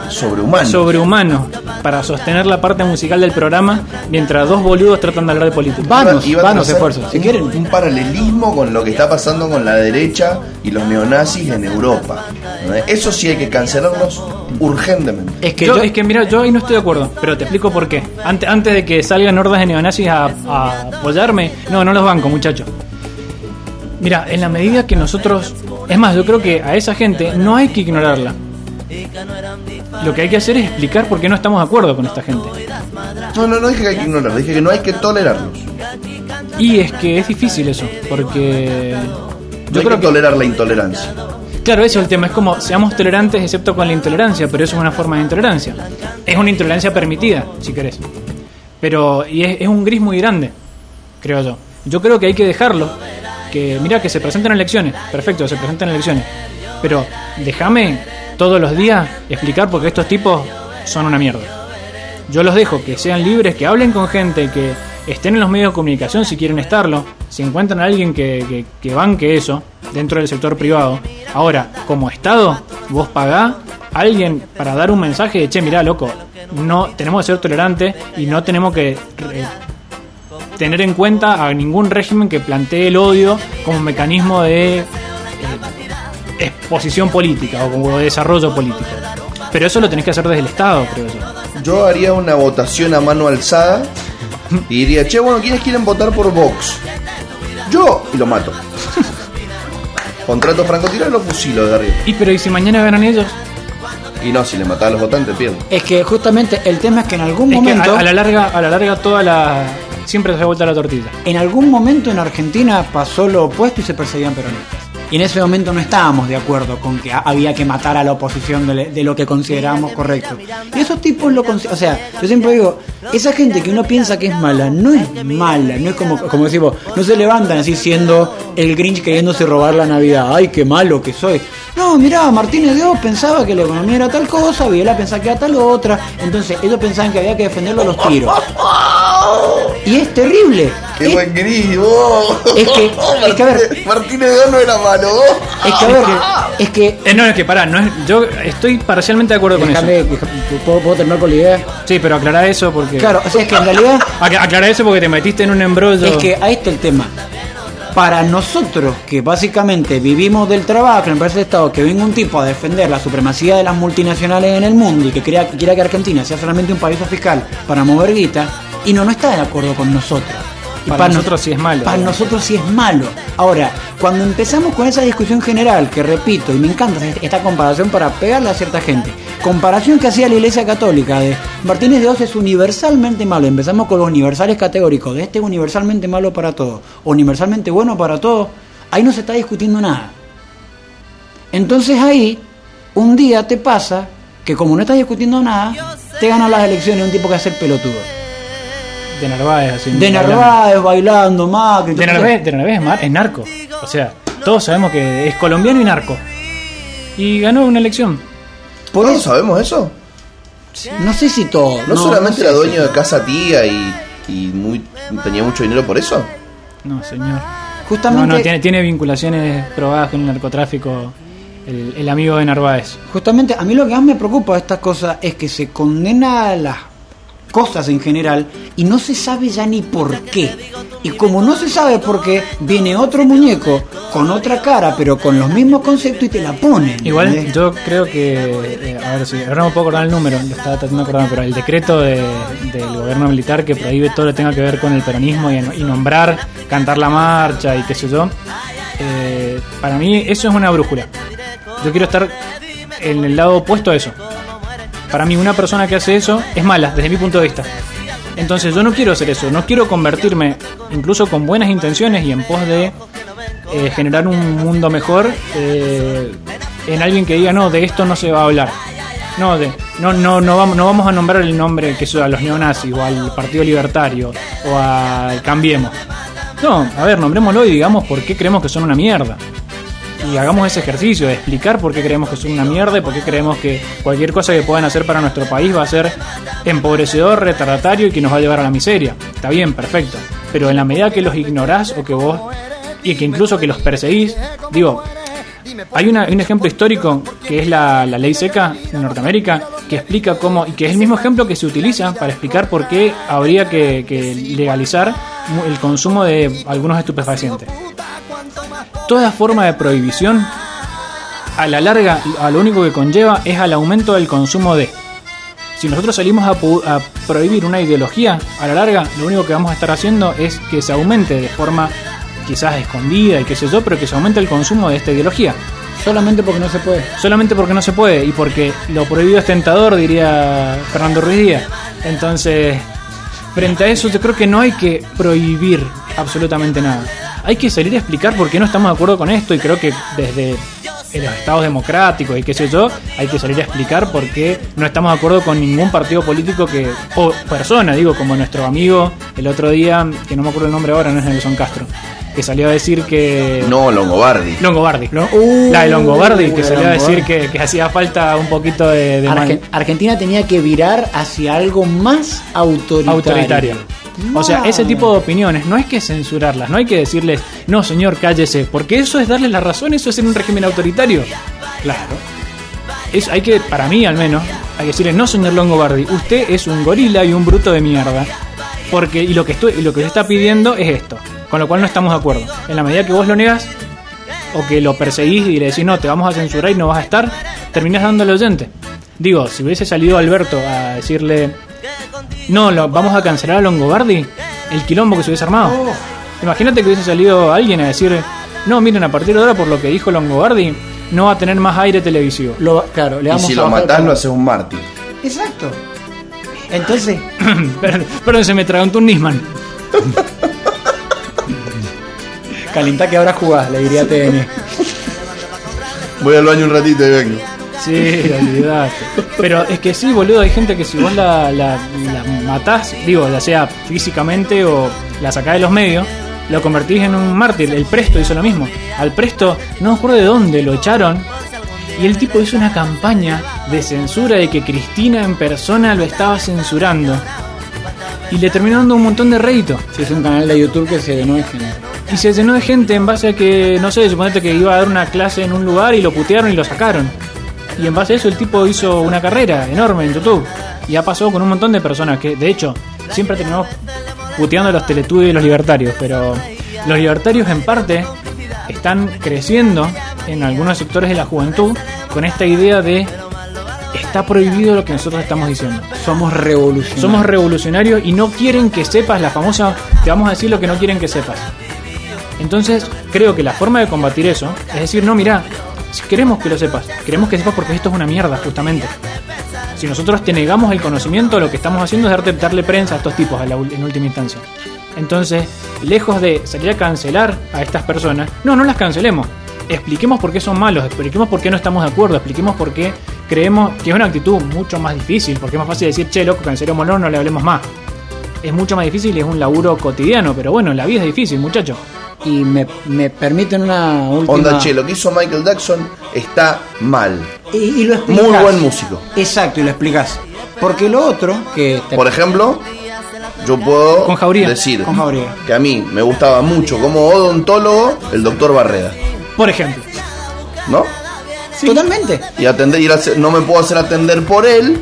Sobrehumano. sobrehumanos para sostener la parte musical del programa mientras dos boludos tratan de hablar de política. Vanos, Iba vanos esfuerzos. Si un, quieren. un paralelismo con lo que está pasando con la derecha y los neonazis en Europa. Eso sí hay que cancelarlos urgentemente. Es que yo, yo- es que mira, yo ahí no estoy de acuerdo, pero te explico por qué. Antes, antes de que salgan hordas de neonazis a, a apoyarme, no, no los banco, muchachos. Mira, en la medida que nosotros. Es más, yo creo que a esa gente no hay que ignorarla. Lo que hay que hacer es explicar por qué no estamos de acuerdo con esta gente. No, no, no dije que hay que ignorarlos, dije que no hay que tolerarlos. Y es que es difícil eso, porque. No Yo hay creo que que. tolerar la intolerancia. Claro, eso es el tema. Es como seamos tolerantes excepto con la intolerancia, pero eso es una forma de intolerancia. Es una intolerancia permitida, si querés. Pero, y es, un gris muy grande, creo yo. Yo creo que hay que dejarlo. Que, mira, que se presenten elecciones. Perfecto, se presenten elecciones. Pero déjame todos los días explicar por qué estos tipos son una mierda. Yo los dejo que sean libres, que hablen con gente, que estén en los medios de comunicación si quieren estarlo, si encuentran a alguien que, que, que banque eso dentro del sector privado. Ahora, como Estado, vos pagá a alguien para dar un mensaje de, che, mirá, loco, no tenemos que ser tolerantes y no tenemos que eh, tener en cuenta a ningún régimen que plantee el odio como mecanismo de eh, exposición política o como de desarrollo político. Pero eso lo tenés que hacer desde el Estado, creo yo. Yo haría una votación a mano alzada y diría, che, bueno, ¿quiénes quieren votar por Vox? Yo, y lo mato. Contrato francotirador y lo fusilo de arriba. Y pero ¿y si mañana ganan ellos? Y no, si le mataba a los votantes, pierdo. Es que justamente el tema es que en algún Es que momento. a, a la larga, a la larga toda la siempre se vuelta la tortilla. En algún momento en Argentina pasó lo opuesto y se perseguían peronistas. Y en ese momento no estábamos de acuerdo con que ha- había que matar a la oposición de, lo que considerábamos correcto. Y esos tipos lo consi- O sea, yo siempre digo, esa gente que uno piensa que es mala, no es mala, no es como, como decimos, no se levantan así siendo el Grinch queriéndose robar la Navidad. Ay, qué malo que soy. No, mirá, Martínez Dios pensaba que la economía era tal cosa, Videla pensaba que era tal otra. Entonces ellos pensaban que había que defenderlo a los tiros. Y es terrible. ¡Qué Es- buen gris! vos! Es que- es que, a ver. Martínez- de no era malo. vos. Es que, a ver, es que. Eh, no, es que pará, no es, yo estoy parcialmente de acuerdo con Déjame, eso. déjame- ¿puedo, puedo terminar con la idea? Sí, pero aclará eso porque. Claro, o sea, es que en realidad Ac- aclará eso porque te metiste en un embrollo. es que ahí está el tema. para nosotros, que básicamente vivimos del trabajo, me parece Estado, que venga un tipo a defender la supremacía de las multinacionales en el mundo y que crea- que quiera que Argentina sea solamente un paraíso fiscal para mover guita, y no, no está de acuerdo con nosotros. Y Para no- nosotros sí es malo. Para nosotros sí es malo. Ahora, cuando empezamos con esa discusión general, que repito, y me encanta esta comparación para pegarle a cierta gente, comparación que hacía la Iglesia Católica de Martínez de Oz es universalmente malo. Empezamos con los universales categóricos, de este es universalmente malo para todos, universalmente bueno para todos. Ahí no se está discutiendo nada. Entonces ahí, un día te pasa que como no estás discutiendo nada, te ganan las elecciones un tipo que hace el pelotudo. De Narváez, así. De. Narváez, bailando, Macri. De Narváez, de Narváez es, mar- es narco. O sea, todos sabemos que es colombiano y narco. Y ganó una elección. Por ¿Todos eso, sabemos eso? no sé si todo. ¿No, solamente sé era si- dueño de casa tía y, y muy, tenía mucho dinero por eso? No, señor. No, Justamente, no, tiene, tiene vinculaciones probadas con el narcotráfico. El, el amigo de Narváez. justamente a mí lo que más me preocupa de estas cosas es que se condena a las cosas en general y no se sabe ya ni por qué. Y como no se sabe por qué, viene otro muñeco con otra cara, pero con los mismos conceptos y te la ponen. Igual yo creo que, eh, a ver si, ahora no me puedo acordar el número, lo estaba tratando de acordarme, pero el decreto de- del gobierno militar que prohíbe todo lo que tenga que ver con el peronismo y, y nombrar, cantar la marcha y qué sé yo, eh, para mí eso es una brújula. Yo quiero estar en el lado opuesto a eso. Para mí una persona que hace eso es mala, desde mi punto de vista. Entonces yo no quiero hacer eso, no quiero convertirme, incluso con buenas intenciones y en pos de eh, generar un mundo mejor, eh, en alguien que diga, no, de esto no se va a hablar. No, de, no, no, no, vamos, no vamos a nombrar el nombre que sea a los neonazis o al Partido Libertario o al Cambiemos. No, a ver, nombrémoslo y digamos por qué creemos que son una mierda. Y hagamos ese ejercicio de explicar por qué creemos que son una mierda y por qué creemos que cualquier cosa que puedan hacer para nuestro país va a ser empobrecedor, retardatario y que nos va a llevar a la miseria. Está bien, perfecto. Pero en la medida que los ignorás o que vos, y que incluso que los perseguís, digo, hay una- un ejemplo histórico que es la, ley seca en Norteamérica que explica cómo, y que es el mismo ejemplo que se utiliza para explicar por qué habría que, legalizar el consumo de algunos estupefacientes. Toda forma de prohibición a la larga a lo único que conlleva es al aumento del consumo de. Si nosotros salimos a, prohibir una ideología, a la larga lo único que vamos a estar haciendo es que se aumente de forma quizás escondida y qué sé yo, pero que se aumente el consumo de esta ideología. Solamente porque no se puede. Solamente porque no se puede y porque lo prohibido es tentador, diría Fernando Ruiz Díaz. Entonces, frente a eso yo creo que no hay que prohibir absolutamente nada. Hay que salir a explicar por qué no estamos de acuerdo con esto y creo que desde los estados democráticos y qué sé yo, hay que salir a explicar por qué no estamos de acuerdo con ningún partido político que, o persona, digo, como nuestro amigo el otro día, que no me acuerdo el nombre ahora, no es Nelson Castro, que salió a decir que... No, Longobardi. Longobardi, ¿no? Uh, la de Longobardi, que salió a decir que, que hacía falta un poquito de, de Argen- Argentina tenía que virar hacia algo más autoritario. autoritario. O sea, ese tipo de opiniones no hay que censurarlas, no hay que decirles, no señor, cállese, porque eso es darle la razón, eso es ser un régimen autoritario. Claro. Es, hay que, para mí al menos, hay que decirle, no señor Longobardi, usted es un gorila y un bruto de mierda. Porque, y lo que estoy, y lo que se está pidiendo es esto, con lo cual no estamos de acuerdo. En la medida que vos lo negas, o que lo perseguís y le decís, no, te vamos a censurar y no vas a estar, terminás dándole oyente. Digo, si hubiese salido Alberto a decirle, no, lo, vamos a cancelar a Longobardi, el quilombo que se hubiese armado. Imagínate que hubiese salido alguien a decir, no, miren, a partir de ahora, por lo que dijo Longobardi, no va a tener más aire televisivo. Lo- claro, le Y vamos si a lo matás, lo haces un mártir. Exacto. Entonces, Perdón, perdón, se me tragó un Nisman. calentá que ahora jugás, le diría a TN. Voy al baño un ratito y vengo. Sí, olvidate. Pero es que sí, boludo, hay gente que si vos la, la, la matás, digo, ya sea físicamente o la sacás de los medios, lo convertís en un mártir. El Presto hizo lo mismo. Al Presto, no me acuerdo de dónde, lo echaron. Y el tipo hizo una campaña de censura de que Cristina en persona lo estaba censurando. Y le terminó dando un montón de rédito. Si es un canal de YouTube que se llenó de gente. Y se llenó de gente en base a que, no sé, suponete que iba a dar una clase en un lugar y lo putearon y lo sacaron. Y en base a eso el tipo hizo una carrera enorme en YouTube. Y ha pasado con un montón de personas que, de hecho, siempre terminamos puteando a los teletubbies y los libertarios. Pero los libertarios en parte están creciendo en algunos sectores de la juventud con esta idea de está prohibido lo que nosotros estamos diciendo. Somos revolucionarios. Somos revolucionarios y no quieren que sepas la famosa, te vamos a decir lo que no quieren que sepas. Entonces, creo que la forma de combatir eso es decir, no, mira, si queremos que lo sepas, queremos que sepas porque esto es una mierda, justamente. Si nosotros te negamos el conocimiento, lo que estamos haciendo es darte, darle prensa a estos tipos a la en última instancia. Entonces, lejos de salir a cancelar a estas personas, no, no las cancelemos. Expliquemos por qué son malos, expliquemos por qué no estamos de acuerdo, expliquemos por qué creemos que es una actitud mucho más difícil, porque es más fácil decir, che, loco, cancelémoslo, no le hablemos más. Es mucho más difícil y es un laburo cotidiano, pero bueno, la vida es difícil, muchachos. Y me, me permiten una última... Onda, che, lo que hizo Michael Jackson está mal. Y, y lo explicás. Muy buen músico. Exacto, y lo explicás. Porque lo otro que... te- Por ejemplo, yo puedo Con Jauría. decir Con Jauría. que a mí me gustaba mucho como odontólogo el doctor Barreda, Por ejemplo. ¿no? Totalmente. Y atender, hacer- no me puedo hacer atender por él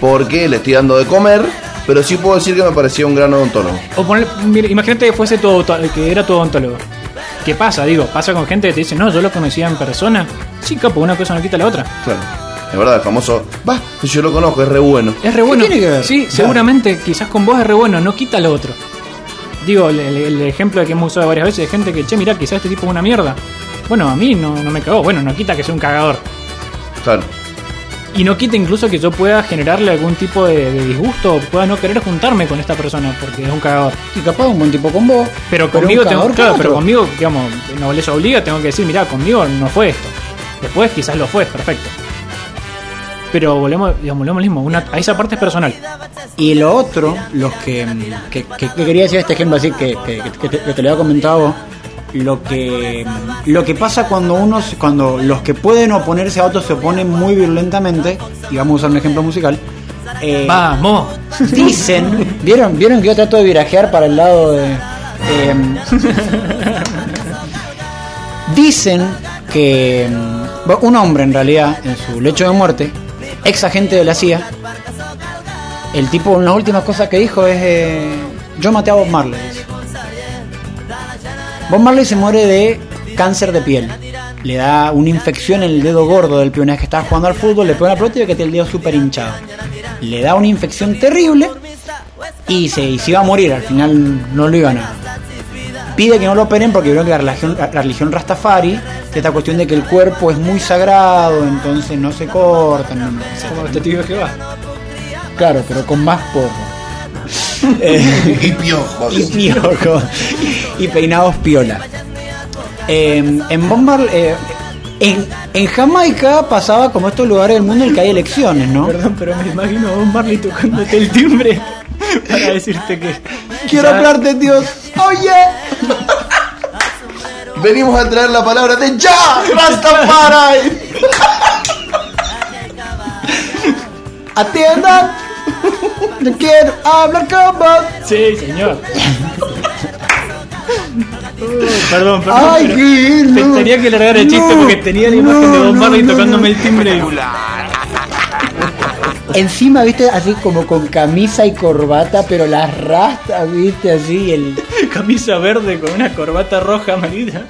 porque le estoy dando de comer, pero sí puedo decir que me parecía un gran odontólogo. O poner, mira, imagínate que fuese tu, auto- que era tu odontólogo. ¿Qué pasa? Digo, pasa con gente que te dice, no, yo lo conocía en persona. Sí, capo, una cosa no quita la otra. Claro. Es verdad, el famoso, va, si yo lo conozco, es re bueno. Es re bueno. tiene que ver? Sí, Claro. seguramente, quizás con vos es re bueno, no quita lo otro. Digo, el, el- el ejemplo que hemos usado varias veces de gente que, che, mirá, quizás este tipo es una mierda. Bueno, a mí no, no me cagó. Bueno, no quita que sea un cagador. Claro. Y no quita incluso que yo pueda generarle algún tipo de, de disgusto o pueda no querer juntarme con esta persona porque es un cagador. Y capaz un buen tipo con vos. Pero conmigo tengo, cagador con claro, pero conmigo, digamos, no les obliga, tengo que decir, mirá, conmigo no fue esto. Después quizás lo fue, perfecto. Pero volvemos, digamos, volvemos al mismo, una, a esa parte es personal. Y lo otro, los que, que, que- que quería decir este ejemplo así, que, que- que te, que te lo había comentado vos, lo que, lo que pasa cuando uno, se- cuando los que pueden oponerse a otros se oponen muy violentamente, y vamos a usar un ejemplo musical, eh, Vamos. dicen, ¿vieron, vieron que yo trato de virajear para el lado de... em, dicen que bueno, un hombre en realidad, en su lecho de muerte, ex agente de la CIA, el tipo, una últimas cosas que dijo es, eh, yo maté a Bob Marley. Bob Marley se muere de cáncer de piel. Le da una infección en el dedo gordo del pie una vez que estaba jugando al fútbol, le pone una pelota y ve que tiene el dedo súper hinchado. Le da una infección terrible y se, y se iba a morir, al final no lo iban a... Pide que no lo operen porque creo que la religión, la religión Rastafari, esta cuestión de que el cuerpo es muy sagrado, entonces no se cortan. no- no. Como este que va. Claro, pero con más porro. Eh, Y piojos. y piojo. Y peinados piola. Eh, en Marley- eh, en, en Jamaica pasaba como estos lugares del mundo en el que hay elecciones, ¿no? Perdón, pero me imagino a Bob Marley tocándote el timbre para decirte que. Quiero quizá- hablarte, Dios. Oye. Venimos a traer la palabra de ya, Rastafari. Atiendan. No quiero hablar con vos. Sí, señor. Uh, perdón, perdón. Ay, pero te- no. tenía que largar el chiste No, porque tenía la imagen de Bob Marley tocándome no. el timbre. Encima, viste, así como con camisa y corbata, pero las rastas, viste, así, el... Camisa verde con una corbata roja amarilla.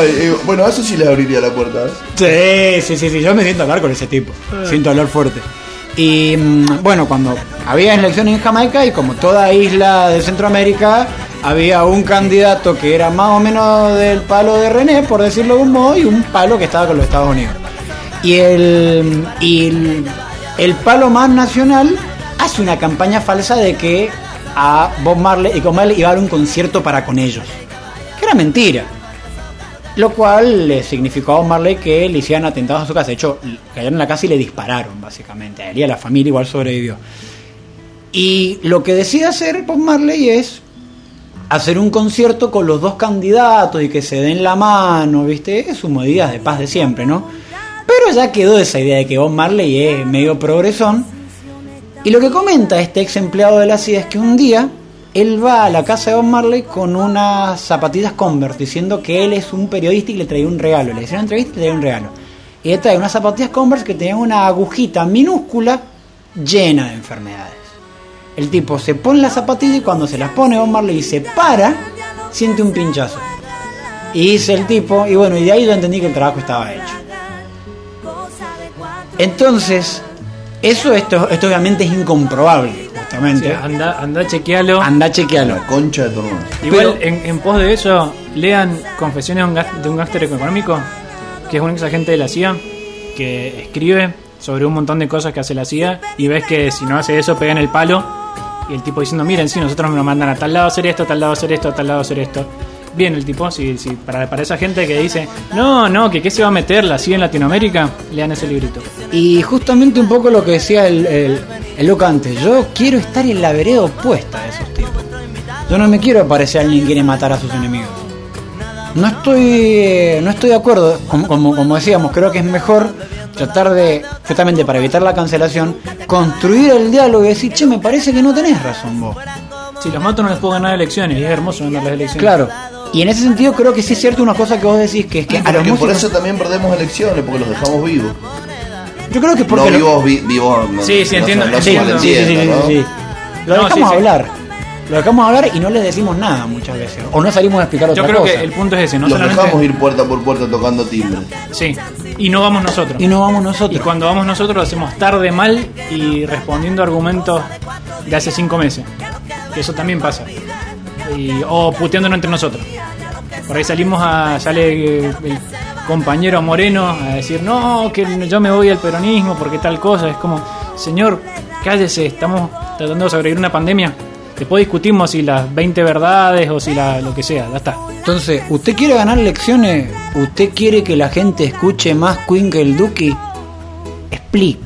Ay, eh, bueno, a eso sí les abriría la puerta. ¿eh? Sí, sí, sí, sí, yo me siento hablar con ese tipo, siento hablar fuerte. Y mm, bueno, cuando había elecciones en Jamaica y como toda isla de Centroamérica, había un candidato que era más o menos del palo de René, por decirlo de un modo, y un palo que estaba con los Estados Unidos. Y el, y el, el palo más nacional hace una campaña falsa de que a Bob Marley y con Marley iba a dar un concierto para con ellos. Que era mentira. Lo cual le significó a Marley que le hicieran atentados a su casa. De hecho, cayeron en la casa y le dispararon, básicamente. A él y a la familia igual sobrevivió. Y lo que decide hacer Bob Marley es hacer un concierto con los dos candidatos y que se den la mano, ¿viste? Es sus medidas de paz de siempre, ¿no? Pero ya quedó esa idea de que Bob Marley es medio progresón. Y lo que comenta este ex empleado de la CIA es que un día él va a la casa de Bob Marley con unas zapatillas Converse diciendo que él es un periodista y le traía un regalo. Le hicieron una entrevista y le traía un regalo. Y le trae unas zapatillas Converse que tenían una agujita minúscula llena de enfermedades. El tipo se pone las zapatillas y cuando se las pone Bob Marley y se para, siente un pinchazo. Y dice el tipo, y bueno, y de ahí yo entendí que el trabajo estaba hecho. Entonces, eso esto, esto obviamente es incomprobable, Sí, justamente. anda, anda, chequealo. Anda, chequealo. La concha de tu hermano. Igual, Pero- en, en pos de eso, lean Confesiones de un, gas- de un gángster económico, que es un ex agente de la CIA, que escribe sobre un montón de cosas que hace la CIA, y ves que si no hace eso, pega en el palo, y el tipo diciendo, miren, si nosotros nos mandan a tal lado a hacer esto, a tal lado a hacer esto, a tal lado a hacer esto. Bien, el tipo, si, si para, para esa gente que dice, no, no, que qué se va a meter la CIA en Latinoamérica, lean ese librito. Y justamente un poco lo que decía el, el, el Luca antes, yo quiero estar en la vereda opuesta de esos tipos. Yo no me quiero parecer a alguien que quiere matar a sus enemigos. No estoy, no estoy de acuerdo, como, como, como decíamos, creo que es mejor tratar de, justamente para evitar la cancelación, construir el diálogo y decir, che, me parece que no tenés razón vos. Si los mato no les puedo ganar elecciones, y es hermoso ganar las elecciones. Claro. Y en ese sentido creo que sí es cierto una cosa que vos decís, que es que a los Porque por músicos... eso también perdemos elecciones, porque los dejamos vivos. Yo creo que porque... no vivos, vi- vivos. no- Sí, sí, no- entiendo, No, Sí, entiendo. sí, sí, sí. Lo No, dejamos sí, sí. hablar. Lo dejamos hablar y no les decimos nada muchas veces. O no salimos a explicar otra Yo creo cosa. que el punto es ese, no los solamente... dejamos ir puerta por puerta tocando timbre. Sí, y no vamos nosotros. Y no vamos Y nosotros. cuando vamos nosotros lo hacemos tarde, mal y respondiendo a argumentos de hace cinco meses. Que eso también pasa. Y, o puteándonos entre nosotros. Por ahí salimos a. sale el compañero Moreno a decir, no, que yo me voy al peronismo porque tal cosa. Es como, señor, cállese, estamos tratando de sobrevivir una pandemia. Después discutimos si las 20 verdades o si la, lo que sea, ya está. Entonces, ¿usted quiere ganar elecciones? ¿Usted quiere que la gente escuche más Queen que el Duque? Explique.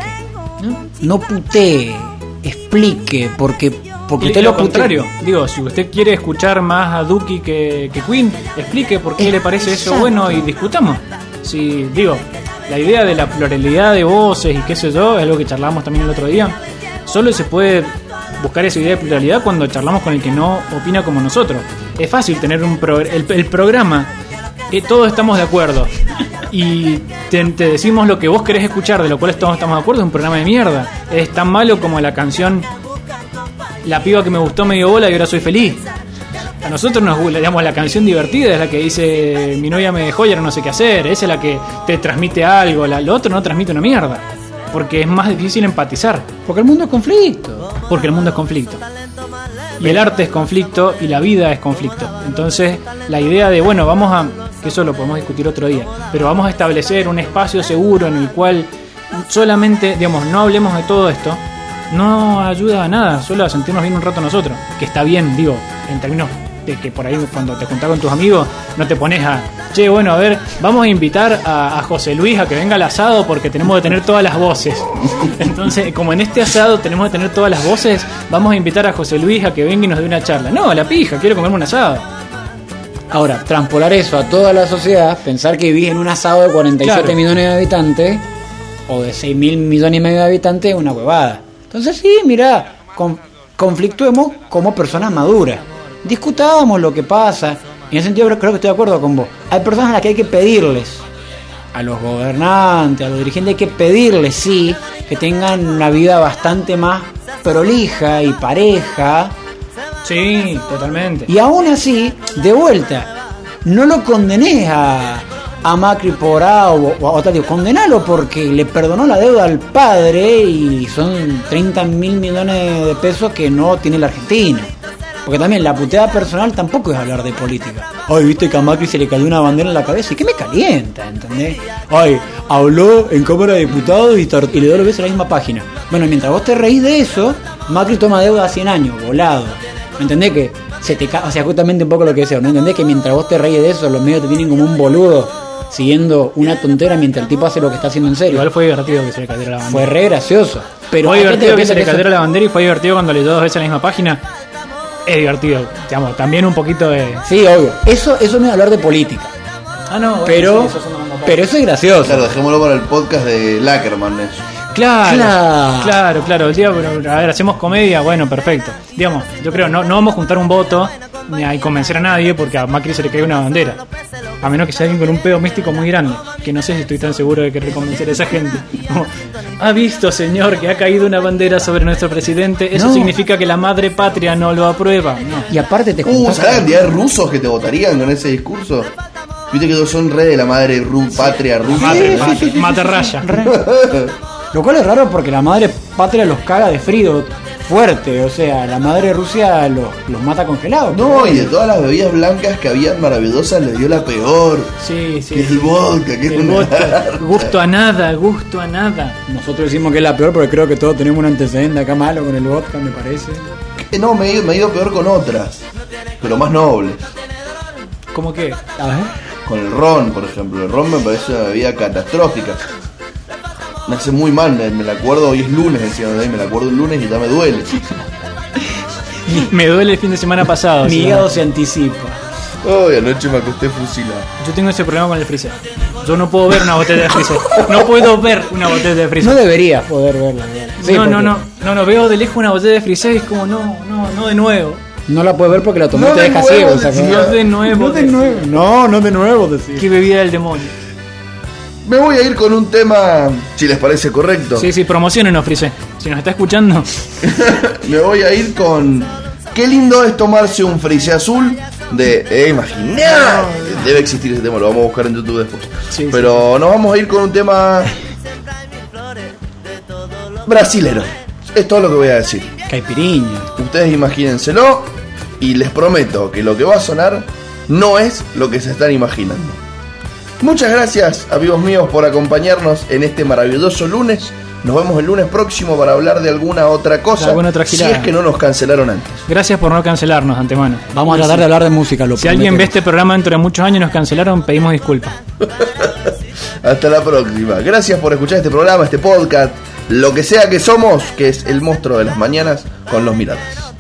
¿no? No putee. Explique. Porque, porque usted lo contrario, digo, si usted quiere escuchar más a Duki que, que Queen, explique por qué le parece eso bueno y discutamos. Si, digo, la idea de la pluralidad de voces y qué sé yo, es algo que charlamos también el otro día, solo se puede buscar esa idea de pluralidad cuando charlamos con el que no opina como nosotros. Es fácil tener un pro- el, el programa, eh, todos estamos de acuerdo. Y te, te decimos lo que vos querés escuchar, de lo cual todos estamos de acuerdo, es un programa de mierda. Es tan malo como la canción la piba que me gustó me dio bola y ahora soy feliz. A nosotros nos gusta, digamos, la canción divertida es la que dice mi novia me dejó y ahora no sé qué hacer. Esa es la que te transmite algo. La, lo otro no transmite una mierda. Porque es más difícil empatizar. Porque el mundo es conflicto. Porque el mundo es conflicto. Y el arte es conflicto y la vida es conflicto. Entonces, la idea de, bueno, vamos a. que eso lo podemos discutir otro día. Pero vamos a establecer un espacio seguro en el cual solamente, digamos, no hablemos de todo esto. No ayuda a nada, solo a sentirnos bien un rato nosotros. Que está bien, digo, en términos de que por ahí cuando te juntás con tus amigos no te pones a, che, bueno, a ver, vamos a invitar a, a José Luis a que venga al asado porque tenemos que tener todas las voces. Entonces, como en este asado tenemos que tener todas las voces, vamos a invitar a José Luis a que venga y nos dé una charla. No, a la pija, quiero comerme un asado. Ahora, transpolar eso a toda la sociedad, pensar que vivís en un asado de 47 Claro. millones de habitantes o de 6 mil millones y medio de habitantes es una huevada. Entonces sí, mira, con, conflictuemos como personas maduras. Discutamos lo que pasa. En ese sentido creo creo que estoy de acuerdo con vos. Hay personas a las que hay que pedirles, a los gobernantes, a los dirigentes, hay que pedirles, sí, que tengan una vida bastante más prolija y pareja, Sí, totalmente. y aún así, de vuelta, no lo condenés a, a Macri por A o, o Otadio, condenalo porque le perdonó la deuda al padre y son 30 mil millones de pesos que no tiene la Argentina. Porque también la puteada personal tampoco es hablar de política. Ay, viste que a Macri se le cayó una bandera en la cabeza y que me calienta, ¿entendés? Ay, habló en Cámara de Diputados y, y le dio besos a la misma página. Bueno, mientras vos te reís de eso, Macri toma deuda a 100 años, volado. ¿Me entendés que se te O sea, justamente un poco lo que decía, ¿no entendés que mientras vos te reís de eso, los medios te tienen como un boludo siguiendo una tontera mientras el tipo hace lo que está haciendo en serio? Igual fue divertido que se le cayera la bandera. Fue re gracioso. Pero fue divertido que se le eso- cayera la bandera y fue divertido cuando leyó dos veces la misma página. Es divertido, digamos, también un poquito de. Sí, obvio. Eso, eso no es hablar de política. Ah, no, bueno, Pero, sí, eso pero eso es gracioso. Claro, dejémoslo para el podcast de Lackerman eso. Claro, Claro. claro, claro. El día, pero, a ver, hacemos comedia, bueno, perfecto. Digamos, yo creo, no, no vamos a juntar un voto ni a convencer a nadie porque a Macri se le cae una bandera. A menos que sea alguien con un pedo místico muy grande. Que no sé si estoy tan seguro de que reconvencer a esa gente. Como, ha visto, señor, que ha caído una bandera sobre nuestro presidente. Eso No. significa que la madre patria no lo aprueba. No. Y aparte te Uh, ¿sabes la cantidad de rusos que te votarían con ese discurso? Viste que son re de la madre ru- patria rusa. Mate, mate, mate raya. Lo cual es raro porque la madre patria los caga de frío fuerte. O sea, la madre Rusia los, los mata congelados. No, y de todas las bebidas blancas que habían maravillosas les dio la peor. Sí, sí. Que es el vodka, que El vodka. Gusto a nada, gusto a nada. Nosotros decimos que es la peor porque creo que todos tenemos un antecedente acá malo con el vodka, me parece. Eh, No, me me he ido peor con otras, pero más nobles. ¿Cómo que? A ver. Con el ron, por ejemplo. El ron me parece una bebida catastrófica. Me hace muy mal, me, me la acuerdo, hoy es lunes de ahí, me la acuerdo el lunes y ya me duele. Me duele el fin de semana pasado. Mi hígado se anticipa. Hoy anoche me acosté fusilado. Yo tengo ese problema con el freezer. Yo no puedo ver una botella de freezer. No puedo ver una botella de No freezer. deberías poder verla. Sí, no, no, no, no, no, veo de lejos una botella de freezer y es como, no, no, no de nuevo. No la puedes ver porque la tomé No te de deja nuevo, ciego. decía. ¿sacás? No de nuevo. No de nuevo. No, no de nuevo, decía. Qué bebida del demonio. Me voy a ir con un tema, si les parece correcto. Sí, sí, promocionenos, freezer. Si nos está escuchando, Me voy a ir con. Qué lindo es tomarse un frisé azul de. Eh, imaginá. Debe existir ese tema, lo vamos a buscar en YouTube después. Sí, Pero nos vamos a ir con un tema. Brasilero. Es todo lo que voy a decir. Caipiriña. Ustedes imagínenselo y les prometo que lo que va a sonar no es lo que se están imaginando. Muchas gracias, amigos míos, por acompañarnos en este maravilloso lunes. Nos vemos el lunes próximo para hablar de alguna otra cosa. Alguna otra si es que no nos cancelaron antes. gracias por no cancelarnos antemano. Vamos a tratar de hablar de música, lo Si alguien ve este programa dentro de muchos años y nos cancelaron, pedimos disculpas. Hasta la próxima. Gracias por escuchar este programa, este podcast, lo que sea que somos, que es el monstruo de las mañanas con los miradas.